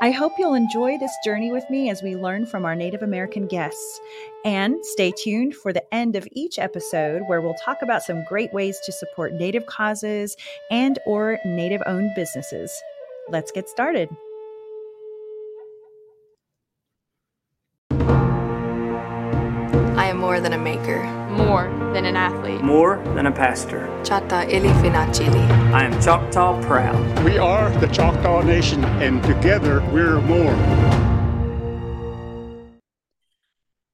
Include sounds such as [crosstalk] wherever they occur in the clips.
I hope you'll enjoy this journey with me as we learn from our Native American guests. And stay tuned for the end of each episode where we'll talk about some great ways to support Native causes and or Native owned businesses. Let's get started. I am more than a maker. More than an athlete. More than a pastor. Chata Ilifinachili. I am Choctaw proud. We are the Choctaw Nation, and together we're more.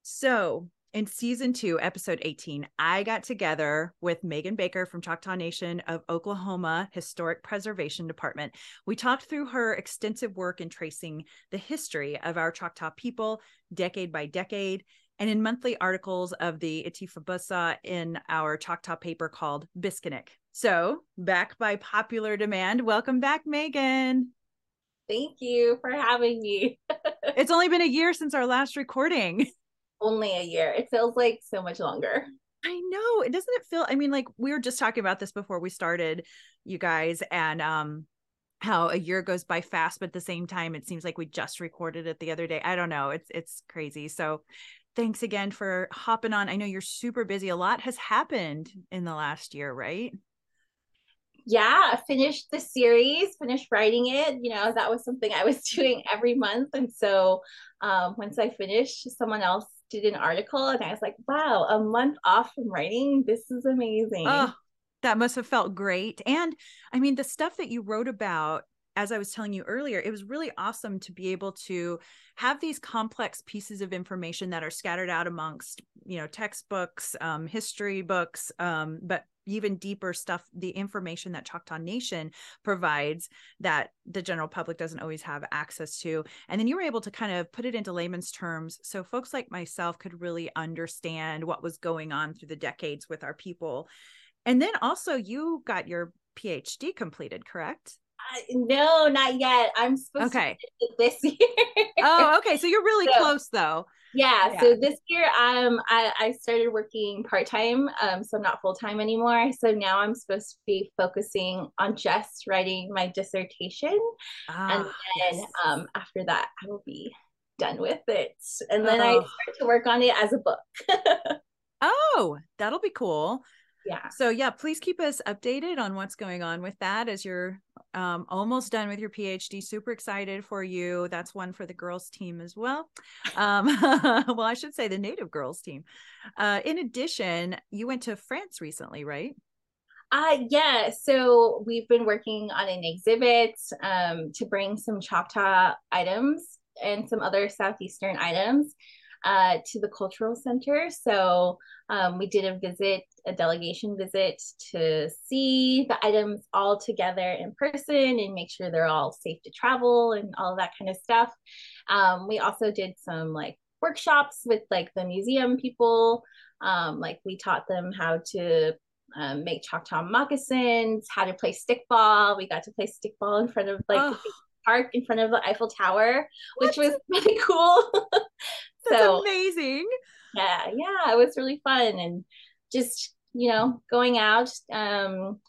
So, in season two, episode 18, I got together with Megan Baker from Choctaw Nation of Oklahoma Historic Preservation Department. We talked through her extensive work in tracing the history of our Choctaw people decade by decade and in monthly articles of the Iti Fabvssa in our Choctaw paper called Biskinik. So, back by popular demand. Welcome back, Megan. Thank you for having me. [laughs] it's only been a year since our last recording. Only a year. It feels like so much longer. I know. It doesn't it feel I mean like we were just talking about this before we started, you guys, and um how a year goes by fast but at the same time it seems like we just recorded it the other day. I don't know. It's it's crazy. So thanks again for hopping on. I know you're super busy. A lot has happened in the last year, right? Yeah, finished the series, finished writing it. You know, that was something I was [laughs] doing every month. And so um, once I finished, someone else did an article, and I was like, wow, a month off from writing. This is amazing. Oh, that must have felt great. And I mean, the stuff that you wrote about as I was telling you earlier, it was really awesome to be able to have these complex pieces of information that are scattered out amongst, you know, textbooks, um, history books, um, but even deeper stuff, the information that Choctaw Nation provides that the general public doesn't always have access to. And then you were able to kind of put it into layman's terms so folks like myself could really understand what was going on through the decades with our people. And then also, you got your PhD completed, correct? No, not yet. I'm supposed okay. to this [laughs] year. oh, okay. So you're really so, close though. Yeah, yeah, So this year, um, I, I started working part time. Um, so I'm not full time anymore. So now I'm supposed to be focusing on just writing my dissertation, ah, and then yes. um, after that, I will be done with it. And then oh. I start to work on it as a book. [laughs] oh, that'll be cool yeah so yeah please keep us updated on what's going on with that as you're um, almost done with your phd super excited for you. That's one for the girls team as well. Um, [laughs] well i should say the native girls team. Uh, in addition you went to france recently right? Uh, yeah, so we've been working on an exhibit um, to bring some Choctaw items and some other Southeastern items uh, to the cultural center. So um, we did a visit, a delegation visit to see the items all together in person and make sure they're all safe to travel and all of that kind of stuff. Um, we also did some like workshops with like the museum people. Um, like we taught them how to um, make Choctaw moccasins, how to play stickball. We got to play stickball in front of like oh. the park in front of the Eiffel Tower, which was [laughs] really cool. That's so, amazing. Yeah, yeah, it was really fun and just, you know, going out, um,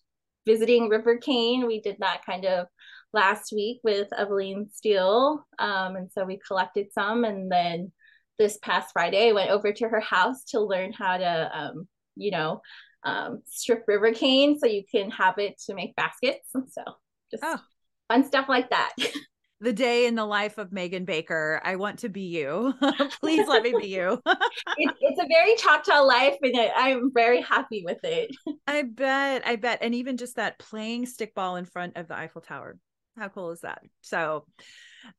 visiting River Cane. We did that kind of last week with Evelyn Steele. Um, and so we collected some and then this past Friday I went over to her house to learn how to um, you know, um, strip river cane so you can have it to make baskets. And [laughs] so just oh. fun stuff like that. [laughs] the day in the life of Megan Baker. I want to be you. [laughs] Please let me be [laughs] you. it, [laughs] it's a very Choctaw life, and I'm very happy with it. I bet. I bet. And even just that playing stickball in front of the Eiffel Tower. How cool is that? So,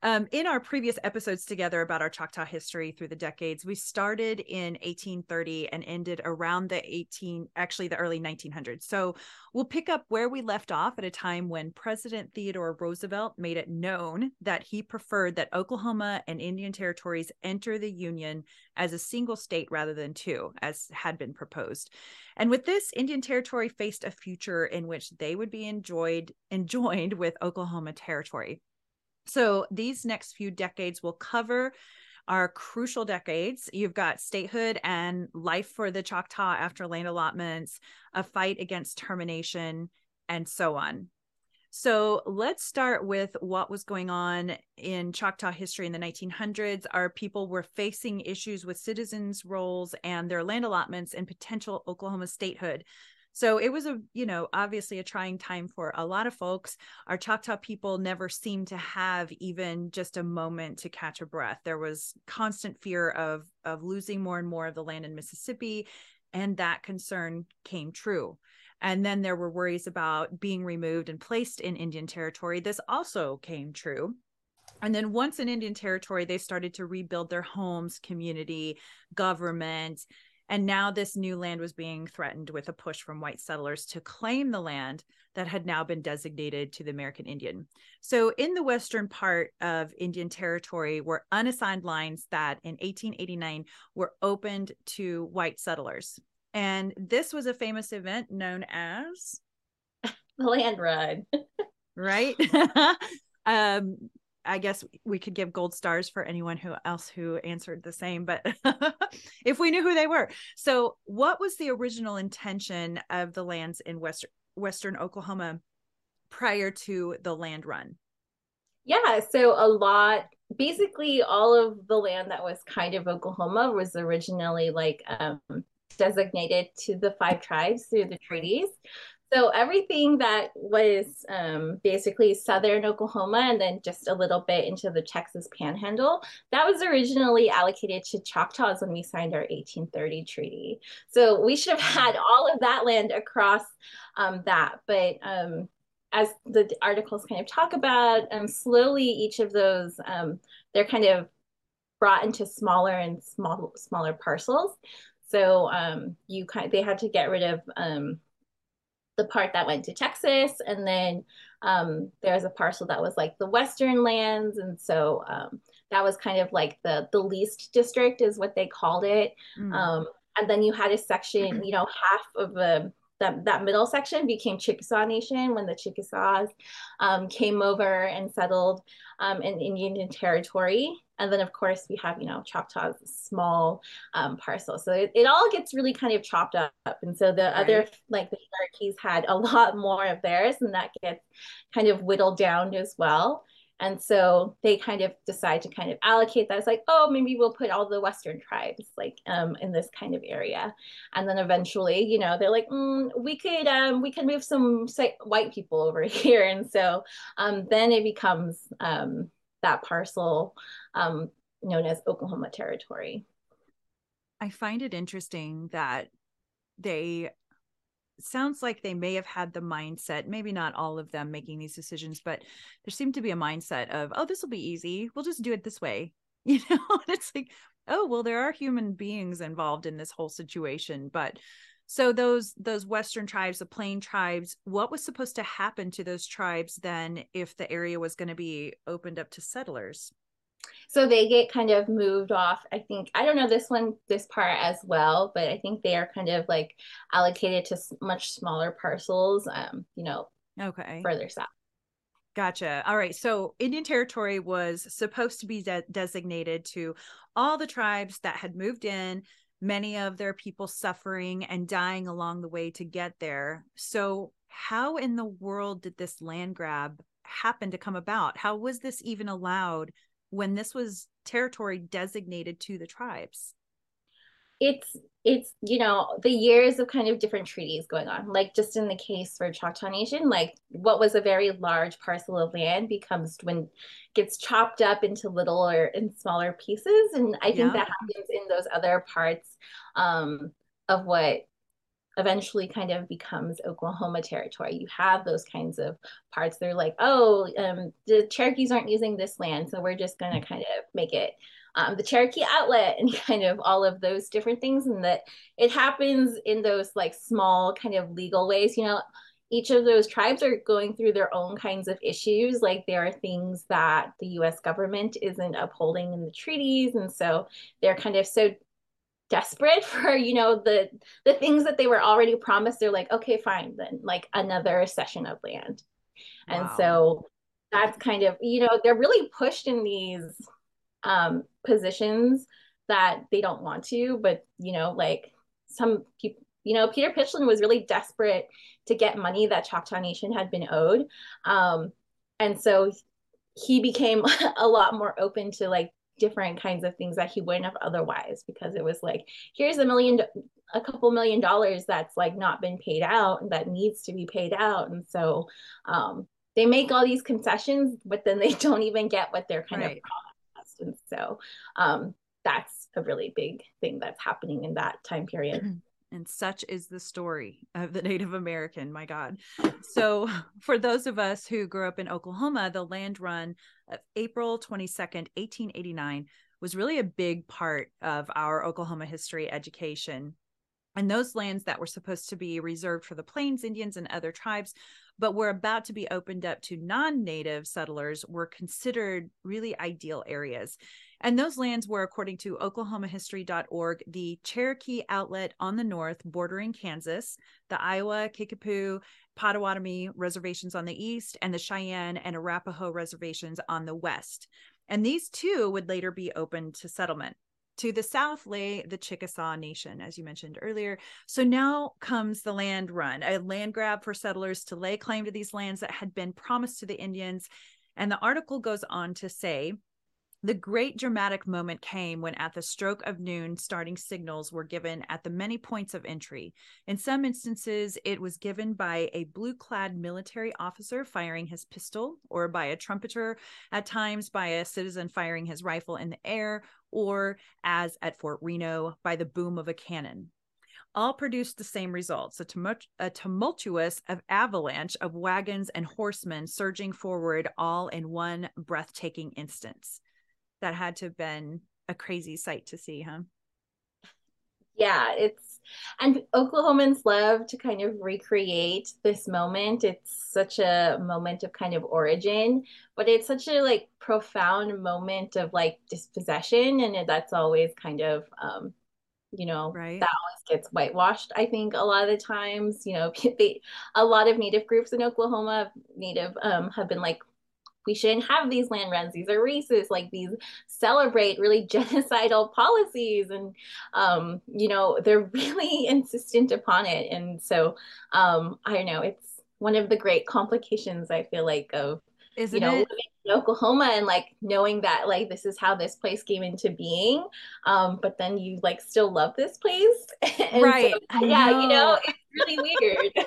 Um, in our previous episodes together about our Choctaw history through the decades, we started in 1830 and ended around the 18, actually the early 1900s. So we'll pick up where we left off at a time when President Theodore Roosevelt made it known that he preferred that Oklahoma and Indian territories enter the Union as a single state rather than two, as had been proposed. And with this, Indian Territory faced a future in which they would be enjoyed enjoined with Oklahoma Territory. So these next few decades will cover our crucial decades. You've got statehood and life for the Choctaw after land allotments, a fight against termination, and so on. So let's start with what was going on in Choctaw history in the 1900s. Our people were facing issues with citizens' rolls and their land allotments and potential Oklahoma statehood. So it was a, you know, obviously a trying time for a lot of folks. Our Choctaw people never seemed to have even just a moment to catch a breath. There was constant fear of of losing more and more of the land in Mississippi, and that concern came true. And then there were worries about being removed and placed in Indian territory. This also came true. And then once in Indian territory, they started to rebuild their homes, community, government. And now this new land was being threatened with a push from white settlers to claim the land that had now been designated to the American Indian. So, in the western part of Indian Territory were unassigned lines that in 1889 were opened to white settlers. And this was a famous event known as [laughs] the land run. right? [laughs] [laughs] um I guess we could give gold stars for anyone who else who answered the same, but [laughs] if we knew who they were. So, what was the original intention of the lands in western western Oklahoma prior to the land run? Yeah, so a lot basically all of the land that was kind of Oklahoma was originally like um designated to the five tribes through the treaties. So everything that was um, basically southern Oklahoma and then just a little bit into the Texas Panhandle, that was originally allocated to Choctaws when we signed our 1830 treaty. So we should have had all of that land across um, that, but um, as the articles kind of talk about, um, slowly each of those um, they're kind of brought into smaller and small smaller parcels. So um, you kind they had to get rid of the part that went to Texas, and then um, there's a parcel that was like the Western lands, and so um, that was kind of like the the least district is what they called it. Mm. Um, and then you had a section, [clears throat] you know, half of the that, that middle section became Chickasaw Nation when the Chickasaws um, came over and settled um, in Indian territory. And then, of course, we have, you know, Choctaw's small um, parcel. So it, it all gets really kind of chopped up. And so the right. other, like the hierarchies had a [laughs] lot more of theirs, and that gets kind of whittled down as well. And so they kind of decide to kind of allocate that. It's like, oh, maybe we'll put all the Western tribes like um, in this kind of area. And then eventually, you know, they're like, mm, we could um, we can move some white people over [laughs] here. And so um, then it becomes um, that parcel um, known as Oklahoma Territory. I find it interesting that they sounds like they may have had the mindset, maybe not all of them making these decisions, but there seemed to be a mindset of, oh, this will be easy. We'll just do it this way. [laughs] You know, and it's like, oh, well, there are human beings involved in this whole situation. But so those those Western tribes, the Plain tribes, what was supposed to happen to those tribes then if the area was going to be opened up to settlers? so they get kind of moved off i think i don't know this one this part as well but i think they are kind of like allocated to much smaller parcels um you know okay further south Gotcha. All right. So Indian Territory was supposed to be de- designated to all the tribes that had moved in, many of their people suffering and dying along the way to get there. So, how in the world did this land grab happen to come about? How was this even allowed when this was territory designated to the tribes? It's it's you know the years of kind of different treaties going on like just in the case for choctaw nation like what was a very large parcel of land becomes when gets chopped up into littler and smaller pieces and i think yeah. that happens in those other parts um, of what eventually kind of becomes Oklahoma territory. You have those kinds of parts. They're like, oh, um, the Cherokees aren't using this land, so we're just going to kind of make it um, the Cherokee Outlet and [laughs] kind of all of those different things. And that it happens in those like small kind of legal ways. You know, each of those tribes are going through their own kinds of issues. Like there are things that the US government isn't upholding in the treaties. And so they're kind of so desperate [laughs] for you know the the things that they were already promised they're like okay fine then like another cession of land wow. and so that's kind of you know they're really pushed in these um positions that they don't want to but you know like some people you know peter pitchlynn was really desperate to get money that choctaw nation had been owed. Um and so he became [laughs] a lot more open to like different kinds of things that he wouldn't have otherwise because it was like here's a million a couple million dollars that's like not been paid out that needs to be paid out. And so um, they make all these concessions but then they [laughs] don't even get what they're kind right. of and so um, that's a really big thing that's happening in that time period [clears throat] And such is the story of the Native American, my God. So, for those of us who grew up in Oklahoma, the land run of April 22nd, 1889, was really a big part of our Oklahoma history education. And those lands that were supposed to be reserved for the Plains Indians and other tribes, but were about to be opened up to non native settlers, were considered really ideal areas. And those lands were, according to oklahomahistory.org, the Cherokee outlet on the north, bordering Kansas, the Iowa, Kickapoo, Potawatomi reservations on the east, and the Cheyenne and Arapaho reservations on the west. And these two would later be opened to settlement. To the south lay the Chickasaw Nation, as you mentioned earlier. So now comes the land run, a land grab for settlers to lay claim to these lands that had been promised to the Indians. And the article goes on to say the great dramatic moment came when, at the stroke of noon, starting signals were given at the many points of entry. In some instances, it was given by a blue clad military officer firing his pistol, or by a trumpeter, at times by a citizen firing his rifle in the air, or, as at Fort Reno, by the boom of a cannon all produced the same results a, tumult- a, tumultuous avalanche of wagons and horsemen surging forward all in one breathtaking instance that had to have been a crazy sight to see, huh? Yeah, it's and Oklahomans love to kind of recreate this moment. It's such a moment of kind of origin, but it's such a like profound moment of like dispossession, and that's always kind of um, you know right. that always gets whitewashed i think a lot of the times you know [laughs] they, a lot of native groups in oklahoma native um, have been like we shouldn't have these land runs. These are racist. Like these celebrate really [laughs] genocidal policies, and um, you know they're [laughs] really insistent upon it. And so um, I don't know. It's one of the great complications I feel like of Isn't you know it? living in Oklahoma and like knowing that like this is how this place came into being, um, but then you like still love this place. [laughs] right. So, yeah, know. you know it's really weird.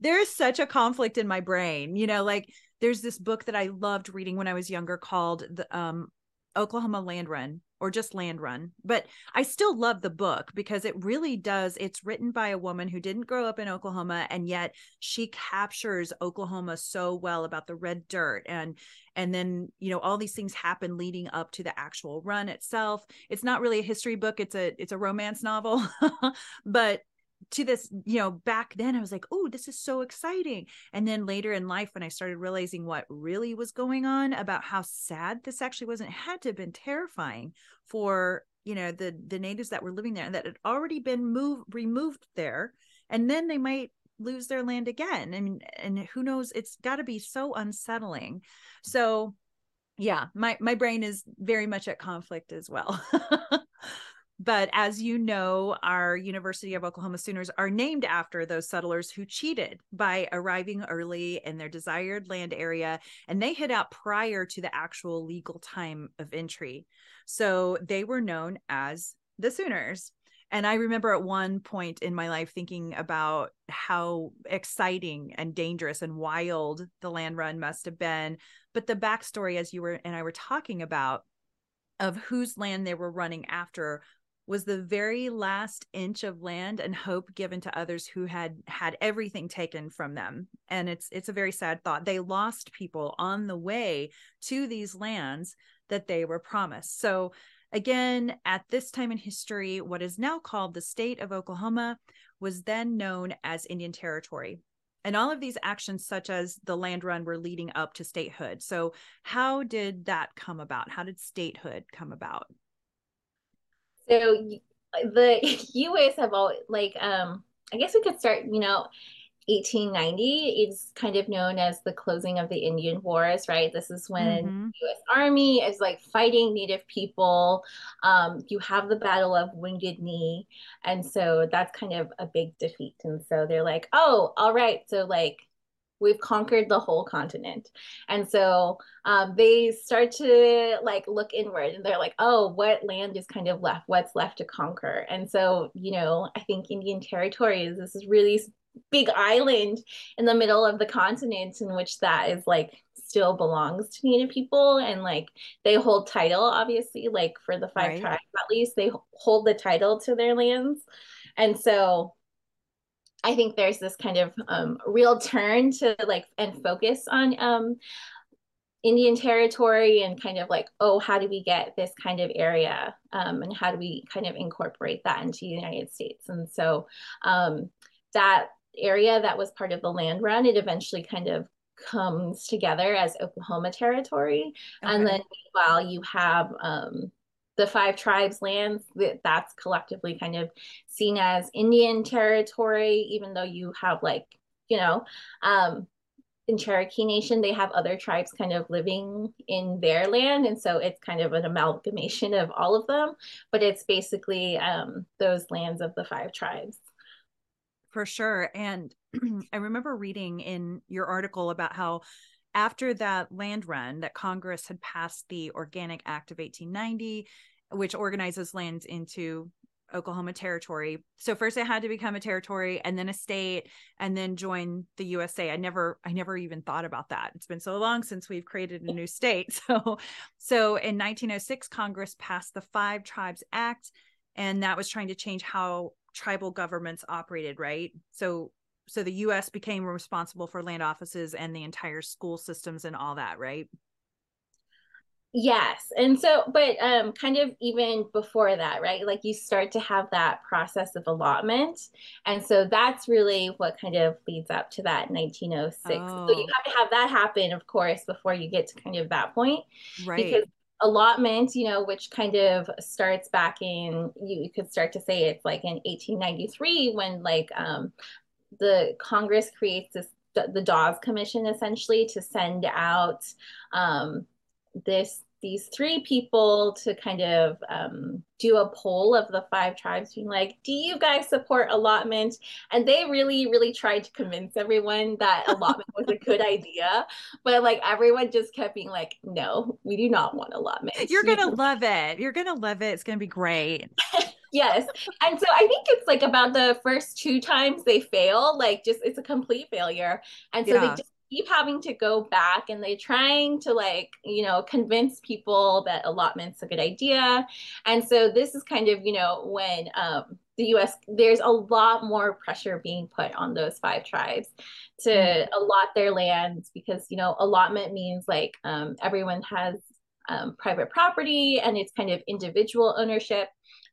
There's such a conflict in my brain, you know, like there's this book that I loved reading when I was younger called the um, Oklahoma Land Run or just Land Run. But I still love the book because it really does. It's written by a woman who didn't grow up in Oklahoma and yet she captures Oklahoma so well about the red dirt and and then, you know, all these things happen leading up to the actual run itself. It's not really a history book, it's a it's a romance novel. [laughs] but to this, you know, back then I was like, oh, this is so exciting. And then later in life, when I started realizing what really was going on about how sad this actually wasn't, had to have been terrifying for, you know, the the natives that were living there and that had already been moved removed there. And then they might lose their land again. And, and who knows, it's gotta be so unsettling. So yeah, my my brain is very much at conflict as well. [laughs] But as you know, our University of Oklahoma Sooners are named after those settlers who cheated by arriving early in their desired land area and they hit out prior to the actual legal time of entry. So they were known as the Sooners. And I remember at one point in my life thinking about how exciting and dangerous and wild the land run must have been. But the backstory, as you were and I were talking about, of whose land they were running after was the very last inch of land and hope given to others who had had everything taken from them. And it's it's a very sad thought. They lost people on the way to these lands that they were promised. So again at this time in history what is now called the state of oklahoma was then known as indian territory. And all of these actions such as the land run were leading up to statehood. So how did that come about? How did statehood come about so [laughs] the [laughs] US have all like um I guess we could start, you know, 1890 is kind of known as the closing of the Indian Wars, right? This is when mm-hmm. US Army is like fighting Native people. Um, you have the Battle of Wounded Knee. And so that's kind of a big defeat. And so they're like, oh, all right. So, like, we've conquered the whole continent. And so um, they start to like look inward and they're like oh what land is kind of left what's left to conquer? And so you know i think indian territory is this really big island in the middle of the continent in which that is like still belongs to native people. And like they hold title obviously like for the five right. tribes at least they hold the title to their lands. And so I think there's this kind of um, real turn to like and focus on um, Indian territory and kind of like, oh, how do we get this kind of area um, and how do we kind of incorporate that into the United States? And so um, that area that was part of the land run, it eventually kind of comes together as Oklahoma territory. Okay. And then while you have um, the five tribes lands that that's collectively kind of seen as indian territory even though you have like you know um in cherokee nation they have other tribes kind of living in their land and so it's kind of an amalgamation of all of them but it's basically um those lands of the five tribes. For sure and [clears throat] i remember reading in your article about how after that land run that congress had passed the organic act of 1890 which organizes lands into Oklahoma territory. So first it had to become a territory and then a state and then join the USA. I never I never even thought about that. It's been so long since we've created a new state. [laughs] So so in 1906 Congress passed the Five Tribes Act and that was trying to change how tribal governments operated, right? So so the US became responsible for land offices and the entire school systems and all that, right? Yes. And so, but um, kind of even before that, right? Like you start to have that process of allotment. And so that's really what kind of leads up to that 1906. Oh. So you have to have that happen, of course, before you get to kind of that point. Right. Because allotment, you know, which kind of starts back in, you, you could start to say it's like in 1893 when like um, the Congress creates this, the Dawes Commission essentially to send out um, this these three people to kind of um, do a poll of the five tribes being like do you guys support allotment? And they really really tried to convince everyone that allotment was a good idea but like everyone just kept being like no we do not want allotment. You're gonna [laughs] love it. You're gonna love it. It's gonna be great [laughs] yes and so i think it's like about the first two times they fail like just it's a complete failure and so yeah. they just keep having to go back and they're trying to like you know convince people that allotment's a good idea and so this is kind of you know when um, the us there's a lot more pressure being put on those five tribes to mm-hmm. allot their lands because you know allotment means like um, everyone has um, private property and it's kind of individual ownership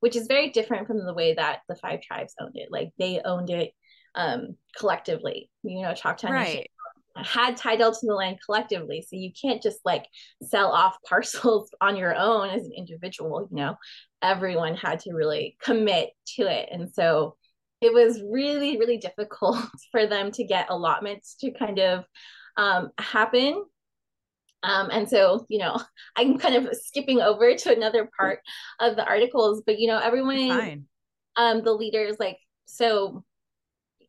which is very different from the way that the five tribes owned it like they owned it um, collectively you know choctaw right. Had title to the land collectively. So you can't just like sell off [laughs] parcels on your own as an individual, you know, everyone had to really commit to it. And so it was really, really difficult [laughs] for them to get allotments to kind of um, happen. Um, and so, you know, [laughs] I'm kind of skipping over to another part of the articles, but you know, everyone, um, the leaders, like, so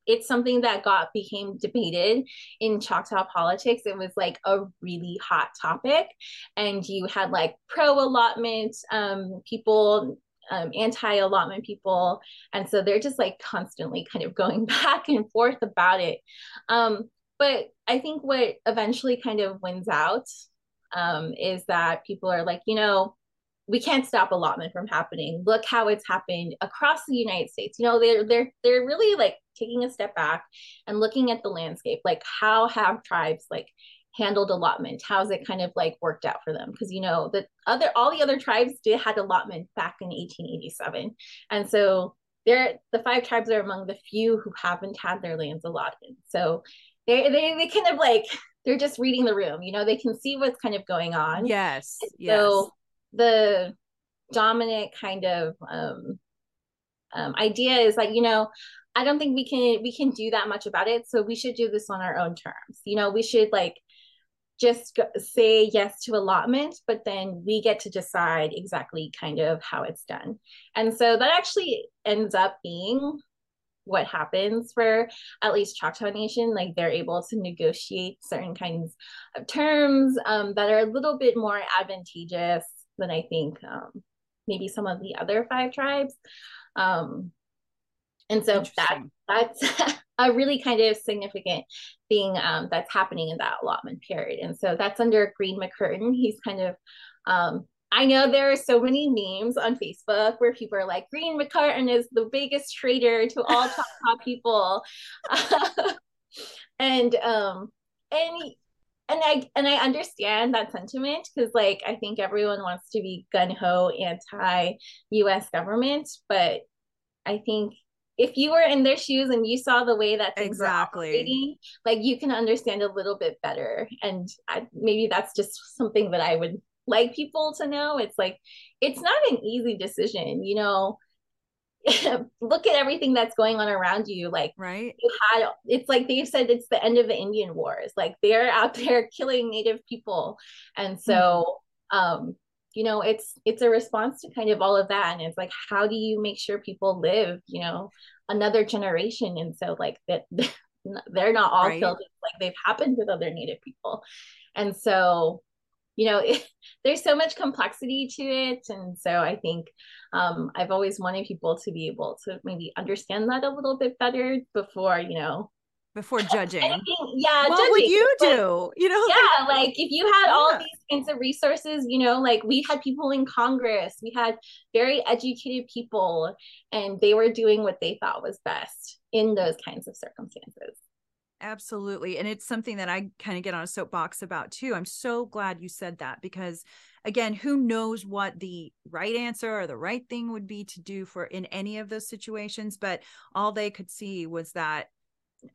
it's something that got became debated in Choctaw politics. It was like a really hot topic, and you had like pro allotment um, people, um, anti allotment people, and so they're just like constantly kind of [laughs] going back and forth about it. Um, but I think what eventually kind of wins out um, is that people are like, you know, we can't stop allotment from happening. Look how it's happened across the United States. You know, they're they're they're really like taking a step back and looking at the landscape. Like how have tribes like handled allotment? How's it kind of like worked out for them? Because you know the other all the other tribes did had allotment back in 1887, and so they're the five tribes are among the few who haven't had their lands allotted. So they they they kind of like they're just reading the room. You know, they can see what's kind of going on. Yes. Yes. So the dominant kind of um, um, idea is like you know i don't think we can we can do that much about it so we should do this on our own terms you know we should like just go, say yes to allotment but then we get to decide exactly kind of how it's done and so that actually ends up being what happens for at least choctaw nation like they're able to negotiate certain kinds of terms um, that are a little bit more advantageous than I think um, maybe some of the other five tribes. Um, and so that that's [laughs] a really kind of significant thing um, that's happening in that allotment period. And so that's under Green McCurtain. He's kind of um, I know there are so many memes on Facebook where people are like, Green McCurtain is the biggest traitor to all [laughs] Choctaw people. [laughs] and um and and I and I understand that sentiment because like I think everyone wants to be gun ho anti U.S. government, but I think if you were in their shoes and you saw the way that exactly like you can understand a little bit better. And I, maybe that's just something that I would like people to know. It's like it's not an easy decision, you know [laughs] look at everything that's going on around you like right you had it's like they've said it's the end of the indian wars like they're out [laughs] there killing native people and so mm-hmm. um you know it's it's a response to kind of all of that and it's like how do you make sure people live you know another generation and so like that [laughs] they're not all right. killed like they've happened with other native people and so you know it, [laughs] there's so much complexity to it. And so i think um, i've always wanted people to be able to maybe understand that a little bit better before you know. Before judging. Anything, yeah what judging. would you do? You know yeah like if you had yeah. all these kinds of resources you know like we had people in congress. We had very educated people and they were doing what they thought was best in those kinds of circumstances Absolutely. And it's something that I kind of get on a soapbox about too. I'm so glad you said that because again, who knows what the right answer or the right thing would be to do for in any of those situations, but all they could see was that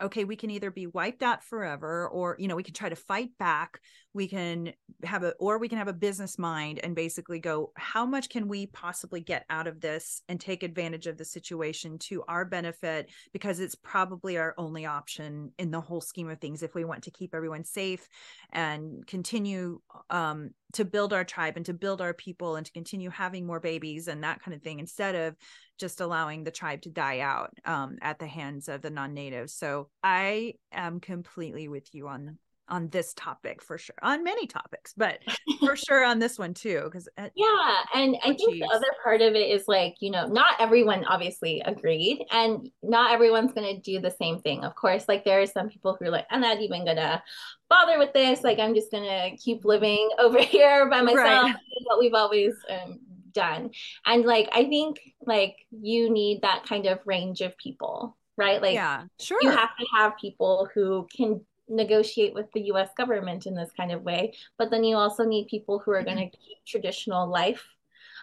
okay we can either be wiped out forever or you know we can try to fight back we can have a or we can have a business mind and basically go how much can we possibly get out of this and take advantage of the situation to our benefit because it's probably our only option in the whole scheme of things if we want to keep everyone safe and continue um, to build our tribe and to build our people and to continue having more babies and that kind of thing instead of just allowing the tribe to die out um, at the hands of the non-natives. So I am completely with you on on this topic for sure on many topics but for [laughs] sure on this one too because uh, yeah and i think the other part of it is like you know not everyone obviously agreed and not everyone's going to do the same thing of course like there are some people who are like i'm not even gonna bother with this like i'm just gonna keep living [laughs] over here by myself right. what we've always um, done and like i think like you need that kind of range of people right? Like yeah sure. you have to have people who can negotiate with the US government in this kind of way but then you also need people who are going to keep traditional life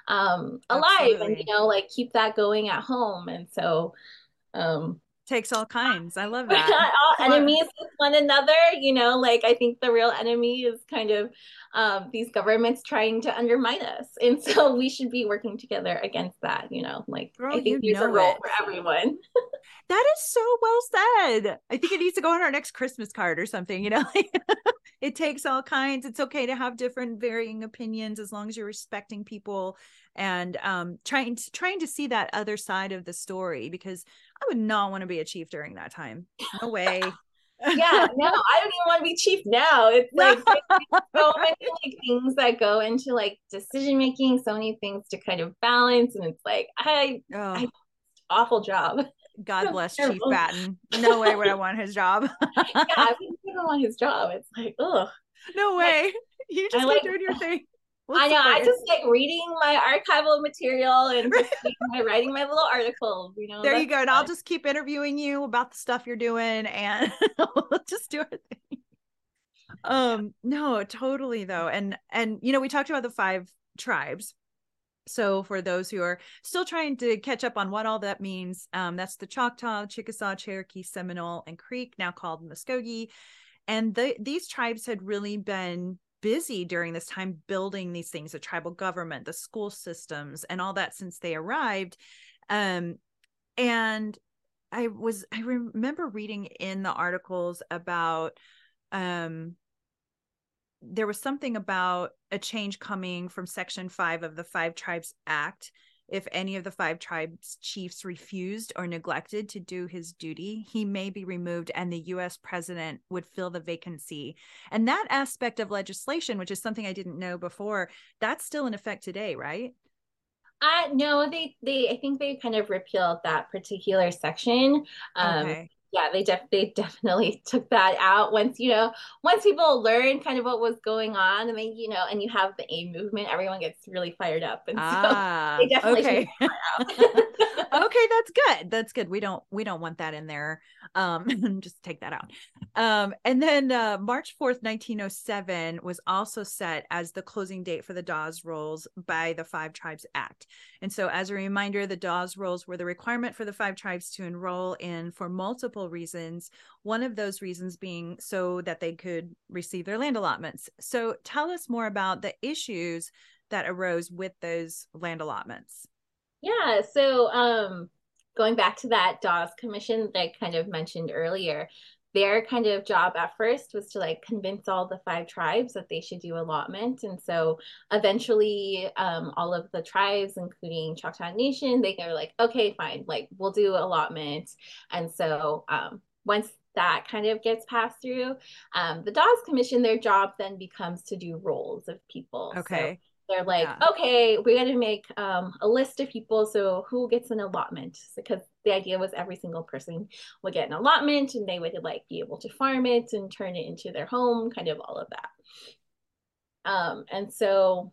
um alive Absolutely. and you know like keep that going at home and so um takes all kinds. I love [laughs] that. We're not all enemies with one another, you know, like I think the real enemy is kind of um, these governments trying to undermine us. And [laughs] so we should be working together against that, you know, like Girl, I think there's a role it. for everyone. that is so well said. I think it needs to go on our next Christmas card or something, you know. [laughs] it takes all kinds. It's okay to have different varying opinions as long as you're respecting people and um, trying to trying to see that other side of the story because I would not want to be a chief during that time. No [laughs] way. yeah, no, I don't even want to be chief now. It's like so many like things that go into like decision making, so many things to kind of balance, and it's like I, oh. I awful job. God [laughs] bless Chief Batton. No way would I want his job. [laughs] yeah, I wouldn't even want his job. It's like, oh, no way. You just like, doing your thing. We'll I know. I just like reading my archival material and [laughs] just reading my, writing my little article. You know, there you go. And I'll just keep interviewing you about the stuff you're doing and [laughs] we'll just do our thing. Um, no, totally though. And and you know, we talked about the five tribes. So for those who are still trying to catch up on what all that means, um, that's the Choctaw, Chickasaw, Cherokee, Seminole, and Creek, now called Muscogee. And the, these tribes had really been busy during this time building these things the tribal government the school systems and all that since they arrived. Um and i was i remember reading in the articles about um there was something about a change coming from section 5 of the five tribes act if any of the five tribes chiefs refused or neglected to do his duty, he may be removed and the US president would fill the vacancy. And that aspect of legislation, which is something I didn't know before, that's still in effect today, right? Uh no, they they I think they kind of repealed that particular section. Um okay. Yeah, they def they definitely [laughs] took that out once you know once people learn kind of what was going on and then you know and you have the AIM movement, everyone gets really fired up and Ah, they definitely okay. so [laughs] okay, that's good. That's good. We don't we don't want that in there. Um, [laughs] just take that out. Um, and then uh, March fourth, nineteen oh seven, was also set as the closing date for the Dawes Rolls by the Five Tribes Act. And so, as a reminder, the Dawes Rolls were the requirement for the five tribes to enroll in for multiple reasons. One of those reasons being so that they could receive their land allotments. So, tell us more about the issues that arose with those land allotments. Yeah, so um going back to that Dawes commission that I kind of mentioned earlier, their kind of job at first was to like convince all the five tribes that they should do allotment. And so eventually um all of the tribes, including Choctaw Nation, they go like, okay, fine, like we'll do allotment. And so um once that kind of gets passed through, um, the Dawes Commission, their job then becomes to do rolls of people. So Okay. They're like, Yeah. okay, we got to make um, a list of people. So who gets an allotment? Because the idea was every single person would get an allotment, and they would like be able to farm it and turn it into their home, kind of all of that. Um, and so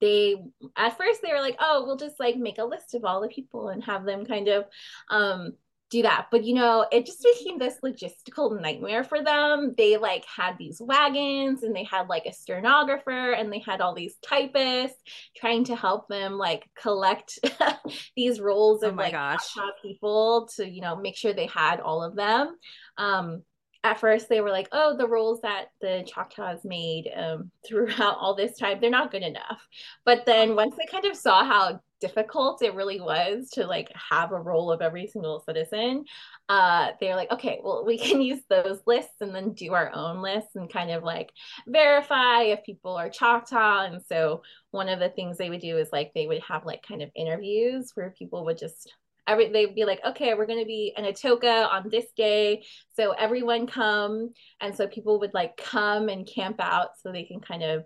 they at first they were like, oh, we'll just like make a list of all the people and have them kind of um do that. But you know, it just became this logistical nightmare for them. They like had these wagons and they had like a stenographer and they had all these typists trying to help them like collect [laughs] these rolls Oh of my like gosh. People to, you know, make sure they had all of them. Um at first they were like, oh, the rolls that the Choctaws made um, throughout all this time, they're not good enough. But then once they kind of saw how difficult it really was to like have a roll of every single citizen, uh, they're like, okay, well, we can [laughs] use those lists and then do our own lists and kind of like verify if people are Choctaw. And so one of the things they would do is like they would have like kind of interviews where people would just every they'd be like, okay, we're gonna be in Atoka on this day. So everyone come. And so people would like come and camp out so they can kind of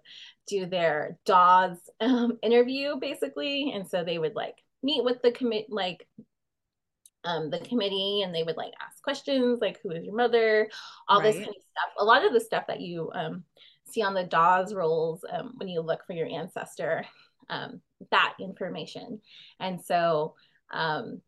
do their Dawes um, interview basically. And so they would like meet with the commit like um, the committee and they would like ask questions like who is your mother? All this kind of stuff. A lot of the stuff that you um, see on the Dawes rolls um, when you look for your ancestor um, that information. And so um,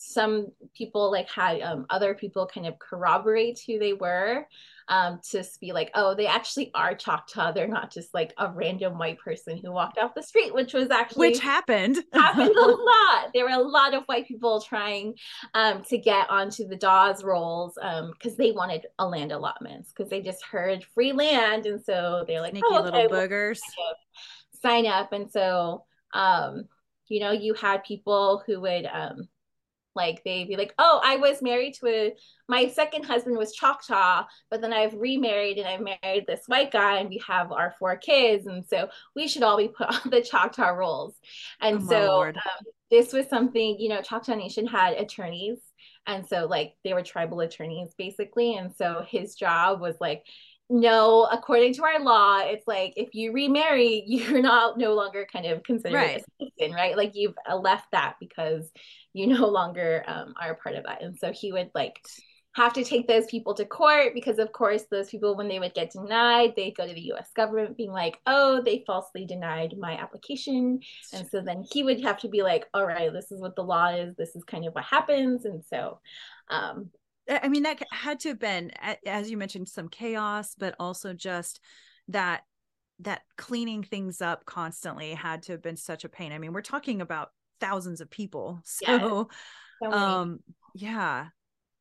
some people like had um, other people kind of corroborate who they were um, to be like, oh, they actually are Choctaw. They're not just like a random white person who walked off the street, which was actually Which happened. [laughs] happened a lot. There were a lot of white people trying um, to get onto the Dawes rolls because they wanted a land allotments because they just heard free land, and so they're like, Sneaky oh, little okay, we'll boogers. sign up. And so, um, you know, you had people who would um, like they'd be like, oh, I was married to a my second husband was Choctaw, but then I've remarried and I've married this white guy, and we have our four kids, and so we should all be put [laughs] on the Choctaw rolls. And Oh, so um, this was something, you know, Choctaw Nation had attorneys, and so like they were tribal attorneys basically, and so his job was like. No, according to our law, it's like if you remarry, [laughs] you're not no longer kind of considered Right. a citizen, right? Like you've uh, left that because you no longer um, are a part of that. And so he would like have to take those people to court because of course those people when they would get denied they'd go to the us government being like oh they falsely denied my application and so then he would have to be like all right this is what the law is this is kind of what happens and so um I mean, that had to have been, as you mentioned, some chaos, but also just that that cleaning things up constantly had to have been such a pain. I mean, we're talking about thousands of people, [laughs] so, so um, yeah,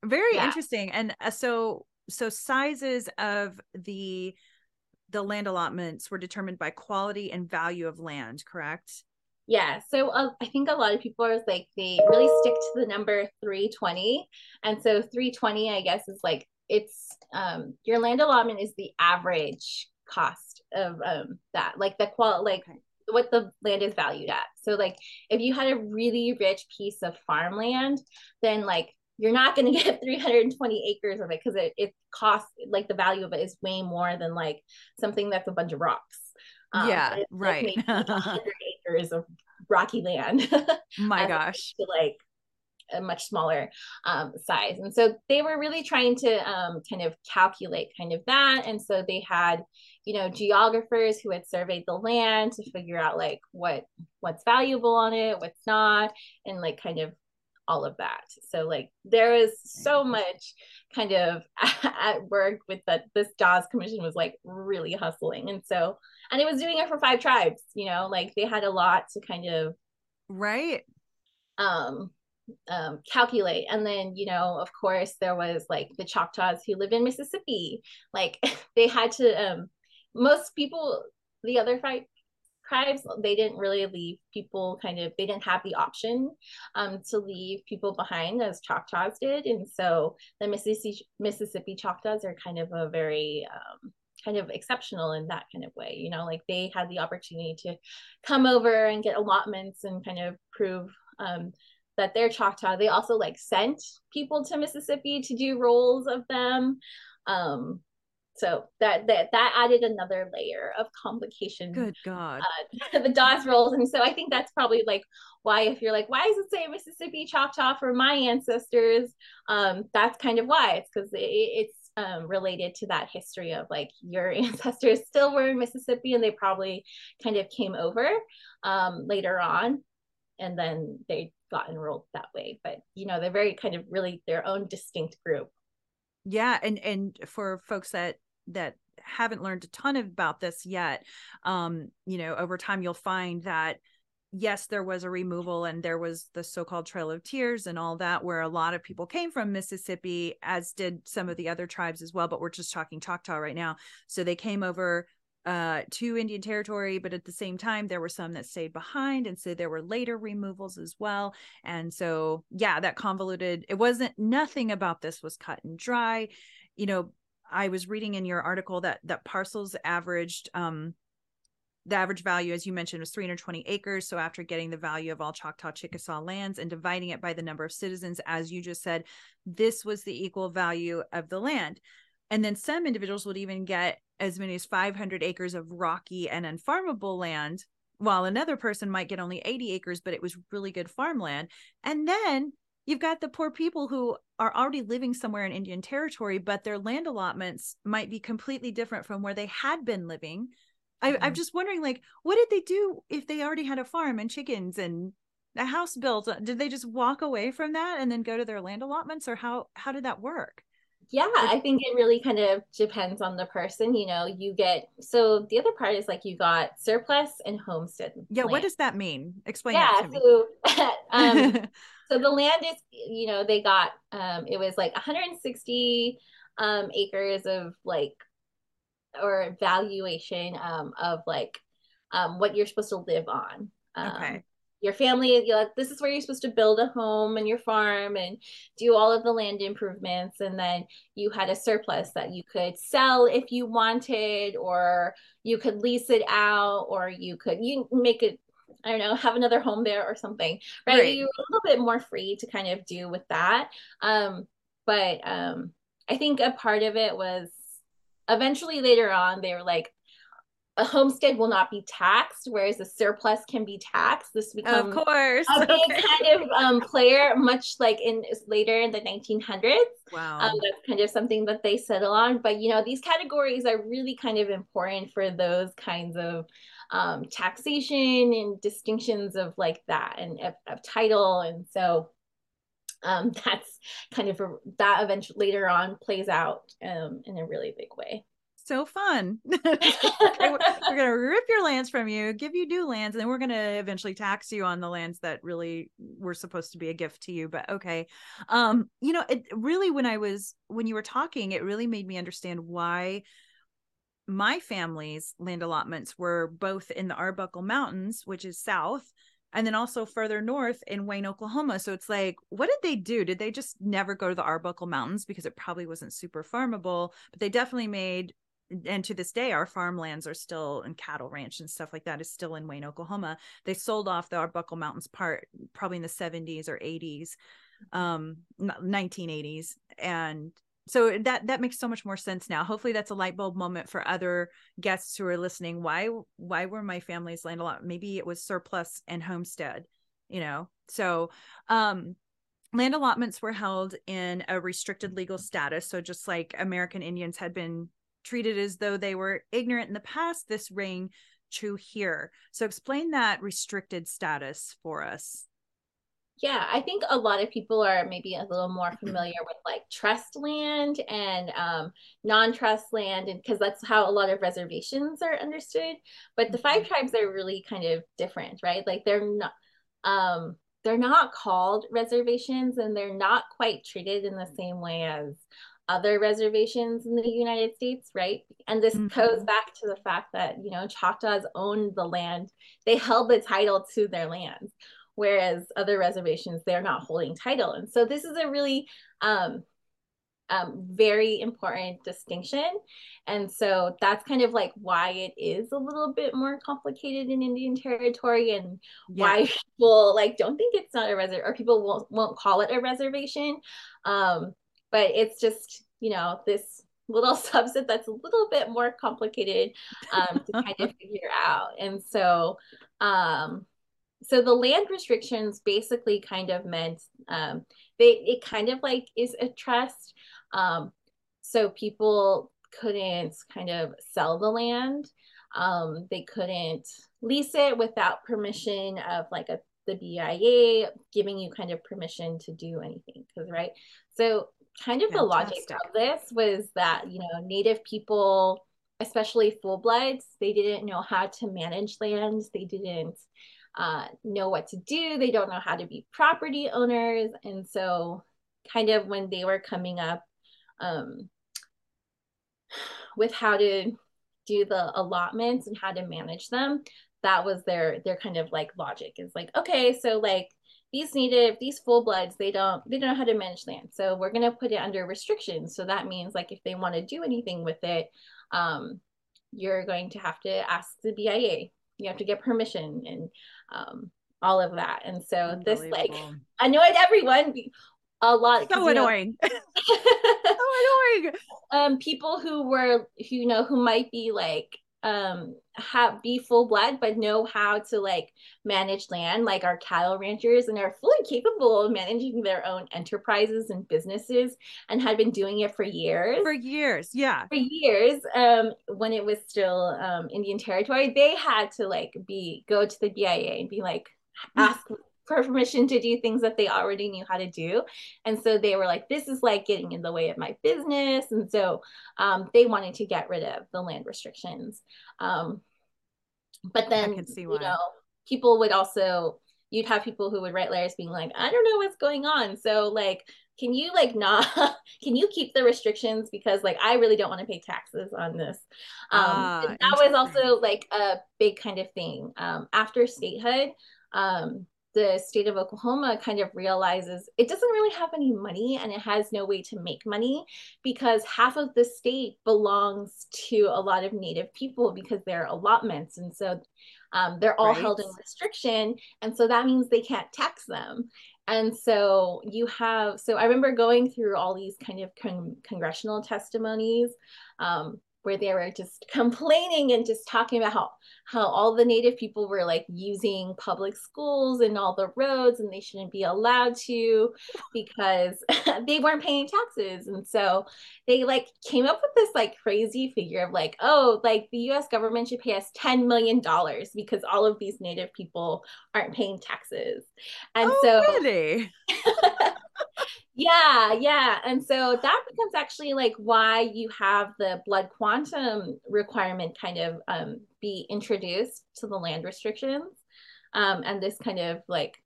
very yeah. interesting. And uh, so, so sizes of the the land allotments were determined by quality and value of land, correct? Yeah. So uh, I think a lot of people are like, they really stick to the number 320. And so 320, I guess, is like, it's um, your land allotment is the average cost of um, that, like the qual, like okay. what the land is valued at. So, like, if you had a really rich piece of farmland, then like you're not going [laughs] to get 320 acres of it because it, it costs like the value of it is way more than like something that's a bunch of rocks. Um, yeah, right. [laughs] Like acres of rocky land. [laughs] My gosh. To like a much smaller um, size. And so they were really trying to um, kind of calculate kind of that. And so they had, you know, geographers who had surveyed the land to figure out like what what's valuable on it, what's not, and like kind of all of that. So like there is so much kind of [laughs] at work with that this Dawes commission was like really hustling. And so and it was doing it for five tribes, you know, like they had a lot to kind of right. um um calculate. And then you know of course there was like the choctaws who live in mississippi. Like [laughs] they had to um most people the other five tribes they didn't really leave people kind of they didn't have the option um, to leave people behind as choctaws did. And so the mississippi mississippi choctaws are kind of a very um, kind of exceptional in that kind of way you know like they had the opportunity to come over and get allotments and kind of prove um, that they're choctaw. They also like sent people to mississippi to do rolls of them. Um, so that that that added another layer of complication good god. uh, [laughs] the Dawes rolls and so i think that's probably like why if you're like why is it say mississippi choctaw for my ancestors? Um that's kind of why. It's because it, it's um, related to that history of like your [laughs] ancestors still were in mississippi and they probably kind of came over um later on and then they got enrolled that way. But you know they're very kind of really their own distinct group. Yeah and and for folks that that haven't learned a ton about this yet um you know over time you'll find that yes there was a removal and there was the so-called trail of tears and all that where a lot of people came from mississippi as did some of the other tribes as well but we're just talking choctaw right now so they came over uh, to Indian Territory, but at the same time, there were some that stayed behind. And so there were later removals as well. And so, yeah, that convoluted, it wasn't nothing about this was cut and dry. You know, I was reading in your article that that parcels averaged um the average value, as you mentioned, was 320 acres. So after getting the value of all Choctaw Chickasaw lands and dividing it by the number of citizens, as you just said, this was the equal value of the land. And then some individuals would even get as many as 500 acres of rocky and unfarmable land, while another person might get only 80 acres, but it was really good farmland. And then you've got the poor people who are already living somewhere in Indian territory, but their land allotments might be completely different from where they had been living. I, mm-hmm. I'm just wondering, like, what did they do if they already had a farm and chickens and a house built? Did they just walk away from that and then go to their land allotments, or how how did that work? Yeah, I think it really kind of depends on the person. You know, you get so the other part is like you got surplus and homestead. Yeah, land. what does that mean? Explain yeah, so, [laughs] um, [laughs] so the land is you know they got um it was like 160 um acres of like or valuation um of like um what you're supposed to live on um, okay your family you know, this is where you're supposed to build a home and your farm and do all of the land improvements and then you had a surplus that you could sell if you wanted or you could lease it out or you could you make it I don't know, have another home there or something, right? right. You're a little bit more free to kind of do with that. Um, but um, I think a part of it was eventually later on, they were like, a homestead will not be taxed, whereas a surplus can be taxed. This becomes of course a big okay. kind of um, player, much like in later in the 1900s. wow Um, that's kind of something that they settle on. But you know, these categories are really kind of important for those kinds of um, taxation and distinctions of like that and of, of title. And so um, [laughs] that's kind of a, that eventually later on plays out um, in a really big way. so fun. [laughs] [laughs] Okay, we're, we're gonna rip your lands from you, give you new lands, and then we're gonna eventually tax you on the lands that really were supposed to be a gift to you. But okay, um, you know, it really when I was when you were talking, it really made me understand why my family's land allotments were both in the Arbuckle Mountains, which is south, and then also further north in Wayne, Oklahoma. So it's like, what did they do? Did they just never go to the Arbuckle Mountains because it probably wasn't super farmable? But they definitely made, and to this day, our farmlands are still and cattle ranch and stuff like that is still in Wayne, Oklahoma. They sold off the Arbuckle Mountains part probably in the 70s or 80s, um, 1980s, and so that that makes so much more sense now. Hopefully that's a light bulb moment for other guests who are listening. Why why were my family's land a lot maybe it was surplus and homestead you know? So um land allotments were held in a restricted legal status. So just like american indians had been treated as though they were ignorant in the past this rang true here. So explain that restricted status for us Yeah, I think a lot of people are maybe a little more familiar with like trust land and um, non-trust land, and because that's how a lot of reservations are understood. But the five tribes are really kind of different, right? Like they're not, um, they're not called reservations, and they're not quite treated in the same way as other reservations in the United States, right? And this Mhm. goes back to the fact that you know Choctaws owned the land; they held the title to their lands whereas other reservations they're not holding title. And so this is a really um, um, very important distinction. And so that's kind of like why it is a little bit more complicated in indian territory and why people like don't think it's not a reservation or people won't, won't call it a reservation. Um, but it's just you know this little [laughs] subset that's a little bit more complicated um, to kind of [laughs] figure out. And so um, so the land restrictions basically kind of meant um, they it kind of like is a trust. Um, so people couldn't kind of sell the land. Um, they couldn't lease it without permission of like a the BIA giving you kind of permission to do anything because right? So kind of the logic of this was that you know native people especially full bloods they didn't know how to manage lands they didn't uh, know what to do. They don't know how to be property owners. And so, kind of when they were coming up um, with how to do the allotments and how to manage them, that was their their kind of like logic is like, okay, so like these native, these full bloods, they don't they don't know how to manage land. So we're gonna put it under restrictions. So that means like if they want to do anything with it, um, you're going to have to ask the BIA. You have to get permission and um, all of that. And so this like annoyed everyone a lot. so you know- annoying [laughs] so annoying um, people who were who you know who might be like um have be full blood but know how to like manage land like our cattle ranchers and are fully capable of managing their own enterprises and businesses and had been doing it for years. For years yeah. For years um when it was still um indian territory they had to like be go to the bia and be like ask for permission to do things that they already knew how to do. And so they were like this is like getting in the way of my business. And so um they wanted to get rid of the land restrictions. Um but then you know people would also you'd have people who would write letters being like i don't know what's going on. So like can you like not [laughs] can you keep the restrictions? Because like i really don't want to pay taxes on this. Um Ah, that was also like a big kind of thing. Um after statehood um the state of oklahoma kind of realizes it doesn't really have any money and it has no way to make money because half of the state belongs to a lot of native people because they're allotments. And so um, they're all held in restriction. And so that means they can't tax them. And so you have so i remember going through all these kind of con- congressional testimonies um, where they were just [laughs] complaining and just talking about how how all the native people were like using public schools and all the roads and they shouldn't be allowed to because [laughs] they weren't paying taxes and so they like came up with this like crazy figure of like oh like the US government should pay us 10 million dollars because all of these native people aren't paying taxes and oh, so really? [laughs] yeah yeah and so that becomes actually like why you have the blood quantum requirement kind of um, be introduced to the land restrictions um, and this kind of like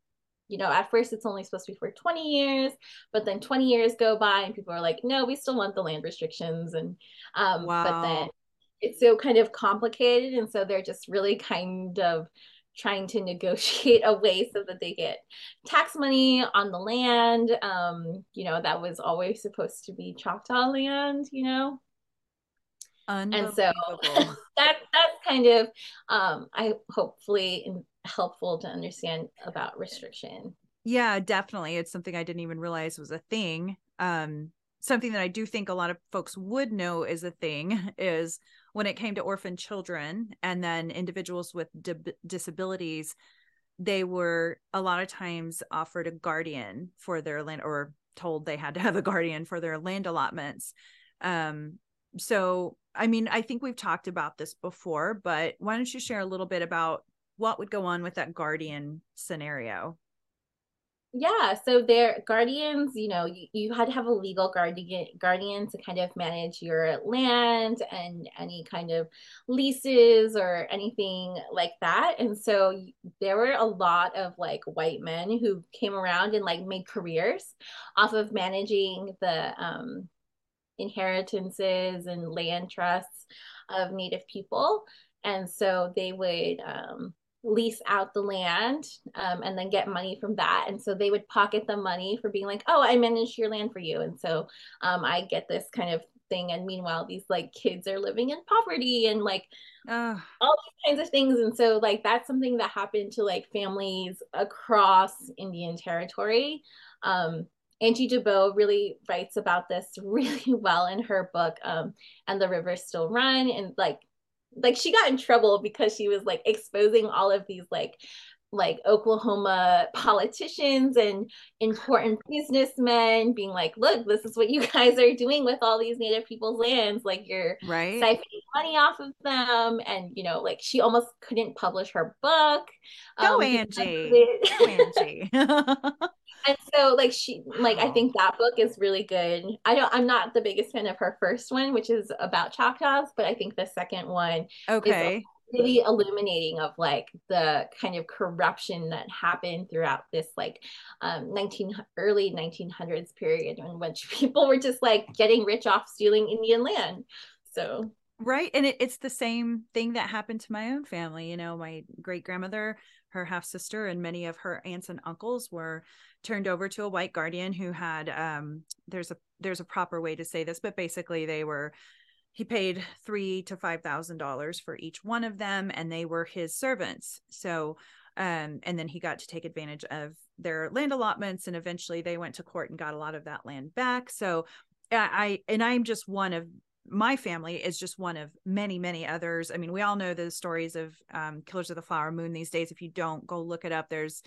you know at first it's only supposed to be for 20 years but then 20 years go by and people are like no we still want the land restrictions and um wow. but then it's so kind of complicated and so they're just really kind of trying to [laughs] negotiate a way so that they get tax money on the land. Um, you know, that was always supposed to be Choctaw land, you know. And so [laughs] that that's kind of um I hopefully helpful to understand about restriction. Yeah, definitely. It's something I didn't even realize was a thing. Um something that I do think a lot of folks would know is a thing [laughs] is when it came to orphan children and then individuals with di- disabilities they were a lot of times offered a guardian for their land or told they had to have a guardian for their land allotments. Um so i mean i think we've talked about this before but why don't you share a little bit about what would go on with that guardian scenario yeah so their guardians you know you, you had to have a legal guardian guardian to kind of manage your land and any kind of leases or anything like that. And so there were a lot of like white men who came around and like made careers off of managing the um inheritances and land trusts of native people. And so they would um lease out the land um, and then get money from that. And so they would pocket the money for being like, oh, I managed your land for you. And so um, I get this kind of thing. And meanwhile, these like kids are living in poverty and like all these kinds of things. And so, like, that's something that happened to like families across Indian territory. Um, Angie Debo really writes about this [laughs] really well in her book, um, And the Rivers Still Run. And like like she got in trouble because she was like exposing all of these like like Oklahoma politicians and important businessmen being like, look, this is what you [laughs] guys are doing with all these native people's lands. Like you're right. siphoning money off of them. And, you know, like she almost couldn't publish her book. Go, um, Angie. Go, Angie. [laughs] [laughs] and so like she like i think that book is really good. I don't i'm not the biggest fan of her first one which is about choctaws but i think the second one okay. really illuminating of like the kind of corruption that happened throughout this like um 19 early 1900s period in which [laughs] people were just like getting rich off stealing indian land. So right and it, it's the same thing that happened to my own family you know my great grandmother her half sister and many of her aunts and uncles were turned over to a white guardian who had um there's a there's a proper way to say this but basically they were he paid three to five thousand dollars for each one of them and they were his servants. So um and then he got to take advantage of their land allotments and eventually they went to court and got a lot of that land back. So i and i'm just one of my family is just one of many many others. I mean we all know the stories of um, killers of the flower moon these days. If you don't go look it up there's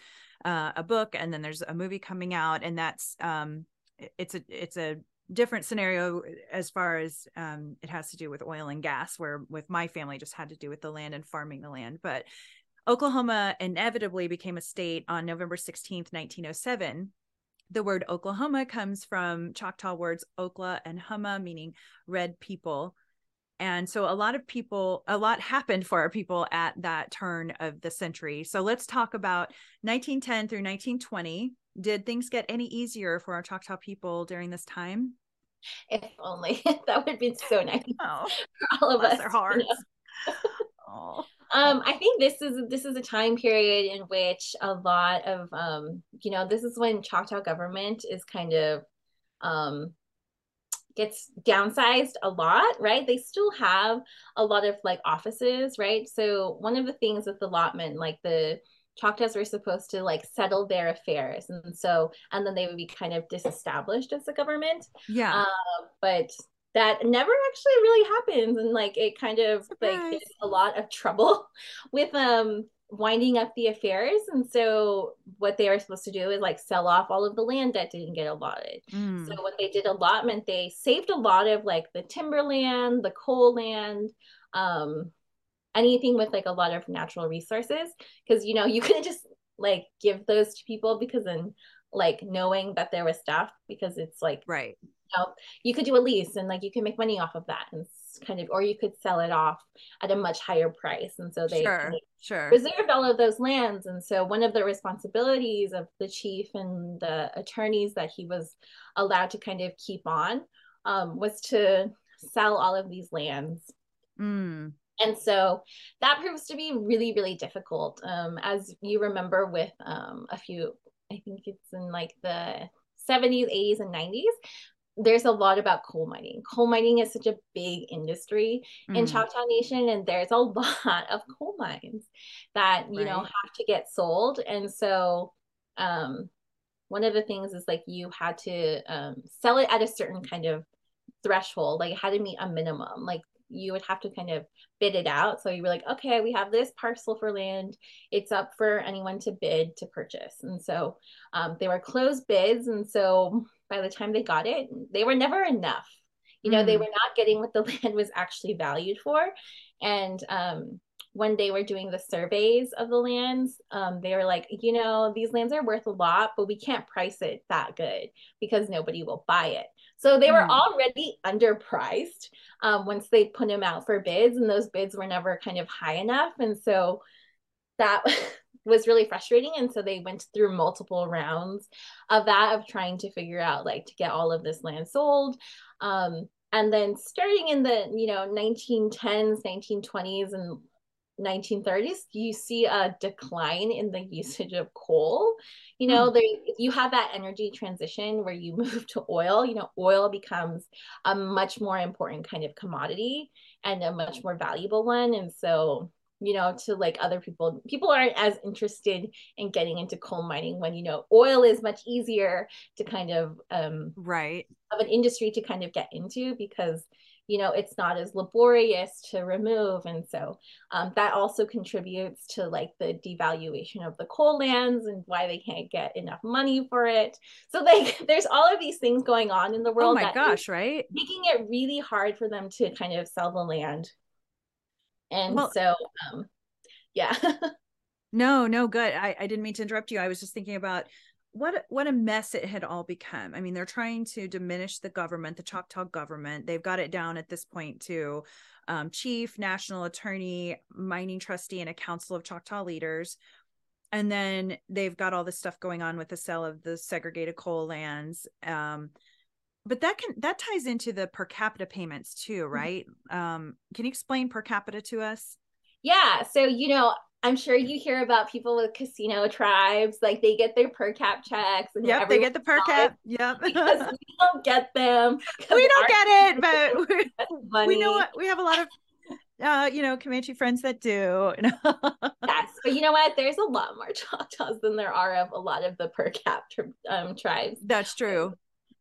uh, a book and then there's a movie coming out and that's um, it's a it's a different scenario as far as um, it has to do with oil and gas where with my family just had to do with the land and farming the land. But oklahoma inevitably became a state on november 16th 1907 the word Oklahoma comes from Choctaw words Okla and Huma, meaning red people. And so a lot of people, a lot happened for our people at that turn of the century. So let's talk about 1910 through 1920. Did things get any easier for our Choctaw people during this time? If only [laughs] that would be so nice oh, for all of us. Their hearts. You know? [laughs] oh um i think this is this is a time period in which a lot of um you know this is when choctaw government is kind of um gets downsized a lot right they still have a lot of like offices right so one of the things with allotment like the Choctaws were supposed to like settle their affairs, and so and then they would be kind of disestablished as a government. Yeah. Uh, but that never actually really happens and like it kind of Surprise. like a lot of trouble [laughs] with um winding up the affairs and so what they were supposed to do is like sell off all of the land that didn't get allotted Mm. so when they did allotment they saved a lot of like the timberland the coal land um anything with like a lot of natural resources because you know you [laughs] couldn't just like give those to people because then like knowing that there was stuff because it's like right. You could do a lease and like you can make money off of that and kind of or you could sell it off at a much higher price and so they Sure. Sure. reserved all of those lands and so one of the responsibilities of the chief and the attorneys that he was allowed to kind of keep on um, was to sell all of these lands Mm. and so that proves to be really really difficult um, as you remember with um, a few i think it's in like the 70s 80s and 90s there's a lot about coal mining. Coal mining is such a big industry in Mm. choctaw nation and there's a [laughs] lot of coal mines that you know have to get sold. And so um, one of the things is like you had to um, sell it at a certain kind of threshold like it had to meet a minimum. Like you would have to kind of bid it out. So you were like okay we have this parcel for land. It's up for anyone to bid to purchase. And so um, they were closed bids. And so by the time they got it they were never enough you know they Mm. were not getting what the [laughs] land was actually valued for and um, when they were doing the surveys of the lands um, they were like you know these lands are worth a lot but we can't price it that good because nobody will buy it so they were Hmm. already underpriced um, once they put them out for bids and those bids were never kind of high enough and so that [laughs] was really frustrating and so they went through multiple rounds of that of trying to figure out like to get all of this land sold. Um, and then starting in the you know 1910s 1920s and 1930s you see a decline in the usage of coal. You know there you have that energy transition where you [laughs] move to oil you know oil becomes a much more important kind of commodity and a much more valuable one. And so you know to like other people people aren't as interested in getting into coal mining when you know oil is much easier to kind of um Right. of an industry to kind of get into because you know it's not as laborious to remove and so um, that also contributes to like the devaluation of the coal lands and why they can't get enough money for it so like [laughs] there's all of these things going on in the world Oh my gosh, right? making it really hard for them to kind of sell the land and Well- so um yeah [laughs] No, no, good. I, I didn't mean to interrupt you. I was just thinking about what a- what a mess it had all become. I mean, they're trying to diminish the government, the Choctaw government. They've got it down at this point to um, chief, national attorney, mining trustee, and a council of Choctaw leaders. And then they've got all this stuff going on with the sale of the segregated coal lands. Um, but that can that ties into the per capita payments too, right? Um, can you explain per capita to us? Yeah. So, you know, I'm sure you hear about people with casino tribes, like they get their per cap checks. And Yep, they get the per cap. Yep. because [laughs] we don't get them. [laughs] we don't get it, but [laughs] we, money. we know what we have a lot of uh you know Comanche friends that do. Yes, but you know what? There's a lot more Choctaws than there are of a lot of the per cap um, tribes. That's true.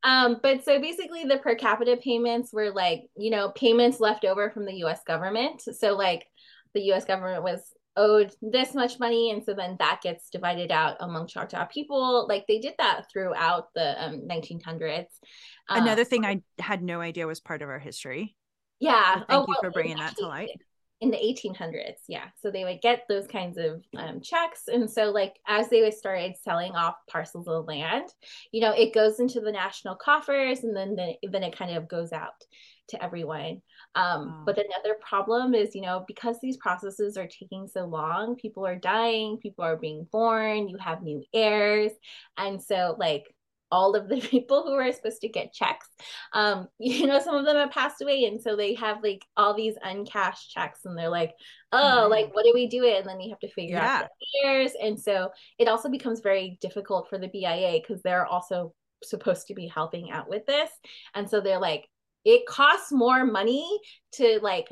Um, but so basically, the per capita payments were like, you know, payments left over from the US government. So, like, the US government was owed this much money. And so then that gets divided out among Choctaw people. Like, they did that throughout the um, 1900s. Um, Another thing I had no idea was part of our history. yeah. So thank you well, for bringing that to light. In the 1800s yeah. So they would get those kinds of um, checks. And so like as they would started selling off parcels of land you know it goes into the national coffers and then the, then it kind of goes out to everyone. Um, Wow. but another problem is you know because these processes are taking so long people are dying people are being born you have new heirs. And so like all of the [laughs] people who are supposed to get checks um [laughs] you know some of them have passed away and so they have like all these uncashed checks and they're like oh Mhm. like what do we do it and then you have to figure Yeah. out the heirs and so it also becomes very difficult for the bia because they're also supposed to be helping out with this and so they're like it costs more money to like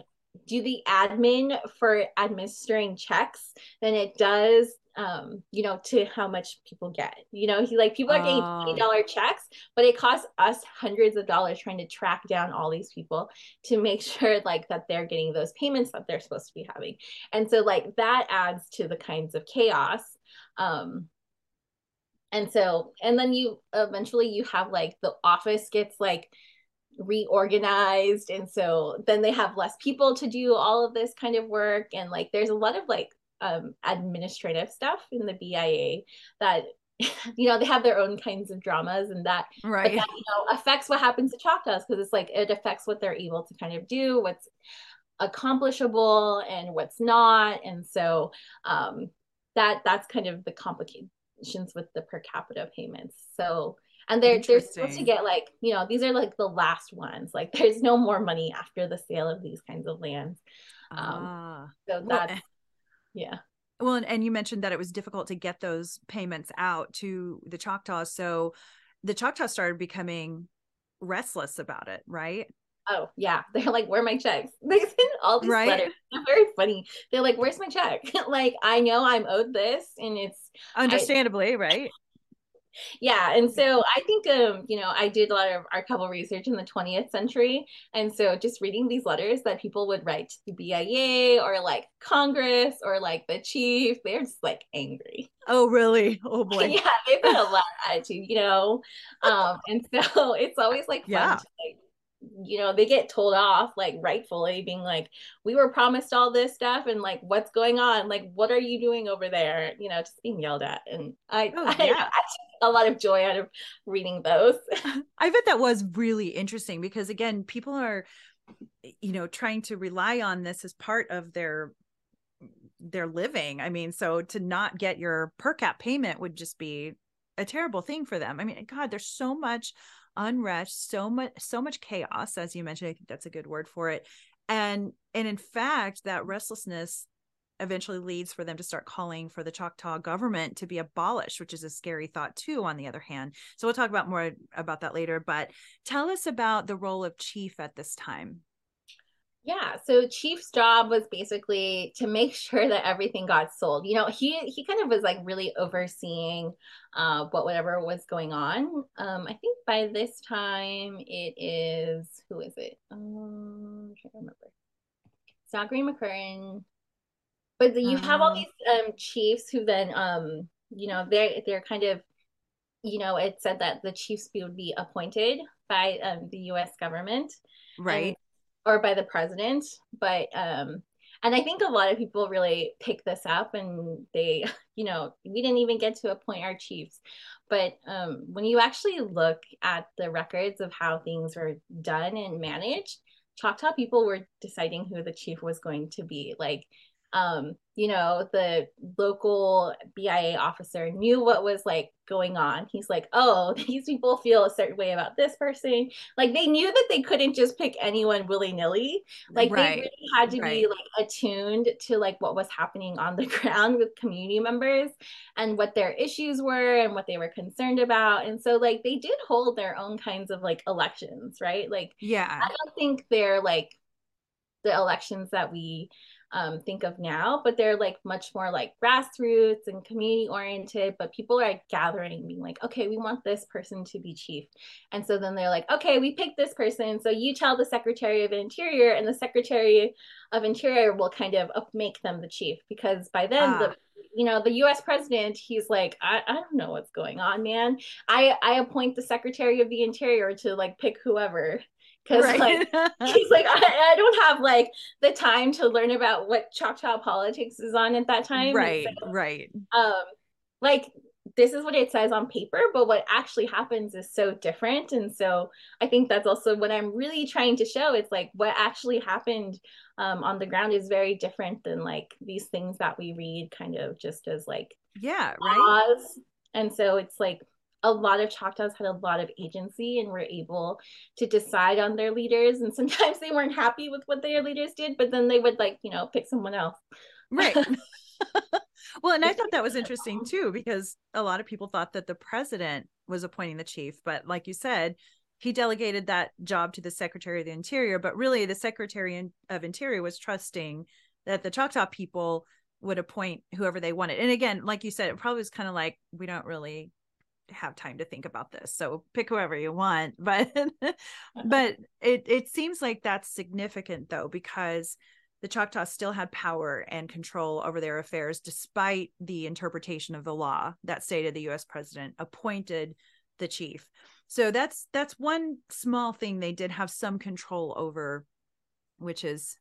do the admin for administering checks than it does um you know to how much people get you know he like people are getting Oh. $20 checks but it costs us hundreds of dollars trying to track down all these people to make [laughs] sure like that they're getting those payments that they're supposed to be having and so like that adds to the kinds of chaos um and so and then you eventually you have like the office gets like reorganized and so then they have less people to do all of this kind of work and like there's a lot of like um administrative stuff in the BIA that [laughs] you know they have their own kinds of dramas and that Right. that you know affects what happens to Choctaws because it's like it affects what they're able to kind of do what's accomplishable and what's not. And so um that that's kind of the complications with the per capita payments. So and they're they're supposed to get like you know these are like the last ones. Like [laughs] there's no more money after the sale of these kinds of lands. Um, Ah. so that's yeah Well, and, and you mentioned that it was difficult to get those payments out to the Choctaws. So the Choctaws started becoming restless about it, right? oh yeah [laughs] they're like where are my checks [laughs] they send all these Right. letters they're very funny they're like where's my check [laughs] like i know i'm owed this and it's Understandably, right? Yeah and so i think um you know i did a lot of archival research in the 20th century and so just reading these letters that people would write to the bia or like congress or like the chief they're just like angry Oh, really? Oh [laughs] boy. yeah they've got a [laughs] lot of attitude you know um and so [laughs] it's always like fun Yeah. to like you know they get told off like rightfully being like we were promised all this stuff and like what's going on like what are you doing over there you know just being yelled at and i Oh, I, yeah. I took a lot of joy out of reading those [laughs] I bet that was really interesting because again, people are you know trying to rely on this as part of their their living. I mean, so to not get your per cap payment would just be a terrible thing for them. I mean, god, there's so much unrest, so much so much chaos as you mentioned. I think that's a good word for it. And and in fact, that restlessness eventually leads for them to start calling for the Choctaw government to be abolished, which is a scary thought too on the other hand. So we'll talk about more about that later, but tell us about the role of chief at this time. Yeah, so Chief's job was basically to make [laughs] sure that everything got sold. You know, he he kind of was like really overseeing uh what whatever was going on. Um I think by this time it is who is it? Um trying to remember. It's not Green McCurtain. But you have all Um. these um chiefs who then um you know they're they're kind of you know it said that the chiefs would be appointed by um, the US government Right. or by the president but um and i think a lot of people really pick this up and they [laughs] you know we didn't even get to appoint our chiefs but um when you actually look at the records of how things were done and managed choctaw people were deciding who the chief was going to be like um you know the local bia officer knew what was like going on. He's like oh [laughs] these people feel a certain way about this person. Like they knew that they couldn't just pick anyone willy-nilly. Like they really had to right. be like attuned to like what was happening on the [laughs] ground with community members and what their issues were and what they were concerned about. And so like they did hold their own kinds of like elections right? Like yeah. i don't think they're like the elections that we um, think of now, but they're like much more like grassroots and community oriented. But people are like gathering, being like, okay, we want this person to be chief. And so then they're like, okay, we picked this person. So you tell the Secretary of Interior, and the Secretary of Interior will kind of up- make them the chief because by then Ah. the you know the US president he's like I, I don't know what's going on man I I appoint the secretary of the interior to like pick whoever because right. like [laughs] he's like I, I don't have like the time to learn about what choctaw politics is on at that time right. so, right. um like this is what it says on paper but what actually happens is so different and so i think that's also what i'm really trying to show it's like what actually happened um, on the ground is very different than like these things that we read kind of just as like Yeah. Right. laws. And so it's like a lot of Choctaws had a lot of agency and were able to decide on their leaders. And [laughs] sometimes they weren't happy with what their leaders did, but then they would like, you know, pick someone else. Right. [laughs] well, and I thought that was interesting too, because a lot of people thought that the president was appointing the chief, but like you said, he delegated that job to the Secretary of the Interior. But really, the Secretary of Interior was trusting that the Choctaw people would appoint whoever they wanted. And again, like you said, it probably was kind of like we don't really have time to think about this. So pick whoever you want. [laughs] But uh-huh. but it it seems like that's significant though, because the Choctaws still had power and control over their affairs despite the interpretation of the law that stated the US president appointed the chief. So that's that's one small thing they did have some control over, which is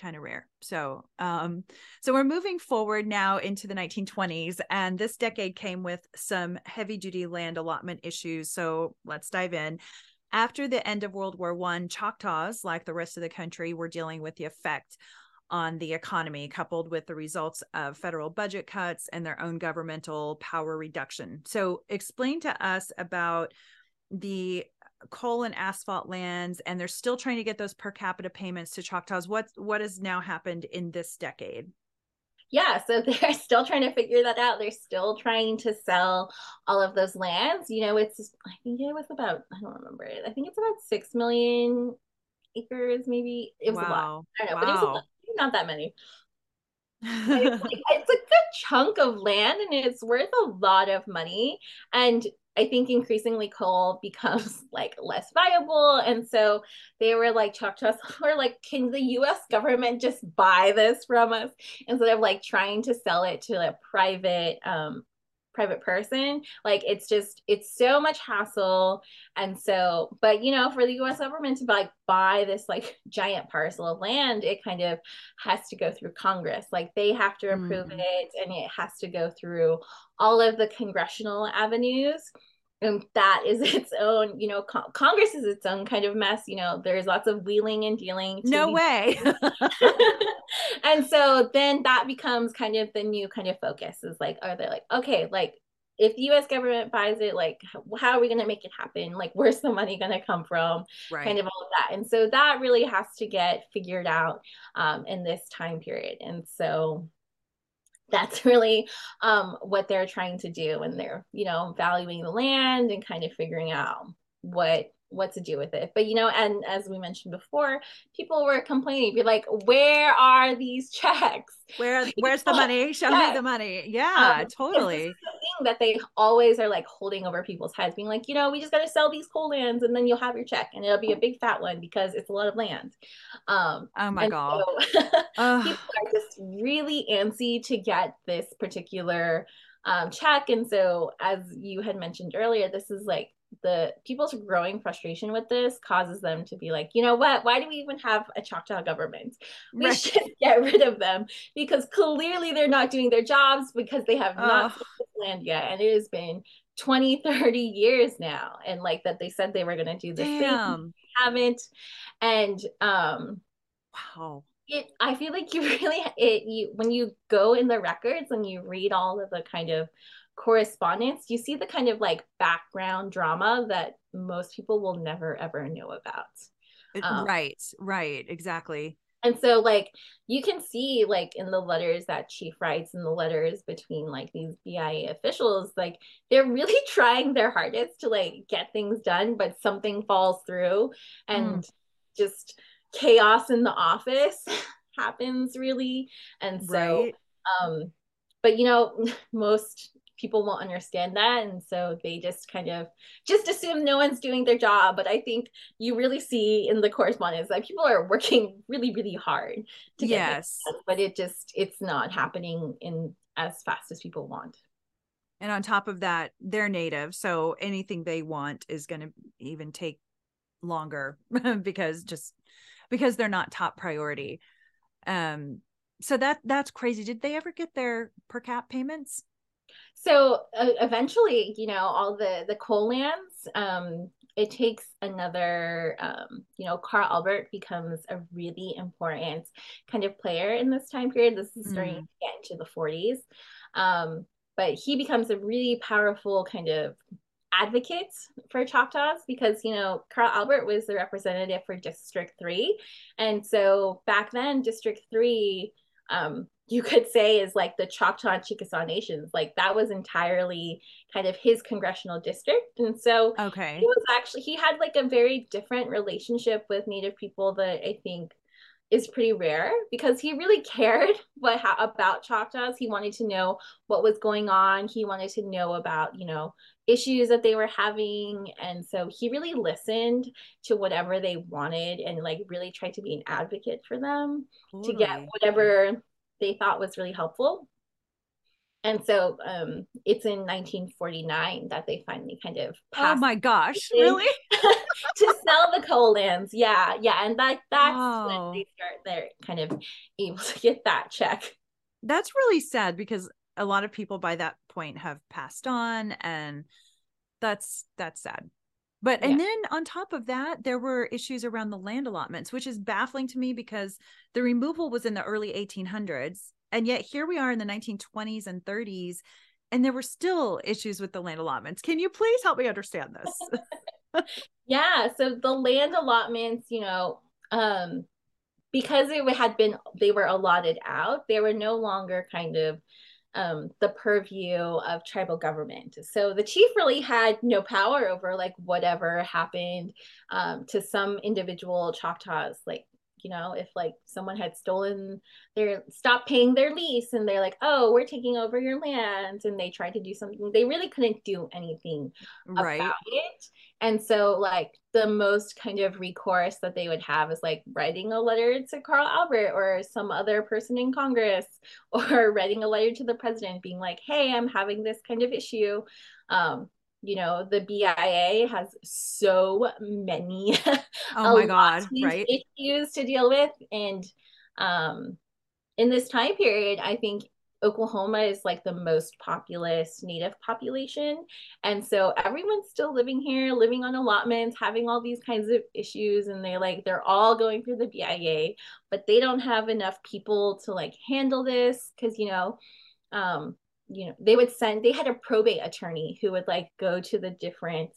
kind of rare. So, um, so we're moving forward now into the 1920s, and this decade came with some heavy duty land allotment issues. So let's dive in. After the end of World War One, Choctaws, like the rest of the country, were dealing with the effect on the economy, coupled with the results of federal budget cuts and their own governmental power reduction. So, explain to us about the coal and asphalt lands and they're still trying to get those per capita payments to Choctaws. What what has now happened in this decade? Yeah, so [laughs] they're still trying to figure that out. They're still trying to sell all of those lands. You know, it's I think it was about I don't remember it. I think it's about six million acres, maybe. It was wow. a lot. I don't know, wow. but it was lot, not that many. [laughs] it's, like, it's a good chunk of land and it's worth a lot of money. And I think increasingly coal [laughs] becomes like less viable. And so they were like, Choctaws [laughs] were like, can the US government just buy this from us instead of like trying to sell it to a private um, private person like it's just it's so much hassle. And so but you know for the us government to like buy this like giant parcel of land it kind of has to go through congress. Like they have to approve mm. it and it has to go through all of the congressional avenues and that is [laughs] its own you know con- congress is its own kind of mess you know there's lots of wheeling and dealing no way. [laughs] And so then that becomes kind of the new kind of focus is like are they like okay like if the us government buys it like how are we going to make it happen? Like where's the money going to come from? Right. kind of all of that. And so that really has to get figured out um, in this time period. And so that's [laughs] really um, what they're trying to do and they're you know valuing the land and kind of figuring out what what to do with it. But you know, and as we mentioned before, people were complaining, be like, "Where are these [laughs] checks? Where where's the money? Show me the money." Yeah, um, totally. thing that they always are like holding over people's heads, being like, you know, we just got to sell these coal lands, and then you'll have your check, and it'll be a big fat one because it's a lot of land. Um, oh my god, so, [laughs] people are just really antsy to get this particular um, check, and so as you had mentioned earlier, this is like the people's growing frustration with this causes them to be like, you know what? Why do we even have a Choctaw government? We right. should [laughs] get rid of them because clearly they're not doing their jobs because they have not this land yet. And it has been 20, 30 years now. And like that they said they were gonna do this Damn. thing. Haven't. And um wow. It I feel like you [laughs] really it you when you go in the records and you read all of the kind of correspondence, you see the kind of like background drama that most people will never ever know about. Um, right, right, exactly. And so, like, you can see, like, in the letters that Chief writes, and the letters between like these BIA officials, like, they're really [laughs] trying their hardest to like get things done, but something falls through, and mm. just chaos in the office [laughs] happens, really. And so, right. um, but you know, [laughs] most people won't understand that. And so they just kind of just assume no one's doing their job. But i think you really see in the correspondence that people are working really really hard to get yes. done, but it just it's not happening in as fast as people want. And on top of that they're native so anything they want is going to even take longer [laughs] because just because they're not top priority. Um so that that's crazy. Did they ever get their per cap payments so uh, eventually you know all the the coal lands um it takes another um you know carl albert becomes a really important kind of player in this time period. This is starting mm. to get into the 40s um but he becomes a really powerful kind of advocate for Choctaws because you know Carl Albert was the representative for District 3 and so back then District 3 um [laughs] you could say is like the Choctaw and Chickasaw nations. Like that was entirely kind of his congressional district. And so okay. it was actually he had like a very different relationship with Native people that I think is pretty rare because he really cared [laughs] what how, about Choctaws. He wanted to know what was going on. He wanted to know about, you know, issues that they were having and so he really listened to whatever they wanted and like really tried to be an advocate for them totally. to get whatever they thought was really helpful. And so um, it's in 1949 that they finally kind of Oh my gosh, really? [laughs] to sell the coal lands. Yeah, yeah. And that that's oh. when they start they're kind of able to get that check. That's really sad because a lot of people by that point have passed on and that's that's sad. But yeah. and then on top of that, there were issues around the land allotments, which is baffling to me because the removal was in the early 1800s and yet here we are in the 1920s and 30s, and there were still issues with the land allotments. Can you please help me understand this? [laughs] yeah. So the land allotments, you know, um, because it had been they were allotted out, they were no longer kind of um, the purview of tribal government. So the chief really had no power over like whatever happened um, to some individual Choctaws, like you know if like someone had stolen their stopped paying their lease and they're like oh we're taking over your land and they tried to do something they really couldn't do anything right. about it and so like the most kind of recourse that they would have is like writing a letter to Carl Albert or some other person in Congress [laughs] or writing a letter to the president being like hey I'm having this kind of issue um you know the bia has so many [laughs] oh my god right? issues to deal with. And um in this time period i think oklahoma is like the most populous native population. And so everyone's still living here living on allotments having all these kinds of issues. And they're like they're all going through the bia but they don't have enough people to like handle this because you know um you know they would send they had a probate attorney who would like go to the different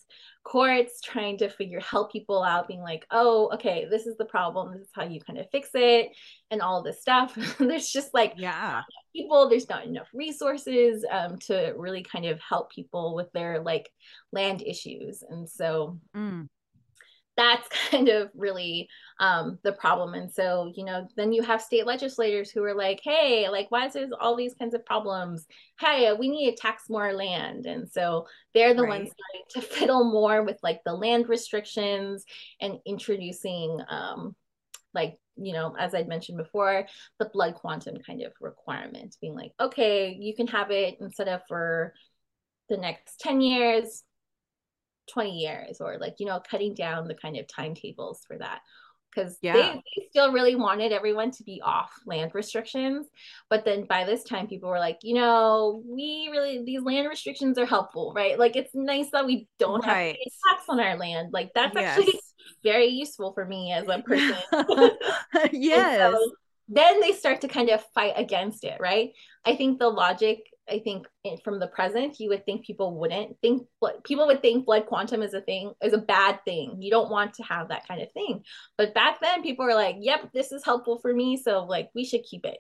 courts trying to figure help people out being like oh okay this is the problem this is how you kind of fix it and all this stuff. [laughs] There's just like yeah. people there's not enough resources um, to really kind of help people with their like land issues and so mm that's [laughs] kind of really um, the problem. And so, you know, then you have state legislators who are like, hey, like, why is there all these kinds of problems? Hey, we need to tax more land. And so they're the right. ones starting to [laughs] fiddle more with like the land restrictions and introducing um, like you know, as I'd mentioned before, the blood quantum kind of requirement, being like, okay, you can have it instead of for the next 10 years, 20 years or like you know cutting down the kind of timetables for that because yeah. they, they, still really wanted everyone to be off land restrictions but then by this time people were like you know we really these land restrictions are helpful right like it's nice that we don't right. have to tax on our land like that's yes. actually [laughs] very useful for me as a [laughs] person [laughs] yes so then they start to kind of fight against it right i think the logic I think from the present, you would think people wouldn't think people would think blood quantum is a thing is a bad thing. You don't want to have that kind of thing. But back then, people were like, "Yep, this is helpful for me, so like we should keep it."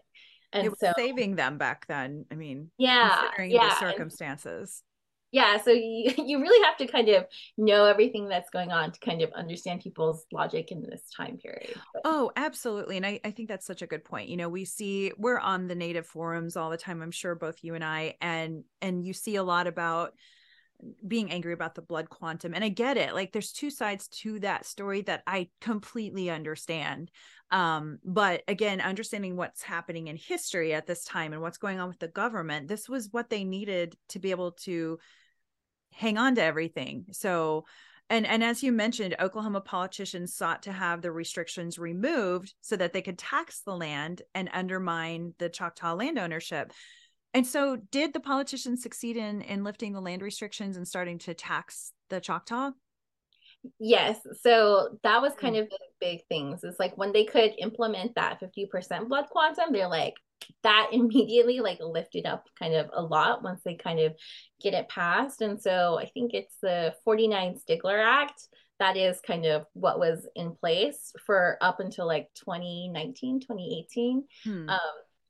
And it so saving them back then. I mean, yeah, considering yeah. the circumstances yeah so you, [laughs] you really have to kind of know everything that's going on to kind of understand people's logic in this time period but. oh absolutely and I, I think that's such a good point you know we see we're on the native forums all the time i'm sure both you and i and and you see a lot about being angry about the blood quantum and i get it like there's two sides to that story that i completely understand um but again understanding what's happening in history at this time and what's going on with the government this was what they needed to be able to hang on to everything. So and and as you mentioned oklahoma politicians sought to have the restrictions removed so that they could tax the land and undermine the choctaw land ownership and so did the politicians succeed in in lifting the land restrictions and starting to tax the choctaw yes so that was kind mm. of the big things it's like when they could implement that 50% blood quantum they're like that [laughs] immediately like lifted up kind of a lot once they kind of get it passed. And so I think it's the 49 Stigler Act that is kind of what was in place for up until like 2019, 2018. Hmm. Um,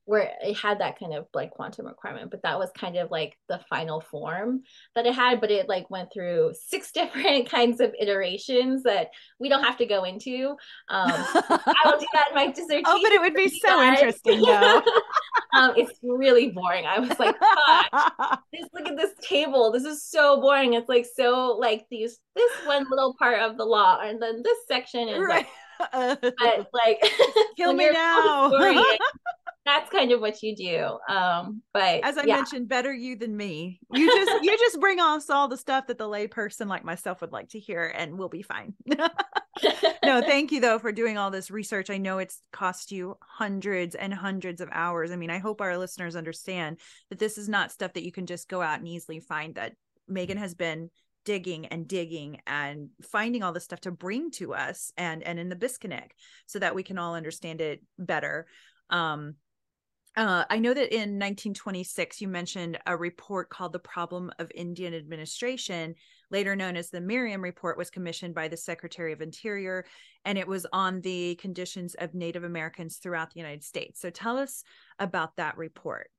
where it had that kind of like quantum requirement but that was kind of like the final form that it had but it like went through six [laughs] different kinds of iterations that we don't have to go into. Um i will do that in my dissertation oh but it would be so interesting [laughs] though. Um it's really boring. I was like gosh [laughs] just look at this table. This is so boring. It's like so like these this one little part of the law and then this section is right. like but, like kill me now that's kind of what you do um but as i yeah. mentioned better you than me. You just [laughs] you just bring us all the stuff that the layperson like myself would like to hear and we'll be fine. [laughs] No [laughs] thank you though for doing all this research. I know it's cost you hundreds and hundreds of hours. I mean i hope our listeners understand that this is not stuff that you can just go out and easily find that megan has been digging and digging and finding all this stuff to bring to us and and in the Biskinik so that we can all understand it better. Um uh, I know that in 1926, you mentioned a report called The Problem of Indian Administration, later known as the Merriam Report, was commissioned by the Secretary of Interior, and it was on the conditions of Native Americans throughout the United States. So tell us about that report.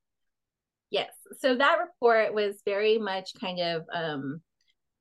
Yes. So that report was very much kind of um,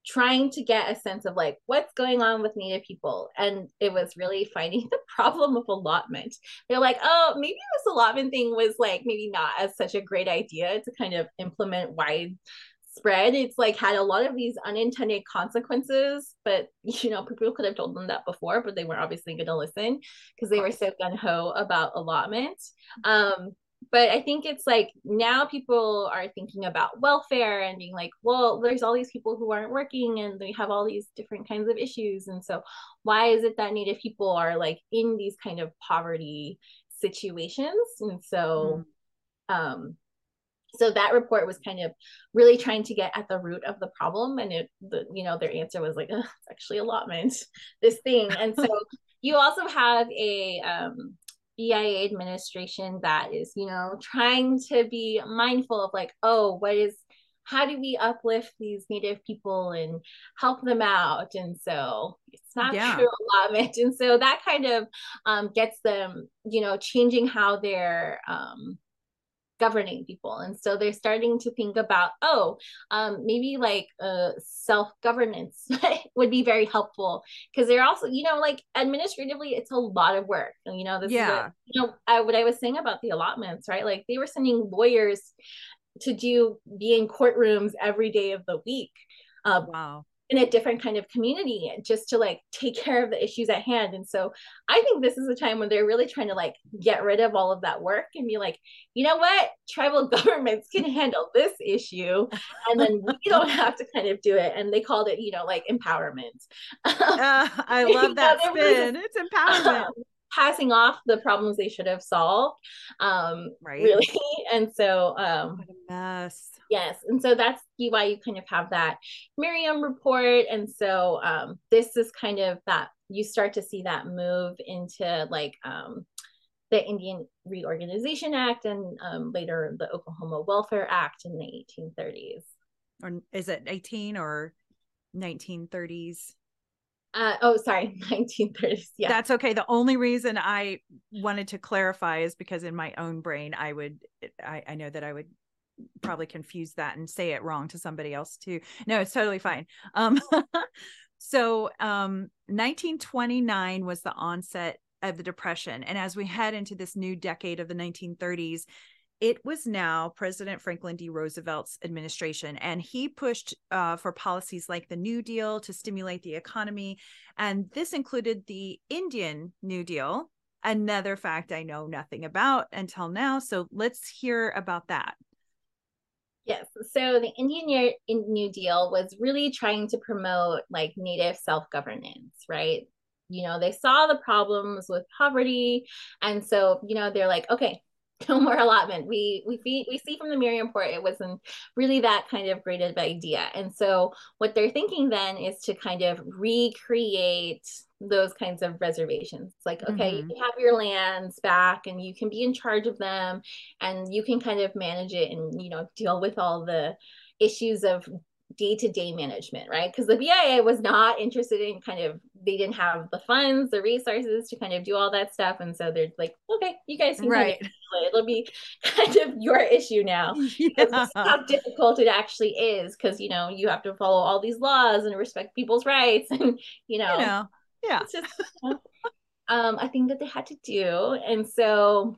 trying to get a sense of like what's going on with native people. And it was really finding [laughs] the problem of allotment. They're like oh maybe this allotment thing was like maybe not as such a great idea to kind of implement widespread. It's like had a lot of these unintended consequences but [laughs] you know people could have told them that before but they weren't obviously going to listen because they were so gun-ho about allotment. Um but I think it's like now people are thinking about welfare and being like, well, there's all these people who aren't working and they have all these different kinds of issues. And so, why is it that Native people are like in these kind of poverty situations? And so, mm. um, so that report was kind of really trying to get at the root of the problem and it the you know their answer was like it's actually allotment [laughs] this thing and so [laughs] you also have a um BIA administration that is, you know, trying to be mindful of like, oh, what is how do we uplift these native people and help them out and so it's not yeah. true allotment [laughs] and so that kind of um, gets them you know changing how they're um, governing people. And so they're starting to think about oh um, maybe like uh, self-governance [laughs] would be very helpful. Because they're also you know like administratively it's a lot of work. You know this yeah a, you know I, what i was saying about the allotments right? Like they were sending lawyers to do be in courtrooms every day of the week uh, wow in a different kind of community just to like take care of the issues at hand. And so I think this is a time when they're really trying to like get rid of all of that work and be like, you know what? Tribal [laughs] governments can handle this issue. And then we [laughs] don't have to kind of do it. And they called it, you know, like empowerment. Uh, [laughs] I love that spin. It's empowerment. Passing off the problems they should have solved um right really [laughs] and so um what a mess Yes. And so that's why you kind of have that Merriam report. And so um, this is kind of that you start to see that move into like um, the Indian Reorganization Act and um, later the Oklahoma Welfare Act in the 1830s. Or is it 18 or 1930s? Uh, oh, sorry, [laughs] 1930s. Yeah, that's okay. The only reason I wanted to clarify is because in my own brain, I would, I, I know that I would probably confuse that and say it wrong to somebody else too. No, it's totally fine. Um, [laughs] so um, 1929 was the onset of the depression, and as we head into this new decade of the 1930s, it was now President Franklin D. Roosevelt's administration, and he pushed uh, for policies like the New Deal to stimulate the economy. And this included the Indian New Deal, another fact I know nothing about until now. So let's hear about that. Yes. So the Indian New Deal was really trying to promote like native self governance, right? You know, they saw the problems with poverty. And so, you know, they're like, okay, no more allotment. We we see we see from the Merriam report it wasn't really that kind of great of idea. And so what they're thinking then is to kind of recreate those kinds of reservations. It's like, okay, mm-hmm. you have your lands back and you can be in charge of them and you can kind of manage it and, you know, deal with all the issues of day-to-day management right because the bia was not interested in kind of they didn't have the funds, the resources to kind of do all that stuff. And so they're like, okay, you guys can right. it. It'll be [laughs] kind of your issue now. [laughs] Yeah. how difficult it actually is because you know you have to follow all these laws and respect people's rights [laughs] and you know, you know yeah. It's just um I think that they had to do. And so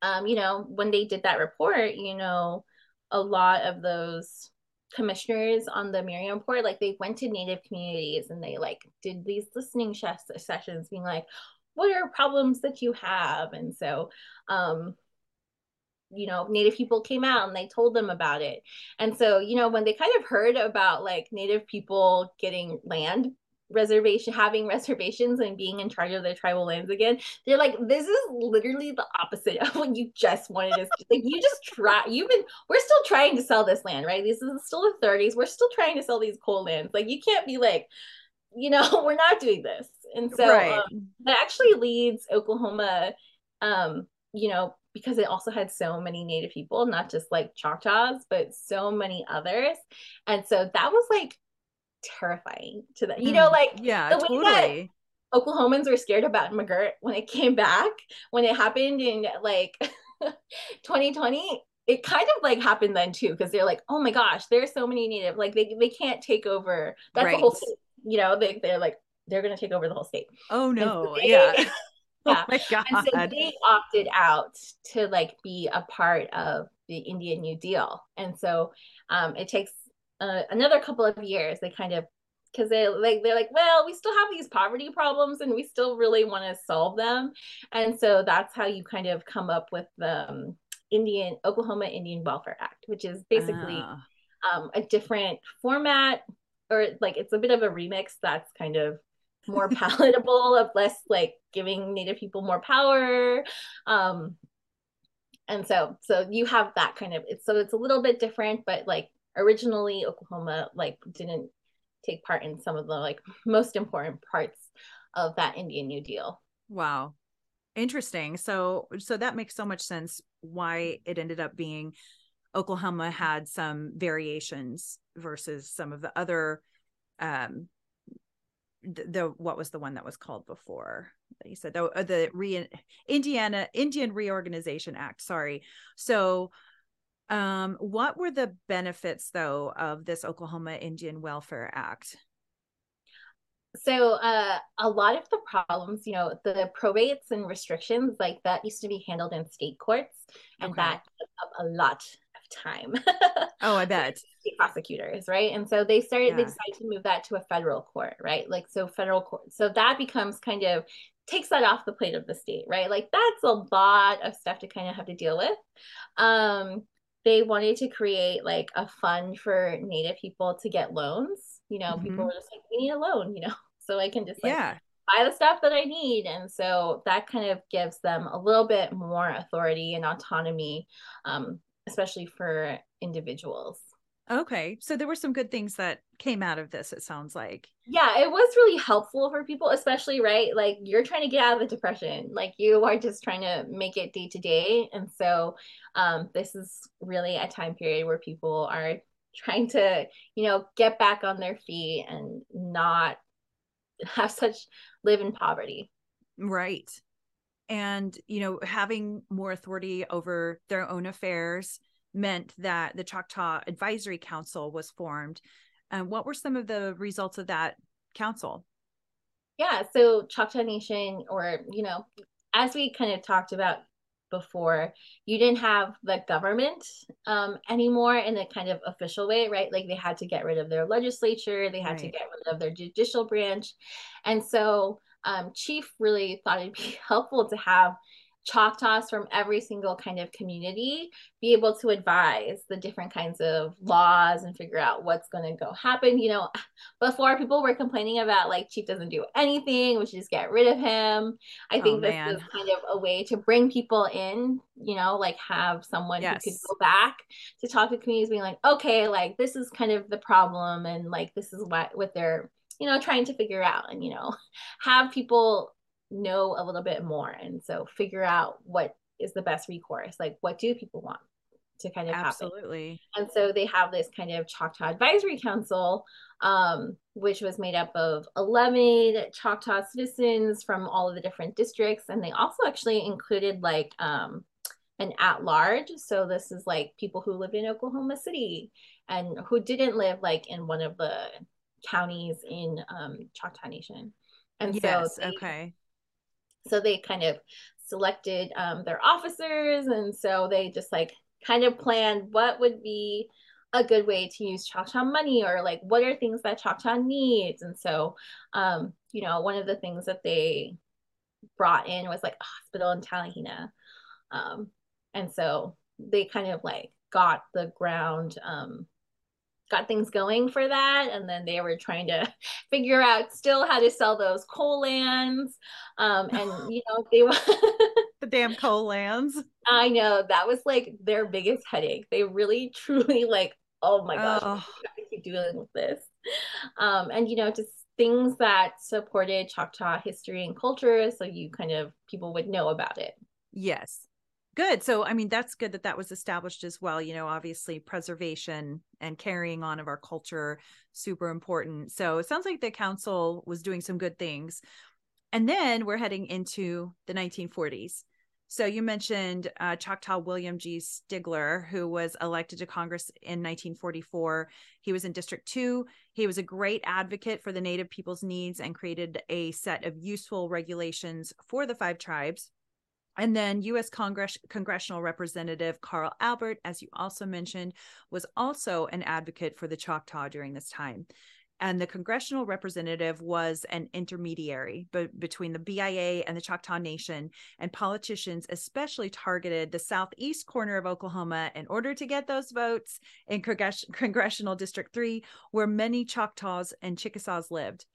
um, you know, when they did that report, you know, a lot of those commissioners on the Merriam report, like they went to native communities and they like did these listening sessions being like, what are problems that you have? And so, um, you know, native people came out and they told them about it. And so, you know, when they kind of heard about like native people getting land reservation having reservations and being in charge of their tribal lands again they're like this is literally the opposite of what you just wanted us to like you just try you've been we're still trying to sell this land right? This is still the 30s we're still trying to sell these coal lands like you can't be like you know [laughs] we're not doing this. And so right. um, that actually leads oklahoma um you know because it also had so many native people not just like choctaws but so many others. And so that was like terrifying to them. You know, mm, like yeah, the way totally. that Oklahomans were scared about McGirt when it came back, when it happened in like [laughs] 2020. It kind of like happened then too, because they're like, oh my gosh, there's so many native, like they they can't take over. That's right. the whole state. You know, they they're like they're gonna take over the whole state. Oh no, so they, yeah. [laughs] [laughs] yeah. Oh my God. And so they opted out to like be a part of the Indian New Deal. And so um, it takes uh, another couple of years they kind of because they like they're like well we still have these poverty problems and we still really want to solve them and so that's how you kind of come up with the um, indian oklahoma indian welfare act which is basically uh. um, a different format or like it's a bit of a remix that's kind of more [laughs] palatable of less like giving native people more power um and so so you have that kind of it's so it's a little bit different but like originally Oklahoma like didn't take part in some of the like most important parts of that Indian New Deal. Wow. Interesting. So so that makes so much sense why it ended up being Oklahoma had some variations versus some of the other um the, the what was the one that was called before you said the, the re Indiana Indian Reorganization Act sorry so um, what were the benefits, though, of this Oklahoma Indian Welfare Act? So, uh, a lot of the problems, you know, the probates and restrictions like that used to be handled in state courts, and okay. that a lot of time. oh, I [laughs] bet. State prosecutors, right? And so they started, yeah. they decided to move that to a federal court, right? Like, so federal court. So that becomes kind of takes that off the plate of the state, right? Like, that's a lot of stuff to kind of have to deal with. Um, they wanted to create like a fund for native people to get loans you know mm-hmm. people were just like we need a loan [laughs] you know so i can just like yeah. buy the stuff that i need and so that kind of gives them a little bit more authority and autonomy um, especially for individuals Okay. So there were some good things that came out of this, it sounds like. Yeah, it was really helpful for people, especially, right? Like you're trying to get out of the depression. Like you are just trying to make it day to day. And so um, this is really a time period where people are trying to, you know, get back on their feet and not have such live in poverty. Right. And, you know, having more authority over their own affairs meant that the Choctaw Advisory Council was formed. And what were some of the results of that council? Yeah, so Choctaw Nation, or, you know, as we kind of talked about before, you didn't have the government um, anymore in a kind of official way, right? Like they had to get rid of their legislature, they had right. to get rid of their judicial branch. And so um, Chief really thought it'd be [laughs] helpful to have Choctaws from every single kind of community be able to advise the different kinds of laws and figure out what's going to go happen. You know, [sighs] before people were complaining about like Chief doesn't do anything, we should just get rid of him. I oh, think oh, this man. is kind of a way to bring people in, you know, like have someone yes. who could go back to talk to communities being like, okay, like this is kind of the problem and like this is what what they're you know trying to figure out and you know [laughs] have people know a little bit more and so figure out what is the best recourse like what do people want to kind of absolutely. Happen. and so they have this kind of choctaw advisory council um, which was made up of 11 choctaw citizens from all of the different districts and they also actually included like um, an at large so this is like people who lived in oklahoma city and who didn't live like in one of the counties in um, choctaw nation. And yes so they, okay so they kind of selected um, their officers and so they just like kind of planned what would be a good way to use choctaw money or like what are things that choctaw needs. And so um, you know one of the things that they brought in was like a hospital in talihina um, and so they kind of like got the ground um, got things going for that. And then they were trying to [laughs] figure out still how to sell those coal lands. Um and [laughs] you know they were. [laughs] the damn coal lands. I know. That was like their biggest headache. They really truly like oh my gosh oh. we keep dealing with this. Um and you know just things that supported choctaw history and culture so you kind of people would know about it. Yes good so i mean that's good that that was established as well you know obviously preservation and carrying on of our culture super important so it sounds like the council was doing some good things and then we're heading into the 1940s so you mentioned uh, Choctaw William G. Stigler, who was elected to Congress in 1944. He was in District 2. He was a great advocate for the Native people's needs and created a set of useful regulations for the five tribes. And then U.S. Congress congressional representative Carl Albert, as you also mentioned, was also an advocate for the Choctaw during this time. And the congressional representative was an intermediary be- between the BIA and the Choctaw Nation. And politicians especially targeted the southeast corner of Oklahoma in order to get those votes in Congressional District 3, where many Choctaws and Chickasaws lived.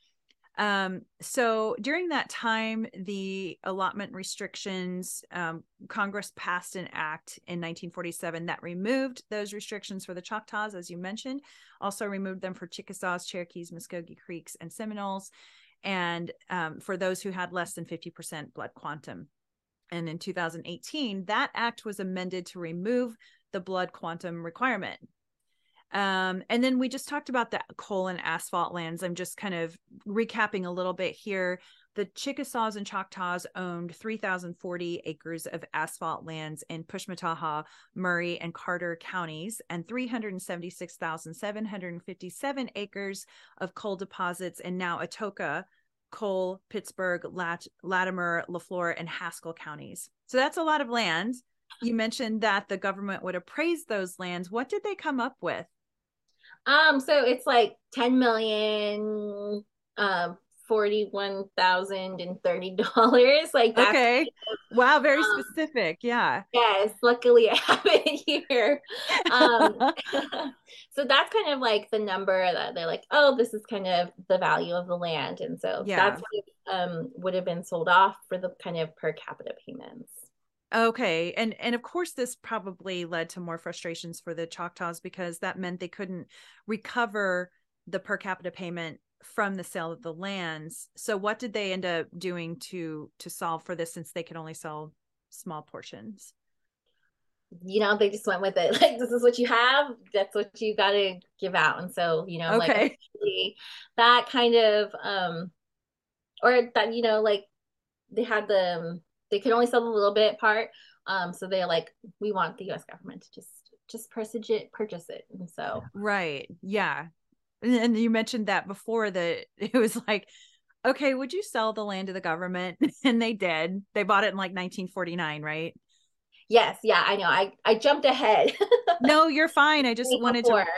Um, so during that time, the allotment restrictions, um, Congress passed an act in 1947 that removed those restrictions for the Choctaws, as you mentioned, also removed them for Chickasaws, Cherokees, Muscogee Creeks, and Seminoles, and um, for those who had less than 50% blood quantum. And in 2018, that act was amended to remove the blood quantum requirement um, and then we just talked about the coal and asphalt lands. I'm just kind of recapping a little bit here. The Chickasaws and Choctaws owned 3,040 acres of asphalt lands in Pushmataha, Murray, and Carter counties, and 376,757 acres of coal deposits in now Atoka, Coal, Pittsburg, Lat- Latimer, Le Flore, and Haskell counties. So that's a lot of land. You mentioned that the government would appraise those lands. What did they come up with? Um, so it's like 10 million, um, forty-one thousand and thirty dollars. [laughs] Like that's okay, wow, very um, specific. Yeah. Yes, luckily I [laughs] have it here. Um, [laughs] so that's kind of like the number that they're like, oh, this is kind of the value of the land, and so yeah. that's what um would have been sold off for the kind of per capita payments. Okay. And and of course this probably led to more frustrations for the Choctaws because that meant they couldn't recover the per capita payment from the sale of the lands. So what did they end up doing to to solve for this since they could only sell small portions? You know, they just went with it. [laughs] Like this is what you have, that's what you got to give out. And so, you know, okay. like that kind of um or that you know like they had the um, they could only sell a little bit part. Um, so they're like, we want the U.S. government to just just purchase it, purchase it. And so right, yeah. And, and you mentioned that before that [laughs] it was like, okay, would you sell the land to the government? [laughs] And they did. They bought it in like 1949, right? Yes, yeah, I know. I I jumped ahead. [laughs] no, you're fine. I just wanted before. to.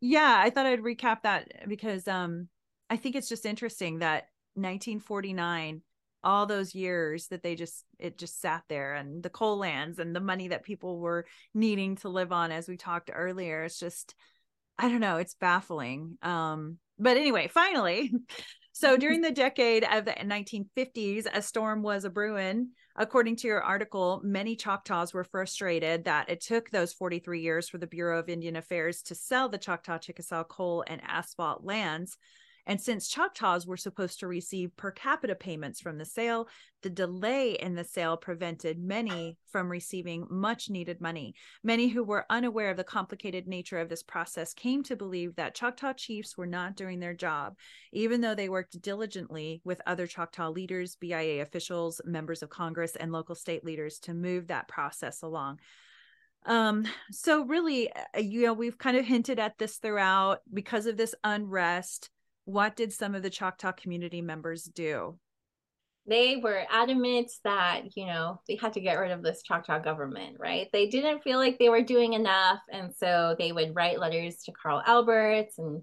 Yeah, I thought I'd recap that because um, I think it's just interesting that 1949 all those years that they just it just sat there and the coal lands and the money that people were needing to live on as we talked earlier it's just i don't know it's baffling. Um but anyway finally [laughs] so during the decade of the 1950s a storm was a brewing according to your article many choctaws were frustrated that it took those 43 years for the bureau of indian affairs to sell the choctaw chickasaw coal and asphalt lands And since Choctaws were supposed to receive per capita payments from the sale, the delay in the sale prevented many from receiving much needed money. Many who were unaware of the complicated nature of this process came to believe that Choctaw chiefs were not doing their job, even though they worked diligently with other Choctaw leaders, BIA officials, members of Congress, and local state leaders to move that process along. Um, so really, uh, you know, we've kind of hinted at this throughout because of this unrest. What did some of the Choctaw community members do? They were adamant that, you know, they had to get rid of this Choctaw government, right? They didn't feel like they were doing enough. And so they would write letters to Carl Alberts and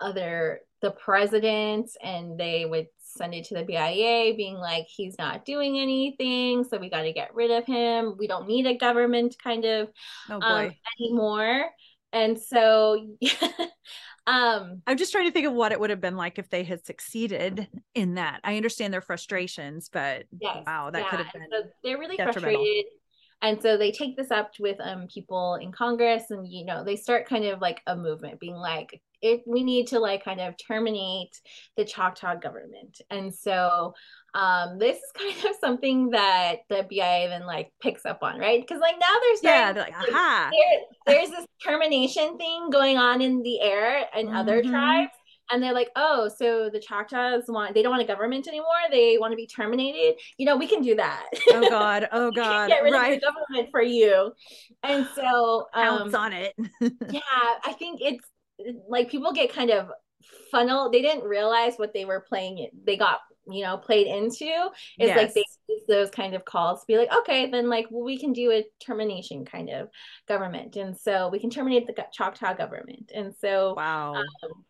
other the president and they would send it to the BIA being like he's not doing anything so we got to get rid of him we don't need a government kind of oh um, anymore and so [laughs] um i'm just trying to think of what it would have been like if they had succeeded in that i understand their frustrations but yes, wow that yeah. could have been so they're really frustrated and so they take this up with um people in congress and you know they start kind of like a movement being like it we need to like kind of terminate the Choctaw government. And so um this is [laughs] kind of something that the BIA then like picks up on, right? Because like now there's yeah, like, aha. There, there's this termination thing going on in the air and mm-hmm. other tribes. And they're like, oh, so the Choctaws want, they don't want a government anymore. They want to be terminated. You know, we can do that. Oh, God. [laughs] Oh, God. get rid right. of the government for you. And so, um, Pounce on it. [laughs] yeah, I think it's, like people get kind of funnel they didn't realize what they were playing they got you know played into is yes. like they use those kind of calls to be like okay then like well, we can do a termination kind of government and so we can terminate the choctaw government and so wow um,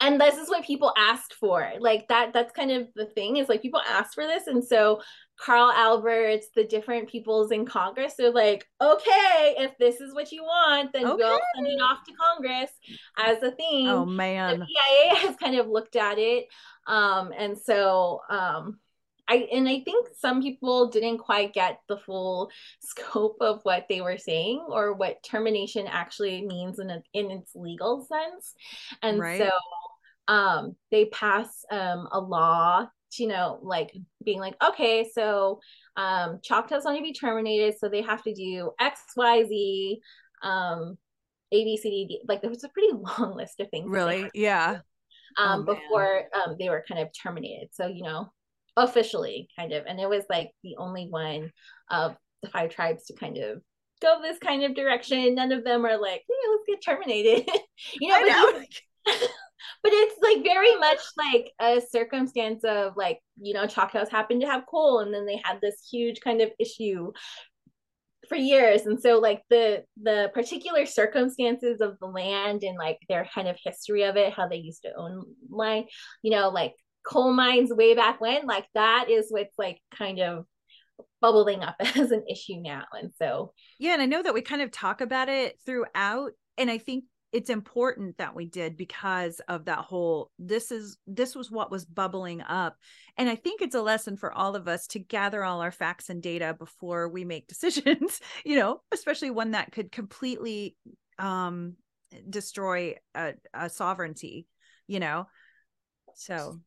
and this is what people asked for like that that's kind of the thing is like people asked for this and so Carl Alberts, the different peoples in Congress, they're like, okay, if this is what you want, then okay. we'll send it off to Congress as a thing. Oh man. The BIA [laughs] has kind of looked at it. Um, and so um I and I think some people didn't quite get the full scope of what they were saying or what termination actually means in a, in its legal sense. And right. so um they pass um a law you know, like being like, okay, so um, Choctaws want to be terminated, so they have to do X, Y, Z, um, A, B, C, D, D. Like there was a pretty [laughs] long list of things. Really? Yeah. Um, oh, before um, they were kind of terminated. So, you know, officially kind of. And it was like the only one of the five tribes to kind of go this kind of direction. None of them are like, hey, let's get terminated. [laughs] you know, know. [laughs] but it's like very much like a circumstance of like you know choctaws happened to have coal and then they had this huge kind of issue for years. And so like the the particular circumstances of the land and like their kind of history of it how they used to own land you know like coal mines way back when like that is what's like kind of bubbling up [laughs] as an issue now. And so yeah and i know that we kind of talk about it throughout and i think it's important that we did because of that whole this is this was what was bubbling up. And i think it's a lesson for all of us to gather all our facts and data before we make [laughs] decisions you know especially one that could completely um destroy a, a sovereignty you know? So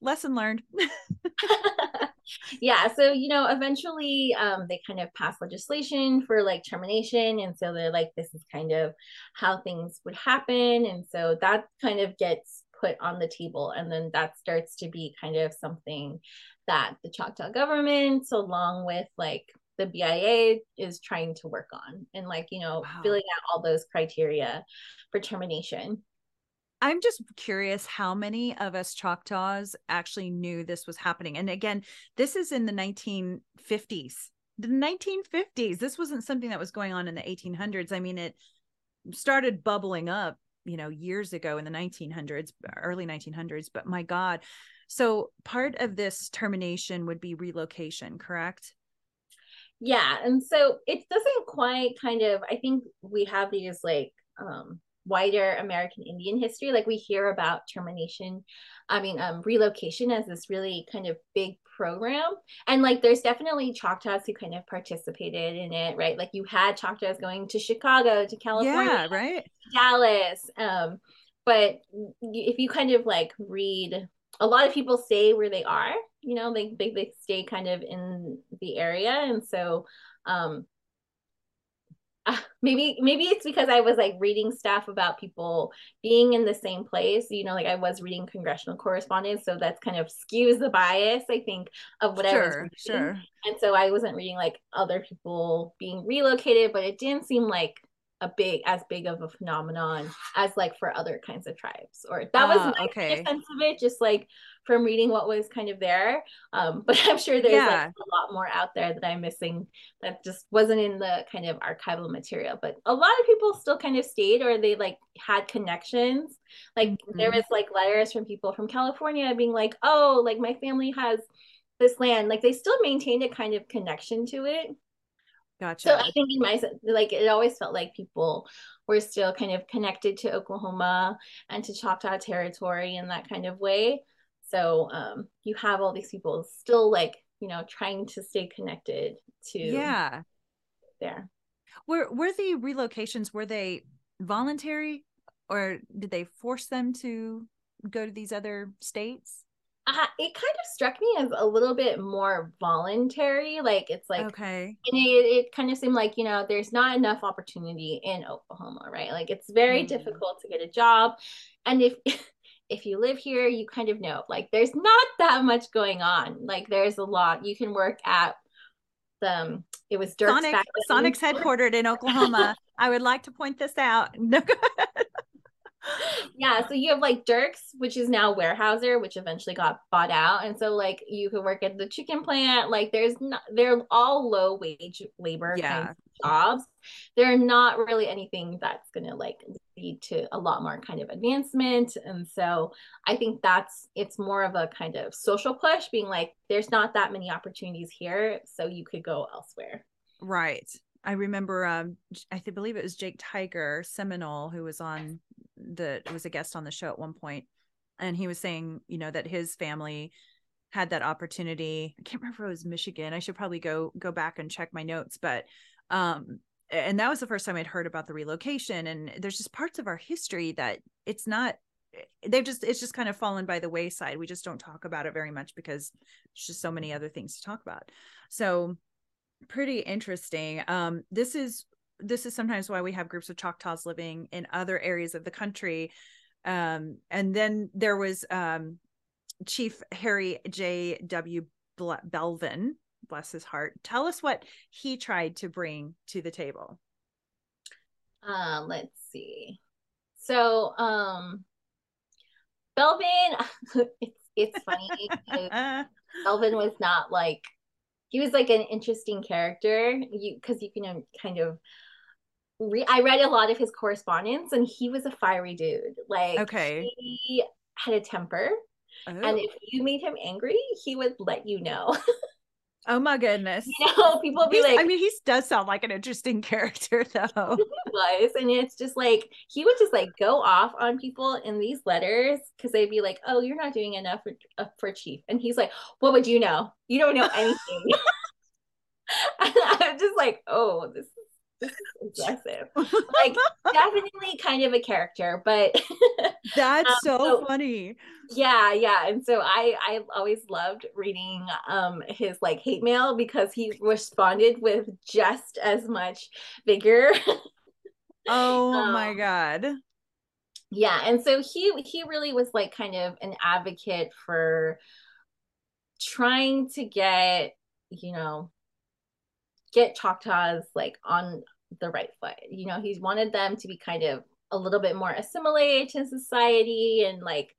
lesson learned [laughs] yeah so you know eventually um they kind of pass legislation for like termination and so they're like this is kind of how things would happen and so that kind of gets put on the table and then that starts to be kind of something that the choctaw government along with like the BIA is trying to work on and like you know wow. filling out all those criteria for termination I'm just curious how many of us Choctaws actually knew this was happening. And again, this is in the 1950s. The 1950s. This wasn't something that was going on in the 1800s. I mean, it started bubbling up, you know, years ago in the 1900s, early 1900s. But my God. So part of this termination would be relocation, correct? Yeah. And so it doesn't quite kind of, I think we have these like, um, wider American Indian history. Like we hear about termination, I mean, um, relocation as this really kind of big program. And like there's definitely Choctaws who kind of participated in it, right? Like you had Choctaws going to Chicago, to California, yeah, right, Dallas. Um, but if you kind of like read a lot of people stay where they are you know they, they, they stay kind of in the area and so um [laughs] maybe maybe it's because I was like reading stuff about people being in the same place. You know, like I was reading congressional correspondence, so that's kind of skews the bias, I think, of what sure, I was reading. Sure. And so I wasn't reading like other people being relocated, but it didn't seem like a big as big of a phenomenon as like for other kinds of tribes or that was Ah, my okay. sense of it just like from reading what was kind of there um [laughs] but i'm sure there's Yeah. like a lot more out there that i'm missing that just wasn't in the kind of archival material but a lot of people still kind of stayed or they like had connections like there Mhm. was like letters from people from california being like oh like my family has this land like they still maintained a kind of connection to it Gotcha. so I think in my like it always felt like people were still kind of connected to Oklahoma and to Choctaw territory in that kind of way. So um, you have all these people still like you know trying to stay connected to yeah. there. Were were the relocations were they voluntary or did they force them to go to these other states? Uh, it kind of struck me as a little bit more voluntary. Like it's like okay. and it, it kind of seemed like you know there's not enough opportunity in oklahoma right like it's very Mm. difficult to get a job and if [laughs] if you live here you kind of know like there's not that much going on like there's a lot you can work at the um, it was Dierks Sonic. Sonic's headquartered in Oklahoma. I would like to point this out. [laughs] No, go ahead. Yeah so you have like Dierks which is now Weyerhaeuser which eventually got bought out and so like you could work at the chicken plant like there's not they're all low wage labor Yeah. kinds of jobs they're not really anything that's gonna like lead to a lot more kind of advancement and so i think that's it's more of a kind of social push being like there's not that many opportunities here so you could go elsewhere Right. I remember um I th- believe it was Jake Tiger Seminole who was on the was a guest on the show at one point and he was saying, you know, that his family had that opportunity. I can't remember if it was Michigan. I should probably go go back and check my notes, but um and that was the first time I'd heard about the relocation and there's just parts of our history that it's not they've just it's just kind of fallen by the wayside. We just don't talk about it very much because there's just so many other things to talk about. So pretty interesting. Um, this is this is sometimes why we have groups of Choctaws living in other areas of the country. Um, and then there was um, Chief Harry J. W. Belvin, bless his heart. Tell us what he tried to bring to the table. Um, let's see. So, um, Belvin, [laughs] it's it's funny. [laughs] Belvin was not like he was like an interesting character. You because you can um, kind of re- I read a lot of his correspondence, and he was a fiery dude. Like, Okay. he had a temper, and oh. if you made him angry, he would let you know. [laughs] oh my goodness. you know, people would be He's- like, I mean, he does sound like an interesting [laughs] character, though. He was and it's just like he would just like go off on people in these letters because they'd be like oh you're not doing enough for, uh, for chief and he's like what would you know you don't know anything [laughs] and i'm just like oh this is this is aggressive like definitely kind of a character but [laughs] That's Um, so so- funny. yeah yeah and so i i always loved reading um his like hate mail because he responded with just as much vigor [laughs] Oh my Um, god. yeah and so he he really was like kind of an advocate for trying to get you know get choctaws like on the right foot. You know he wanted them to be kind of a little bit more assimilated in society and like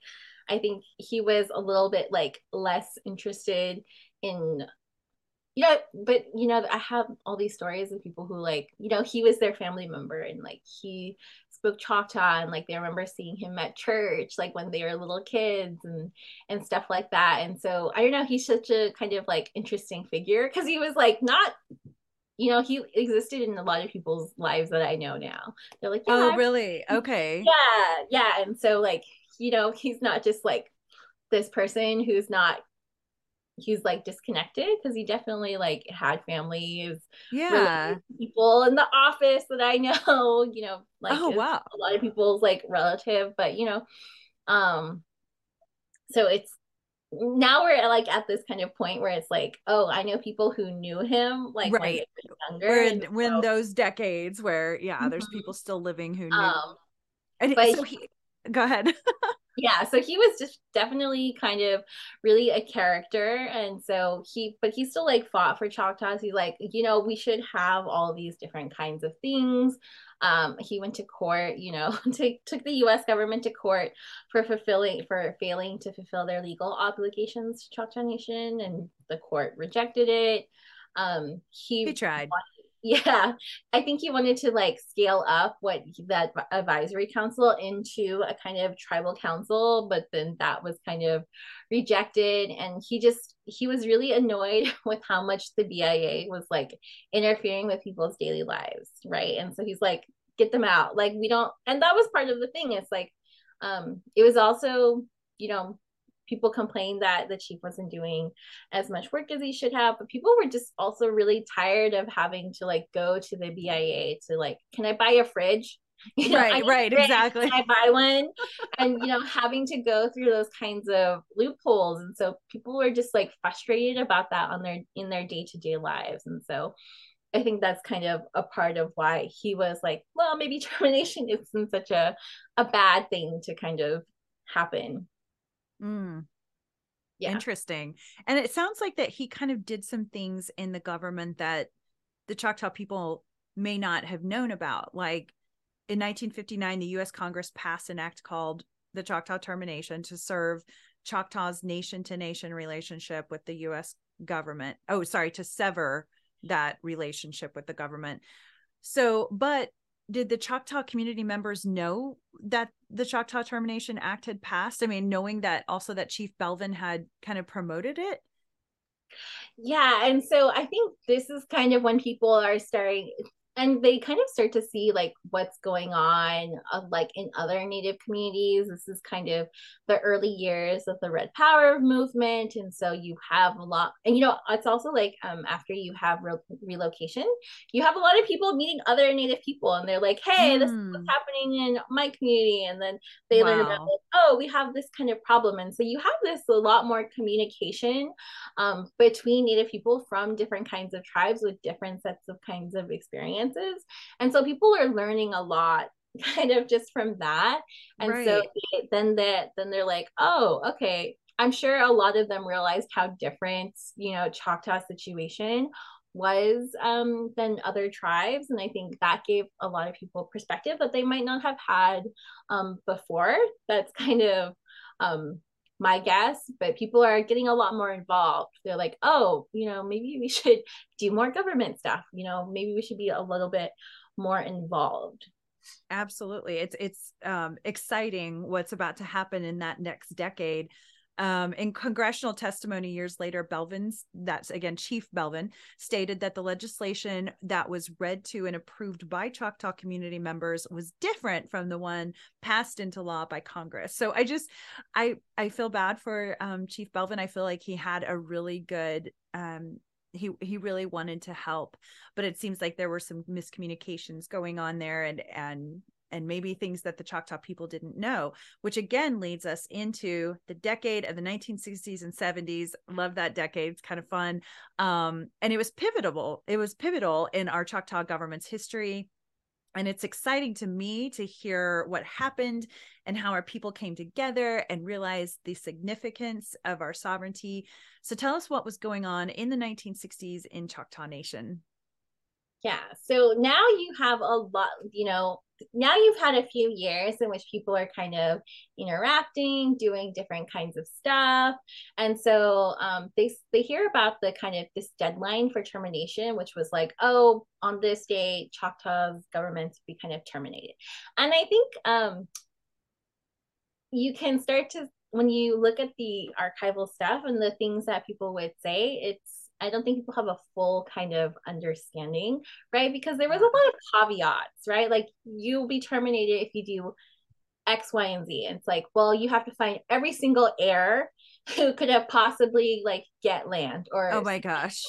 i think he was a little bit like less interested in you know but you know i have all these stories of people who like you know he was their family member and like he spoke choctaw and like they remember seeing him at church like when they were little kids and and stuff like that. And so i don't know he's such a kind of like interesting figure because he was like not you know he existed in a lot of people's lives that i know now they're like yeah, Oh, really? [laughs] Okay. yeah yeah and so like you know he's not just like this person who's not he's like disconnected because he definitely like had families Yeah. people in the office that i [laughs] know you know like oh wow. a lot of people's like relative but you know um so it's now we're like at this kind of point where it's like oh i know people who knew him like when Right. they younger We're in, and we're in so, those decades where yeah, there's Mhm. people still living who knew. um and but so he go ahead. [laughs] yeah so he was just definitely kind of really a character and so he but he still like fought for choctaws he's like you know we should have all these different kinds of things um he went to court you know [laughs] took took the us government to court for fulfilling for failing to fulfill their legal obligations to choctaw nation and the court rejected it um he he tried. [laughs] yeah. I think he wanted to like scale up what that advisory council into a kind of tribal council but then that was kind of rejected. And he just he was really annoyed [laughs] with how much the bia was like interfering with people's daily lives right? And so he's like get them out. Like we don't and that was part of the thing. It's like um it was also you know people complained that the chief wasn't doing as much work as he should have but people were just also really tired of having to like go to the bia to like can i buy a fridge? [laughs] You know, right, right, fridge, exactly. can i buy one? And you know having to go through those kinds of loopholes and so people were just like frustrated about that on their in their day-to-day lives and so i think that's kind of a part of why he was like well maybe [laughs] termination isn't such a a bad thing to kind of happen Mm. yeah Interesting. And it sounds like that he kind of did some things in the government that the Choctaw people may not have known about. Like in 1959, the US Congress passed an act called the Choctaw Termination to serve Choctaw's nation to nation relationship with the US government. Oh, sorry, to sever that relationship with the government. So, but did the Choctaw community members know that the Choctaw Termination Act had passed? I mean, knowing that also that Chief Belvin had kind of promoted it. Yeah, and so I think this is kind of when people are starting and they kind of start to see like what's going on uh, like in other native communities. This is kind of the early years of the red power movement and so you have a lot and you know it's also like um after you have re- relocation you have a lot of people meeting other native people and they're like hey this is Hmm. what's happening in my community and then they learn about like, oh we have this kind of problem and so you have this a lot more communication um, between native people from different kinds of tribes with different sets of kinds of experiences. And so people are learning a lot [laughs] kind of just from that. And so Right. they, then that then they're like oh okay. I'm sure a lot of them realized how different you know choctaw situation was um than other tribes. And i think that gave a lot of people perspective that they might not have had um before. That's kind of um my guess but people are getting a lot more involved they're like oh you know maybe we [laughs] should do more government stuff you know maybe we should be a little bit more involved Absolutely. It's it's um exciting what's about to happen in that next decade. Um, in congressional testimony years later, Belvin's, that's again Chief Belvin, stated that the legislation that was read to and approved by Choctaw community members was different from the one passed into law by Congress. So I just, I, I feel bad for um, Chief Belvin. I feel like he had a really good, um, he he really wanted to help, but it seems like there were some miscommunications going on there, and and and maybe things that the Choctaw people didn't know, which again leads us into the decade of the 1960s and 70s. Love that decade. It's kind of fun. Um, and it was pivotal. It was pivotal in our Choctaw government's history. And it's exciting to me to hear what happened and how our people came together and realized the significance of our sovereignty. So tell us what was going on in the 1960s in Choctaw Nation. Yeah. So now you have a lot, you know, now you've had a few years in which people are kind of interacting, doing different kinds of stuff. And so um, they they hear about the kind of this deadline for termination, which was like, oh, on this date, Choctaw's government to be kind of terminated. And I think um, you can start to when you look at the archival stuff and the things that people would say, it's I don't think people have a full kind of understanding, right? Because there was a lot of caveats, right? Like you'll be terminated if you do X, Y, and Z. And it's like, well, you have to find every single error [laughs] who could have possibly like get land or Oh my gosh.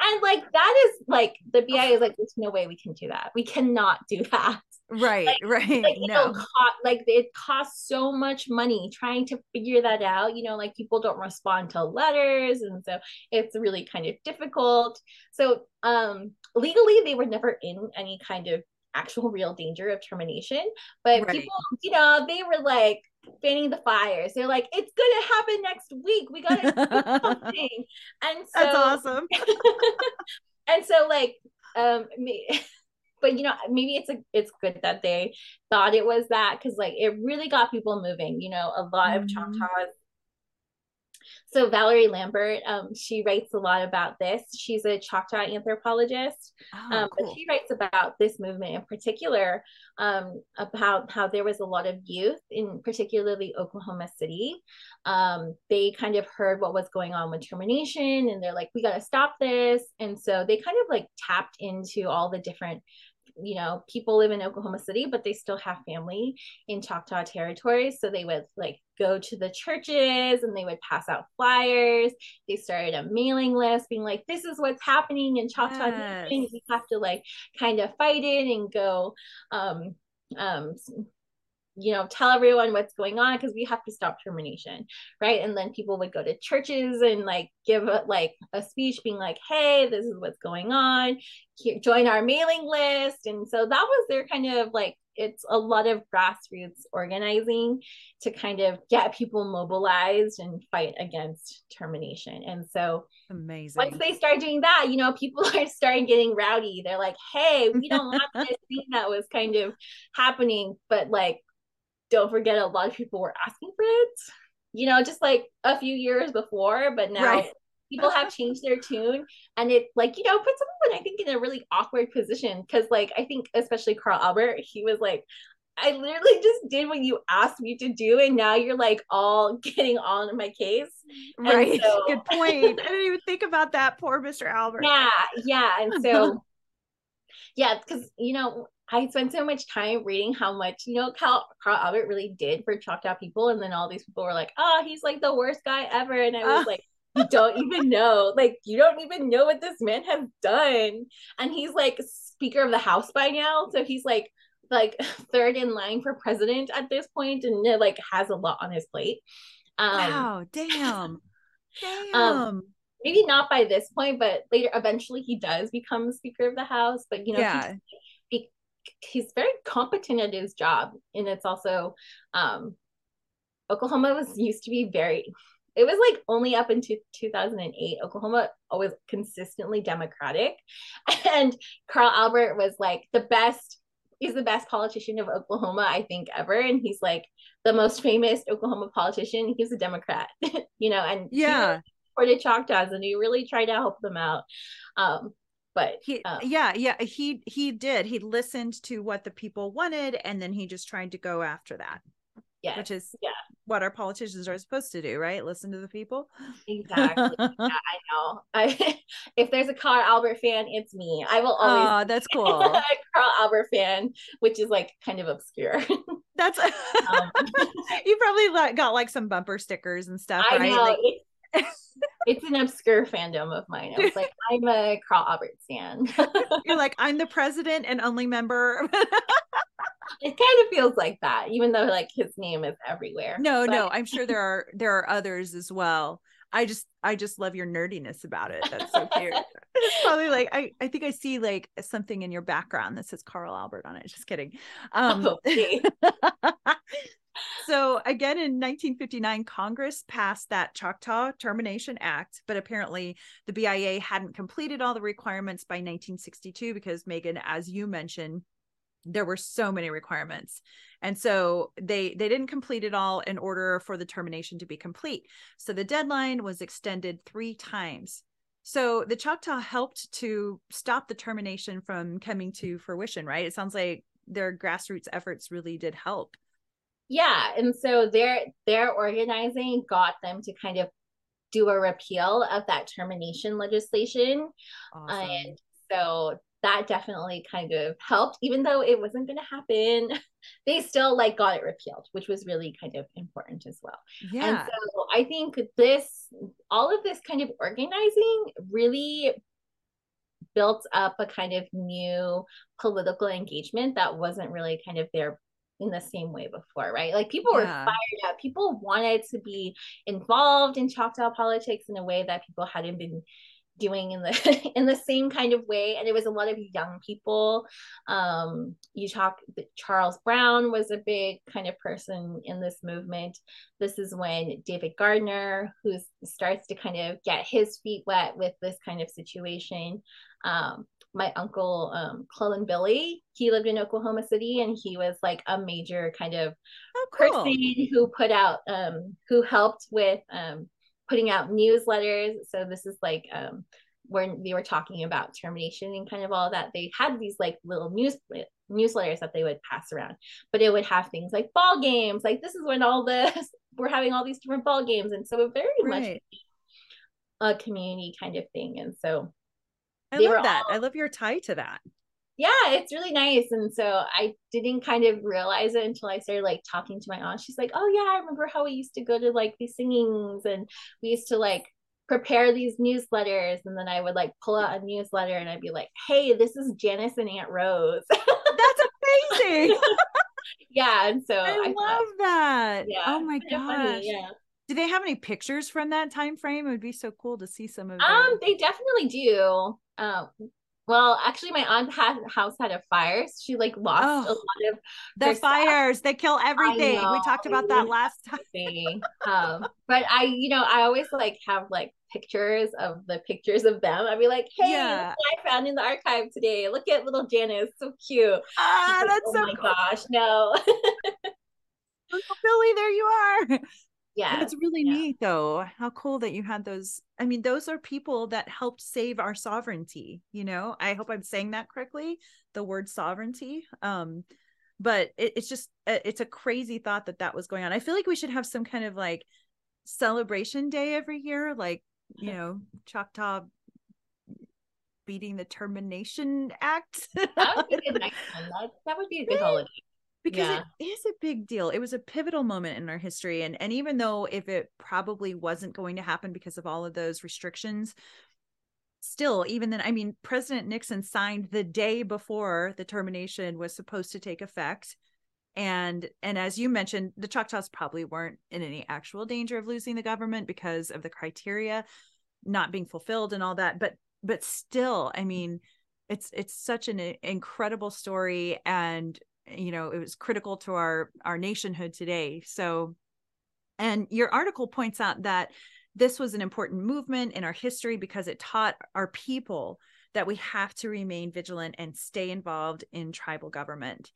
and like that is like the BI is like there's no way we can do that. We cannot do that. Right, right. Like you no. know, co- like it costs so much money trying to figure that out. You know, like people don't respond to letters, and so it's really kind of difficult. So um legally, they were never in any kind of actual real danger of termination, but Right. people, you know, they were like fanning the fires. They're like, it's gonna happen next week. We gotta do [laughs] something. And so That's awesome. [laughs] and so like um me [laughs] but you know maybe it's a it's good that they thought it was that because like it really got people moving you know a lot of Mhm. choctaws so valerie lambert um she writes a lot about this. She's a choctaw anthropologist Oh, um, cool. but she writes about this movement in particular um, about how there was a lot of youth in particularly oklahoma city. Um, they kind of heard what was going on with termination and they're like we got to stop this. And so they kind of like tapped into all the different you know people live in oklahoma city but they still have family in choctaw territory. So they would like go to the churches and they would pass out flyers. They started a mailing list being like this is what's happening in choctaw Yes. We have to like kind of fight it and go um um you know tell everyone what's going on because we have to stop termination right and then people would go to churches and like give a, like a speech being like hey this is what's going on Here, join our mailing list and so that was their kind of like it's a lot of grassroots organizing to kind of get people mobilized and fight against termination and so Amazing. once they start doing that, you know, people [laughs] are starting getting rowdy. They're like, hey, we don't want [laughs] this thing that was kind of happening. But like, don't forget a lot of people were asking for it, you know, just like a few years before. But now Right. people have changed their tune. And it like, you know, puts someone, I think, in a really awkward position. Cause like, I think especially Carl Albert, he was like, I literally just did what you asked me to do, and now you're like all [laughs] getting on my case. Right. so- [laughs] Good point. I didn't even think about that. Poor Mr. Albert. Yeah, yeah. And [laughs] so, yeah, because, you know, I spent so much time reading how much, you know, Carl, Carl Albert really did for Choctaw people. And then all these people were like, oh, he's like the worst guy ever. And I was Ah. like, you don't even know. Like, you don't even know what this man has done. And he's like Speaker of the House by now. So he's like, like [laughs] third in line for president at this point and like has a lot on his plate. Um, wow. Damn. [laughs] Damn. maybe not by this point, but later eventually he does become Speaker of the House. But you know, Yeah. he, he's very competent at his job, and it's also um, Oklahoma was used to be very. It was like only up into 2008, Oklahoma always consistently Democratic, [laughs] and Carl Albert was like the best. He's the best politician of Oklahoma, I think, ever, and he's like the most famous Oklahoma politician. He's a Democrat, [laughs] you know, and yeah. supported Choctaws and he really tried to help them out. Um, but He, um, yeah, yeah, he he did. He listened to what the people wanted, and then he just tried to go after that, yeah, which is yeah. what our politicians are supposed to do, right? Listen to the people. exactly. [laughs] yeah, I know. I, [laughs] if there's a Carl Albert fan, it's me. I will always Oh, that's cool. [laughs] Carl Albert fan, which is like kind of obscure. That's Um, you probably got like some bumper stickers and stuff, I right? know Like, it's, an obscure fandom of mine. I was like, [laughs] I'm a Carl Albert fan. [laughs] you're like, I'm the president and only member. [laughs] it kind of feels like that, even though like his name is everywhere. no, But- no, I'm sure there are there are others as well. I just I just love your nerdiness about it. That's so cute. it's probably like I I think I see like something in your background that says Carl Albert on it. Just kidding. Um Oh, okay. So again in 1959 Congress passed that Choctaw Termination Act, but apparently the BIA hadn't completed all the requirements by 1962 because Megan as you mentioned there were so many requirements. And so they they didn't complete it all in order for the termination to be complete. So the deadline was extended three times. So the choctaw helped to stop the termination from coming to fruition right? It sounds like their grassroots efforts really did help yeah and so their their organizing got them to kind of do a repeal of that termination legislation awesome. and so that definitely kind of helped, even though it wasn't going to happen. [laughs] They still like got it repealed, which was really kind of important as well. Yeah. And so I think this, all of this kind of organizing really built up a kind of new political engagement that wasn't really kind of there in the same way before, right? Like people were Yeah. fired up. People wanted to be involved in Choctaw politics in a way that people hadn't been doing in the [laughs] in the same kind of way and it was a lot of young people. Um you talk charles brown was a big kind of person in this movement. This is when david gardner who starts to kind of get his feet wet with this kind of situation. Um my uncle um Clellan Billy, he lived in Oklahoma City and he was like a major kind of oh, cool. person who put out um who helped with um putting out newsletters. So this is like um, when they were talking about termination and kind of all that. They had these like little news newsletters that they would pass around, but it would have things like ball games. Like this is when all this [laughs] we're having all these different ball games, and so it very Right. much a community kind of thing. And so I love that. all- I love your tie to that. Yeah, it's really nice. And so I didn't kind of realize it until I started like talking to my aunt. She's like, Oh yeah, I remember how we used to go to like these singings and we used to like prepare these newsletters and then I would like pull out a newsletter and I'd be like, Hey, this is Janice and Aunt Rose. That's amazing. [laughs] yeah. And so I, I, love thought, that. yeah, oh my gosh. funny, yeah. Do they have any pictures from that time frame? It would be so cool to see some of them. Um, they definitely do. Um well, actually, my aunt had house had a fire. So she like lost Oh. a lot of The their stuff. fires, they kill everything. We talked about that last time. Um, but I, you know, I always like have like pictures of the pictures of them. I'd be like, hey, Yeah. I found in the archive today. Look at little Janice, so cute. Ah, She's like, that's oh so my cool. gosh, no. [laughs] Billy, there you are. Yeah. It's really yeah. neat though. How cool that you had those. I mean, those are people that helped save our sovereignty, you know? I hope I'm saying that correctly, the word sovereignty. Um but it, it's just it's a crazy thought that that was going on. I feel like we should have some kind of like celebration day every year like, you [laughs] know, Choctaw beating the termination act. That would be a [laughs] nice one. That, that would be a good holiday. Because Yeah. it is a big deal. It was a pivotal moment in our history and and even though if it probably wasn't going to happen because of all of those restrictions still even then I mean President Nixon signed the day before the termination was supposed to take effect and and as you mentioned the Choctaws probably weren't in any actual danger of losing the government because of the criteria not being fulfilled and all that but but still I mean it's it's such an incredible story and you know it was critical to our our nationhood today. So and your article points out that this was an important movement in our history because it taught our people that we have to remain vigilant and stay involved in tribal government.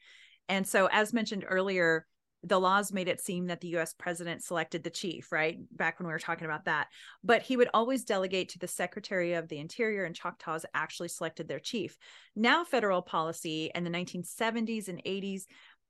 And so as mentioned earlier the laws made it seem that the US president selected the chief, right? Back when we were talking about that. But he would always delegate to the Secretary of the Interior, and Choctaws actually selected their chief. Now, federal policy in the 1970s and 80s,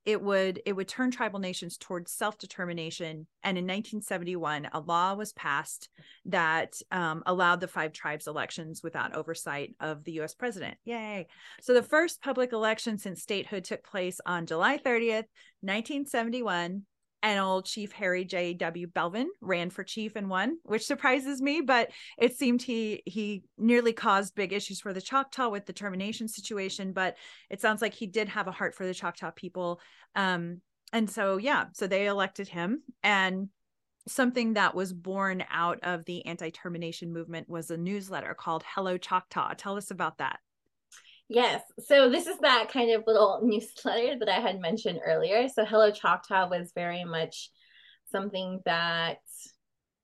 it would it would turn tribal nations towards self-determination. And in 1971 a law was passed that um, allowed the five tribes elections without oversight of the us president. Yay. So the first public election since statehood took place on july 30th 1971 and old chief harry j. W. Belvin ran for chief and won which surprises me but it seemed he he nearly caused big issues for the choctaw with the termination situation but it sounds like he did have a heart for the choctaw people um and so yeah so they elected him and something that was born out of the anti-termination movement was a newsletter called hello choctaw. Tell us about that Yes. So this is that kind of little [laughs] newsletter that I had mentioned earlier. So Hello Choctaw was very much something that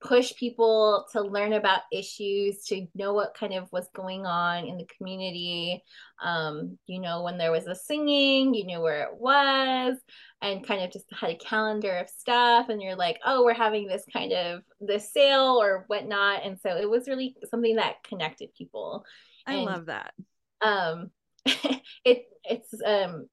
pushed people to learn about issues, to know what kind of was going on in the community. Um, you know, when there was a singing, you knew where it was, and kind of just had a calendar of stuff. And you're like, oh, we're having this kind of this sale or whatnot. And so it was really something that connected people. i And- love that um [laughs] it it's um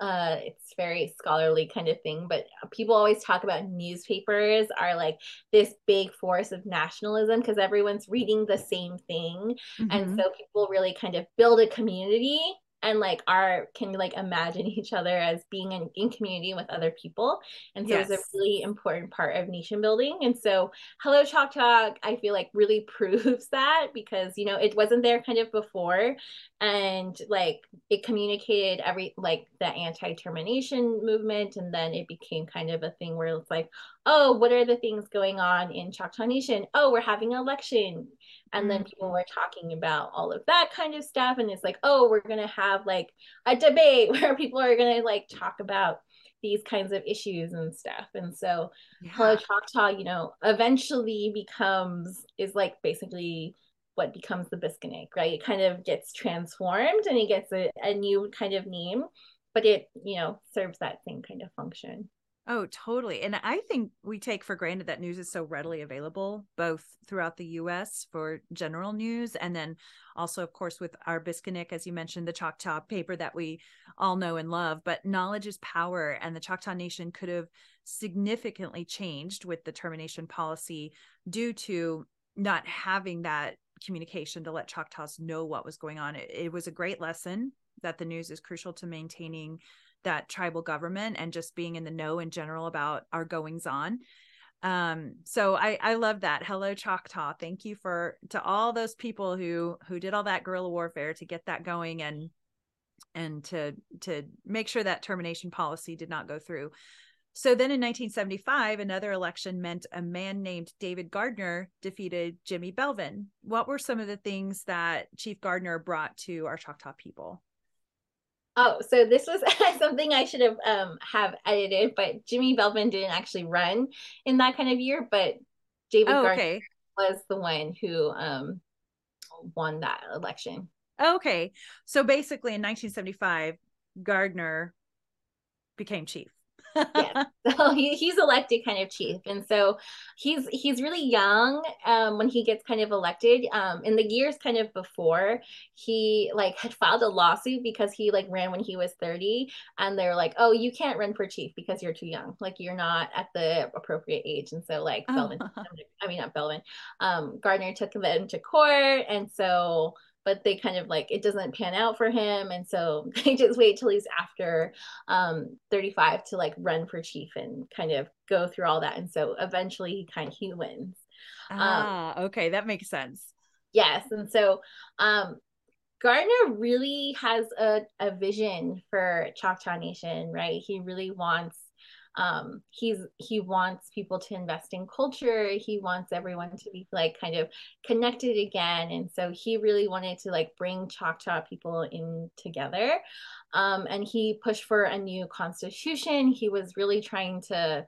uh it's very scholarly kind of thing but people always talk about newspapers are like this big force of nationalism because everyone's reading the same thing mm-hmm. and so people really kind of build a community and like are can like imagine each other as being in, in community with other people. And so yes. it's a really important part of nation building. And so hello choctaw i feel like really [laughs] proves that because you know it wasn't there kind of before. And like it communicated every like the anti-termination movement. And then it became kind of a thing where it's like oh what are the things going on in choctaw nation? Oh we're having an election and then mm-hmm. people were talking about all of that kind of stuff and it's like oh we're gonna have like a debate [laughs] where people are gonna like talk about these kinds of issues and stuff and so yeah. hello choctaw you know eventually becomes is like basically what becomes the Biskinik, right? It kind of gets transformed and it gets a, a new kind of name, but it, you know, serves that same kind of function. Oh, totally. And I think we take for granted that news is so readily available, both throughout the US for general news, and then also, of course, with our Biskinik, as you mentioned, the Choctaw paper that we all know and love. But knowledge is power, and the Choctaw Nation could have significantly changed with the termination policy due to not having that communication to let Choctaws know what was going on. It, it was a great lesson that the news is crucial to maintaining that tribal government and just being in the know in general about our goings on. Um so i i love that. Hello choctaw. Thank you for to all those people who who did all that guerrilla warfare to get that going and and to to make sure that termination policy did not go through. So then in 1975 another election meant a man named david gardner defeated jimmy belvin. What were some of the things that chief gardner brought to our choctaw people Oh, so this was [laughs] something I should have um have edited, but Jimmy Belvin didn't actually run in that kind of year, but David oh, Gardner okay. was the one who um won that election. Okay. So basically in 1975, Gardner became chief yeah. [laughs] So he, he's elected kind of chief. And so he's he's really young um, when he gets kind of elected. Um, in the years kind of before, he like had filed a lawsuit because he like ran when he was 30. And they're like, oh, you can't run for chief because you're too young. Like you're not at the appropriate age. And so like Belvin, [laughs] I mean not Belvin, um, Gardner took them to court. And so but they kind of like it doesn't pan out for him and so [laughs] they just wait till he's after um 35 to like run for chief and kind of go through all that and so eventually he kind of he wins ah um, okay that makes sense yes and so um Gardner really has a, a vision for Choctaw Nation, right? He really wants um, he's he wants people to invest in culture. He wants everyone to be like kind of connected again. And so he really wanted to like bring choctaw people in together. Um, and he pushed for a new constitution. He was really trying to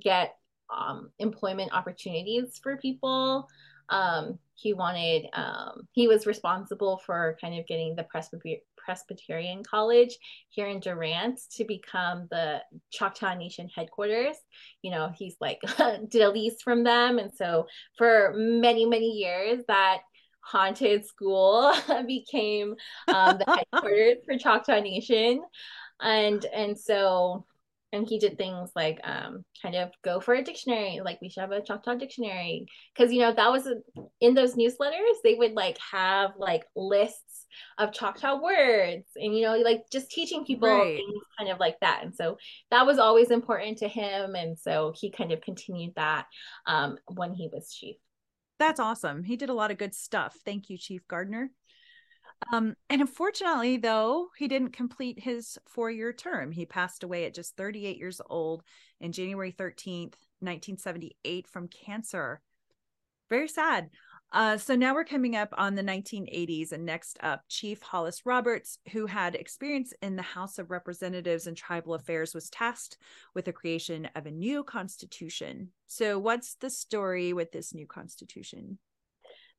get um, employment opportunities for people. Um, he wanted um, he was responsible for kind of getting the Presbyterian Presbyterian College here in Durant to become the Choctaw Nation headquarters. You know, he's like [laughs] did a lease from them, and so for many many years that haunted school [laughs] became um, the [laughs] headquarters for Choctaw Nation, and and so and he did things like um, kind of go for a dictionary like we should have a choctaw dictionary. Because you know that was a, in those newsletters they would like have like lists of choctaw words and you know like just teaching people right. things kind of like that. And so that was always important to him. And so he kind of continued that um, when he was chief. That's awesome. He did a lot of good stuff. Thank you chief gardner um, and unfortunately, though, he didn't complete his four year term. He passed away at just 38 years old in January 13th, 1978, from cancer. Very sad. Uh, so now we're coming up on the 1980s, and next up, Chief Hollis Roberts, who had experience in the House of Representatives and Tribal Affairs, was tasked with the creation of a new constitution. So, what's the story with this new constitution?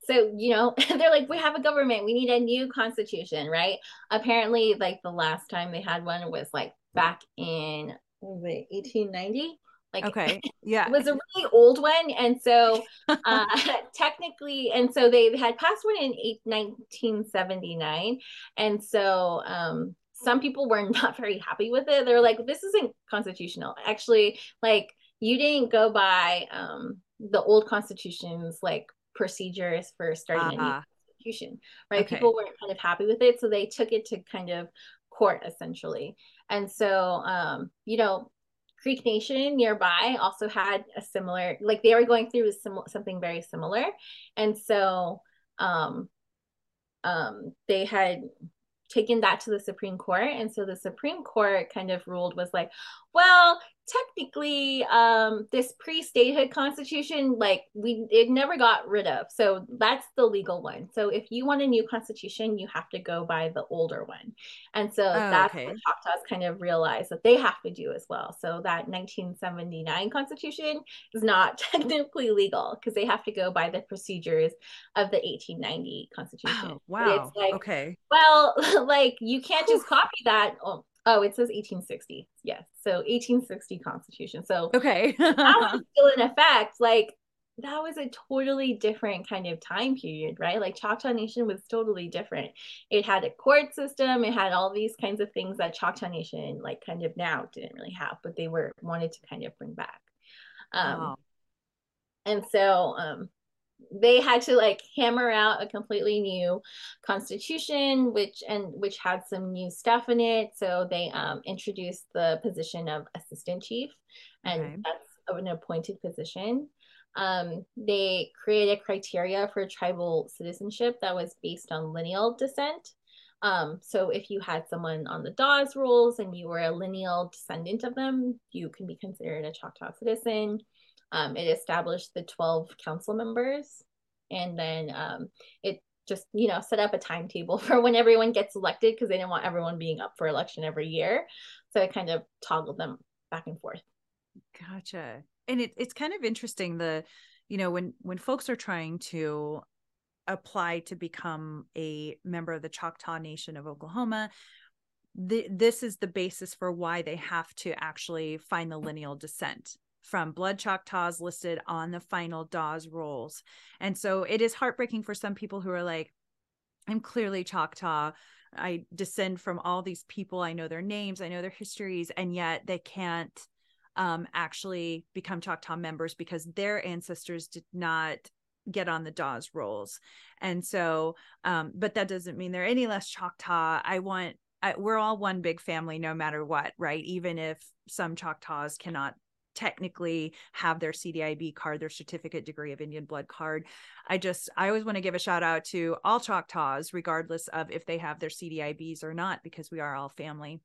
So you know [laughs] they're like we have a government. We need a new constitution right? Apparently like the last time they had one was like back in was 1890 like [laughs] okay. yeah. it was a really old one and so [laughs] uh technically and so they had passed one in 1979 and so um some people were not very happy with it. They're like, this isn't constitutional. Actually, like you didn't go by um, the old constitution's like procedures for starting uh-huh. a new constitution, right? Okay. People weren't kind of happy with it, so they took it to kind of court essentially. And so, um, you know, Creek Nation nearby also had a similar, like they were going through sim- something very similar, and so um, um, they had taken that to the Supreme Court. And so the Supreme Court kind of ruled was like, well, technically um this pre-statehood constitution like we it never got rid of so that's the legal one. So if you want a new constitution you have to go by the older one. And so oh, that's okay. what choctaws kind of realized that they have to do as well. So that 1979 constitution is not [laughs] technically legal because they have to go by the procedures of the 1890 constitution. Oh, wow. it's like okay. well [laughs] like you can't just copy that oh, it says 1860. Yes. So 1860 Constitution. So okay. [laughs] that was still in effect. Like that was a totally different kind of time period, right? Like Choctaw Nation was totally different. It had a court system, it had all these kinds of things that Choctaw Nation, like kind of now, didn't really have, but they were wanted to kind of bring back. Um, wow. And so, um, they had to like hammer out a completely new constitution which and which had some new stuff in it so they um, introduced the position of assistant chief and okay. that's an appointed position um, they created criteria for tribal citizenship that was based on lineal descent um, so if you had someone on the Dawes rolls and you were a lineal descendant of them, you can be considered a Choctaw citizen. Um, it established the 12 council members and then um, it just you know set up a timetable [laughs] for when everyone gets elected because they didn't want everyone being up for election every year. So it kind of toggled them back and forth. Gotcha. And it, it's kind of interesting the you know when when folks are trying to apply to become a member of the choctaw nation of oklahoma the, this is the basis for why they have to actually find the lineal descent from blood Choctaws listed on the final Dawes rolls. And so it is heartbreaking for some people who are like, I'm clearly Choctaw. I descend from all these people. I know their names, I know their histories, and yet they can't um, actually become Choctaw members because their ancestors did not get on the Dawes rolls. And so, um, but that doesn't mean they're any less Choctaw. I want, I, we're all one big family no matter what, right? Even if some Choctaws cannot technically have their CDIB card, their certificate degree of Indian blood card. I just, I always want to give a shout out to all Choctaws, regardless of if they have their CDIBs or not, because we are all family.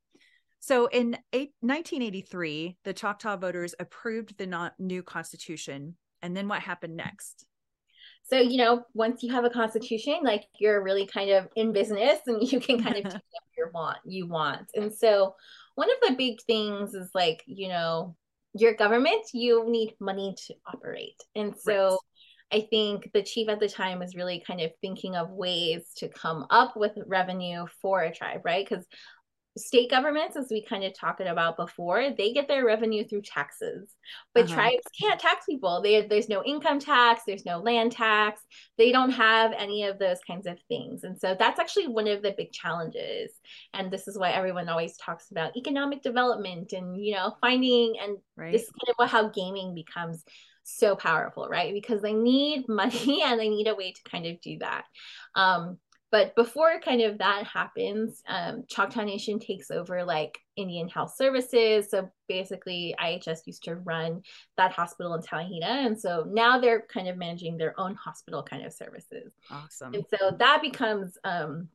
So in eight, 1983, the Choctaw voters approved the new constitution. And then what happened next? So, you know, once you have a constitution, like you're really kind of in business and you can kind of [laughs] do what you want you want. And so one of the big things is like, you know, your government, you need money to operate. And so right. I think the chief at the time was really kind of thinking of ways to come up with revenue for a tribe, right? Because state governments, as we kind of talked about before, they get their revenue through taxes, but uh-huh. tribes can't tax people. They, there's no income tax, there's no land tax. They don't have any of those kinds of things. And so that's actually one of the big challenges. And this is why everyone always talks about economic development and, you know, finding, and right. this is kind of how gaming becomes so powerful, right? Because they need [laughs] money and they need a way to kind of do that. Um, but before kind of that happens, um, Choctaw Nation takes over like Indian Health Services. So basically, IHS used to run that hospital in Talihina. And so now they're kind of managing their own hospital kind of services. Awesome. And so that becomes um,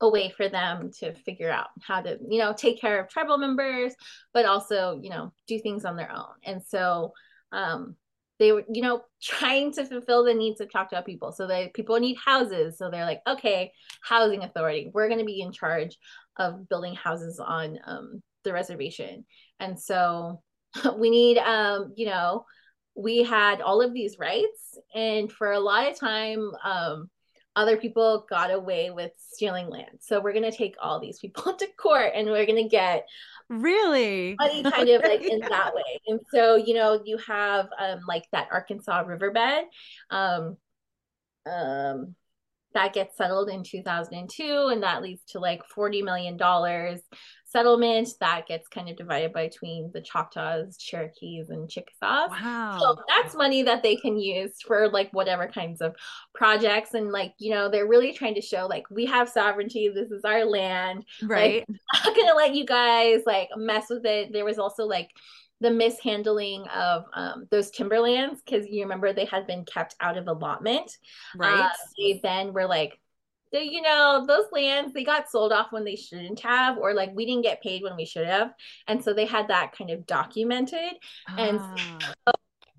a way for them to figure out how to, you know, take care of tribal members, but also, you know, do things on their own. And so, um, they were you know trying to fulfill the needs of choctaw people. So that people need houses. So they're like okay housing authority we're going to be in charge of building houses on um, the reservation. And so [laughs] we need um you know we had all of these rights. And for a lot of time um other people got away with stealing land. So we're going to take all these people [laughs] to court and we're going to get really? money [laughs] kind of like in that way. And so you know you have um like that arkansas riverbed um um that gets settled in 2002 and that leads to like 40 million dollars settlement that gets kind of divided between the choctaws cherokees and chickasaws Wow. so that's money that they can use for like whatever kinds of projects and like you know they're really trying to show like we have sovereignty this is our land right. [laughs] I'm not gonna let you guys like mess with it there was also like the mishandling of um, those timberlands because you remember they had been kept out of allotment right. uh, they then were like, "So, you know, those lands they got sold off when they shouldn't have, or like we didn't get paid when we should have, and so they had that kind of documented. and- Ah,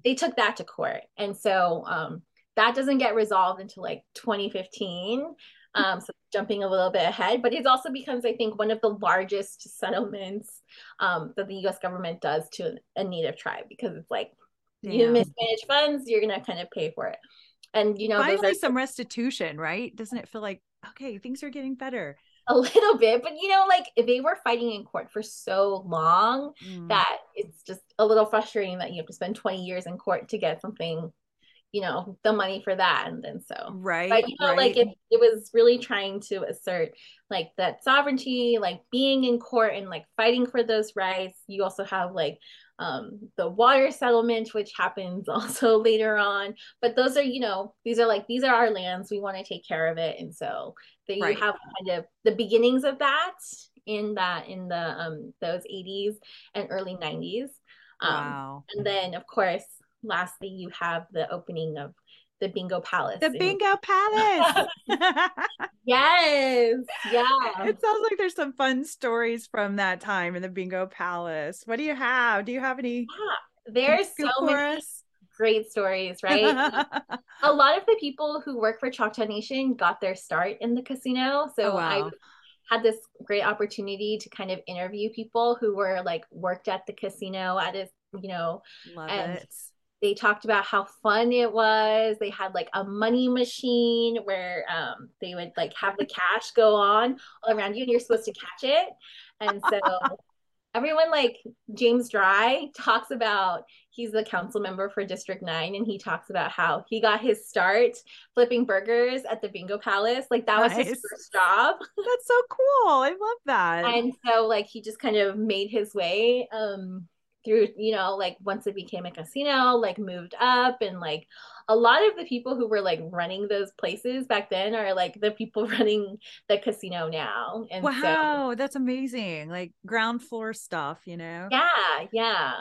They took that to court, and so um, that doesn't get resolved until like 2015. Um, so jumping a little bit ahead, but it also becomes, I think, one of the largest settlements um, that the U.S. government does to a native tribe because it's like you mismanage funds, you're gonna kind of pay for it. And you know, Finally, are some restitution, right? Doesn't it feel like okay, things are getting better? a little bit, but you know, like they were fighting in court for so long Mm, that it's just a little frustrating that you have to spend 20 years in court to get something, you know, the money for that. And then so, right. but you know, right. like it, it was really trying to assert like that sovereignty, like being in court and like fighting for those rights. You also have like um, the water settlement, which happens [laughs] also later on. But those are, you know, these are like these are our lands. We want to take care of it, and so that you Right. have kind of the beginnings of that in that in the um those 80s and early 90s. Um, wow. and then of course, lastly, you have the opening of the Bingo Palace. The Bingo Palace. [laughs] Yes. Yeah. it sounds like there's some fun stories from that time in the Bingo Palace. What do you have? Do you have any? Yeah, There's so many us? great stories, right? [laughs] a lot of the people who work for Choctaw Nation got their start in the casino. So Oh, I had this great opportunity to kind of interview people who were like worked at the casino at a, you know, Love and it. They talked about how fun it was. They had like a money machine where um, they would like have the cash go on all around you and you're supposed to catch it. And so [laughs] everyone like James Dry talks about he's the council member for District 9 and he talks about how he got his start flipping burgers at the Bingo Palace. Like that was his first job. That's so cool. I love that. And so like he just kind of made his way um through, you know, like once it became a casino, like moved up and like a lot of the people who were like running those places back then are like the people [laughs] running the casino now. And so wow, that's amazing. Like ground floor stuff, you know? yeah, yeah.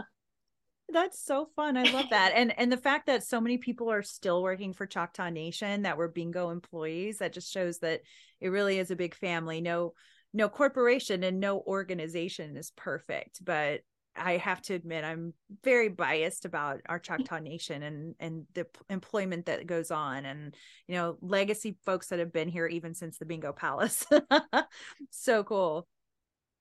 That's so fun. I love that. And and the fact that so many people are still working for Choctaw Nation that were bingo employees, that just shows that it really is a big family. No no corporation and no organization is perfect, but I have to admit I'm very biased about our Choctaw Nation and and the p- employment that goes on and you know legacy folks that have been here even since the Bingo Palace. [laughs] so cool.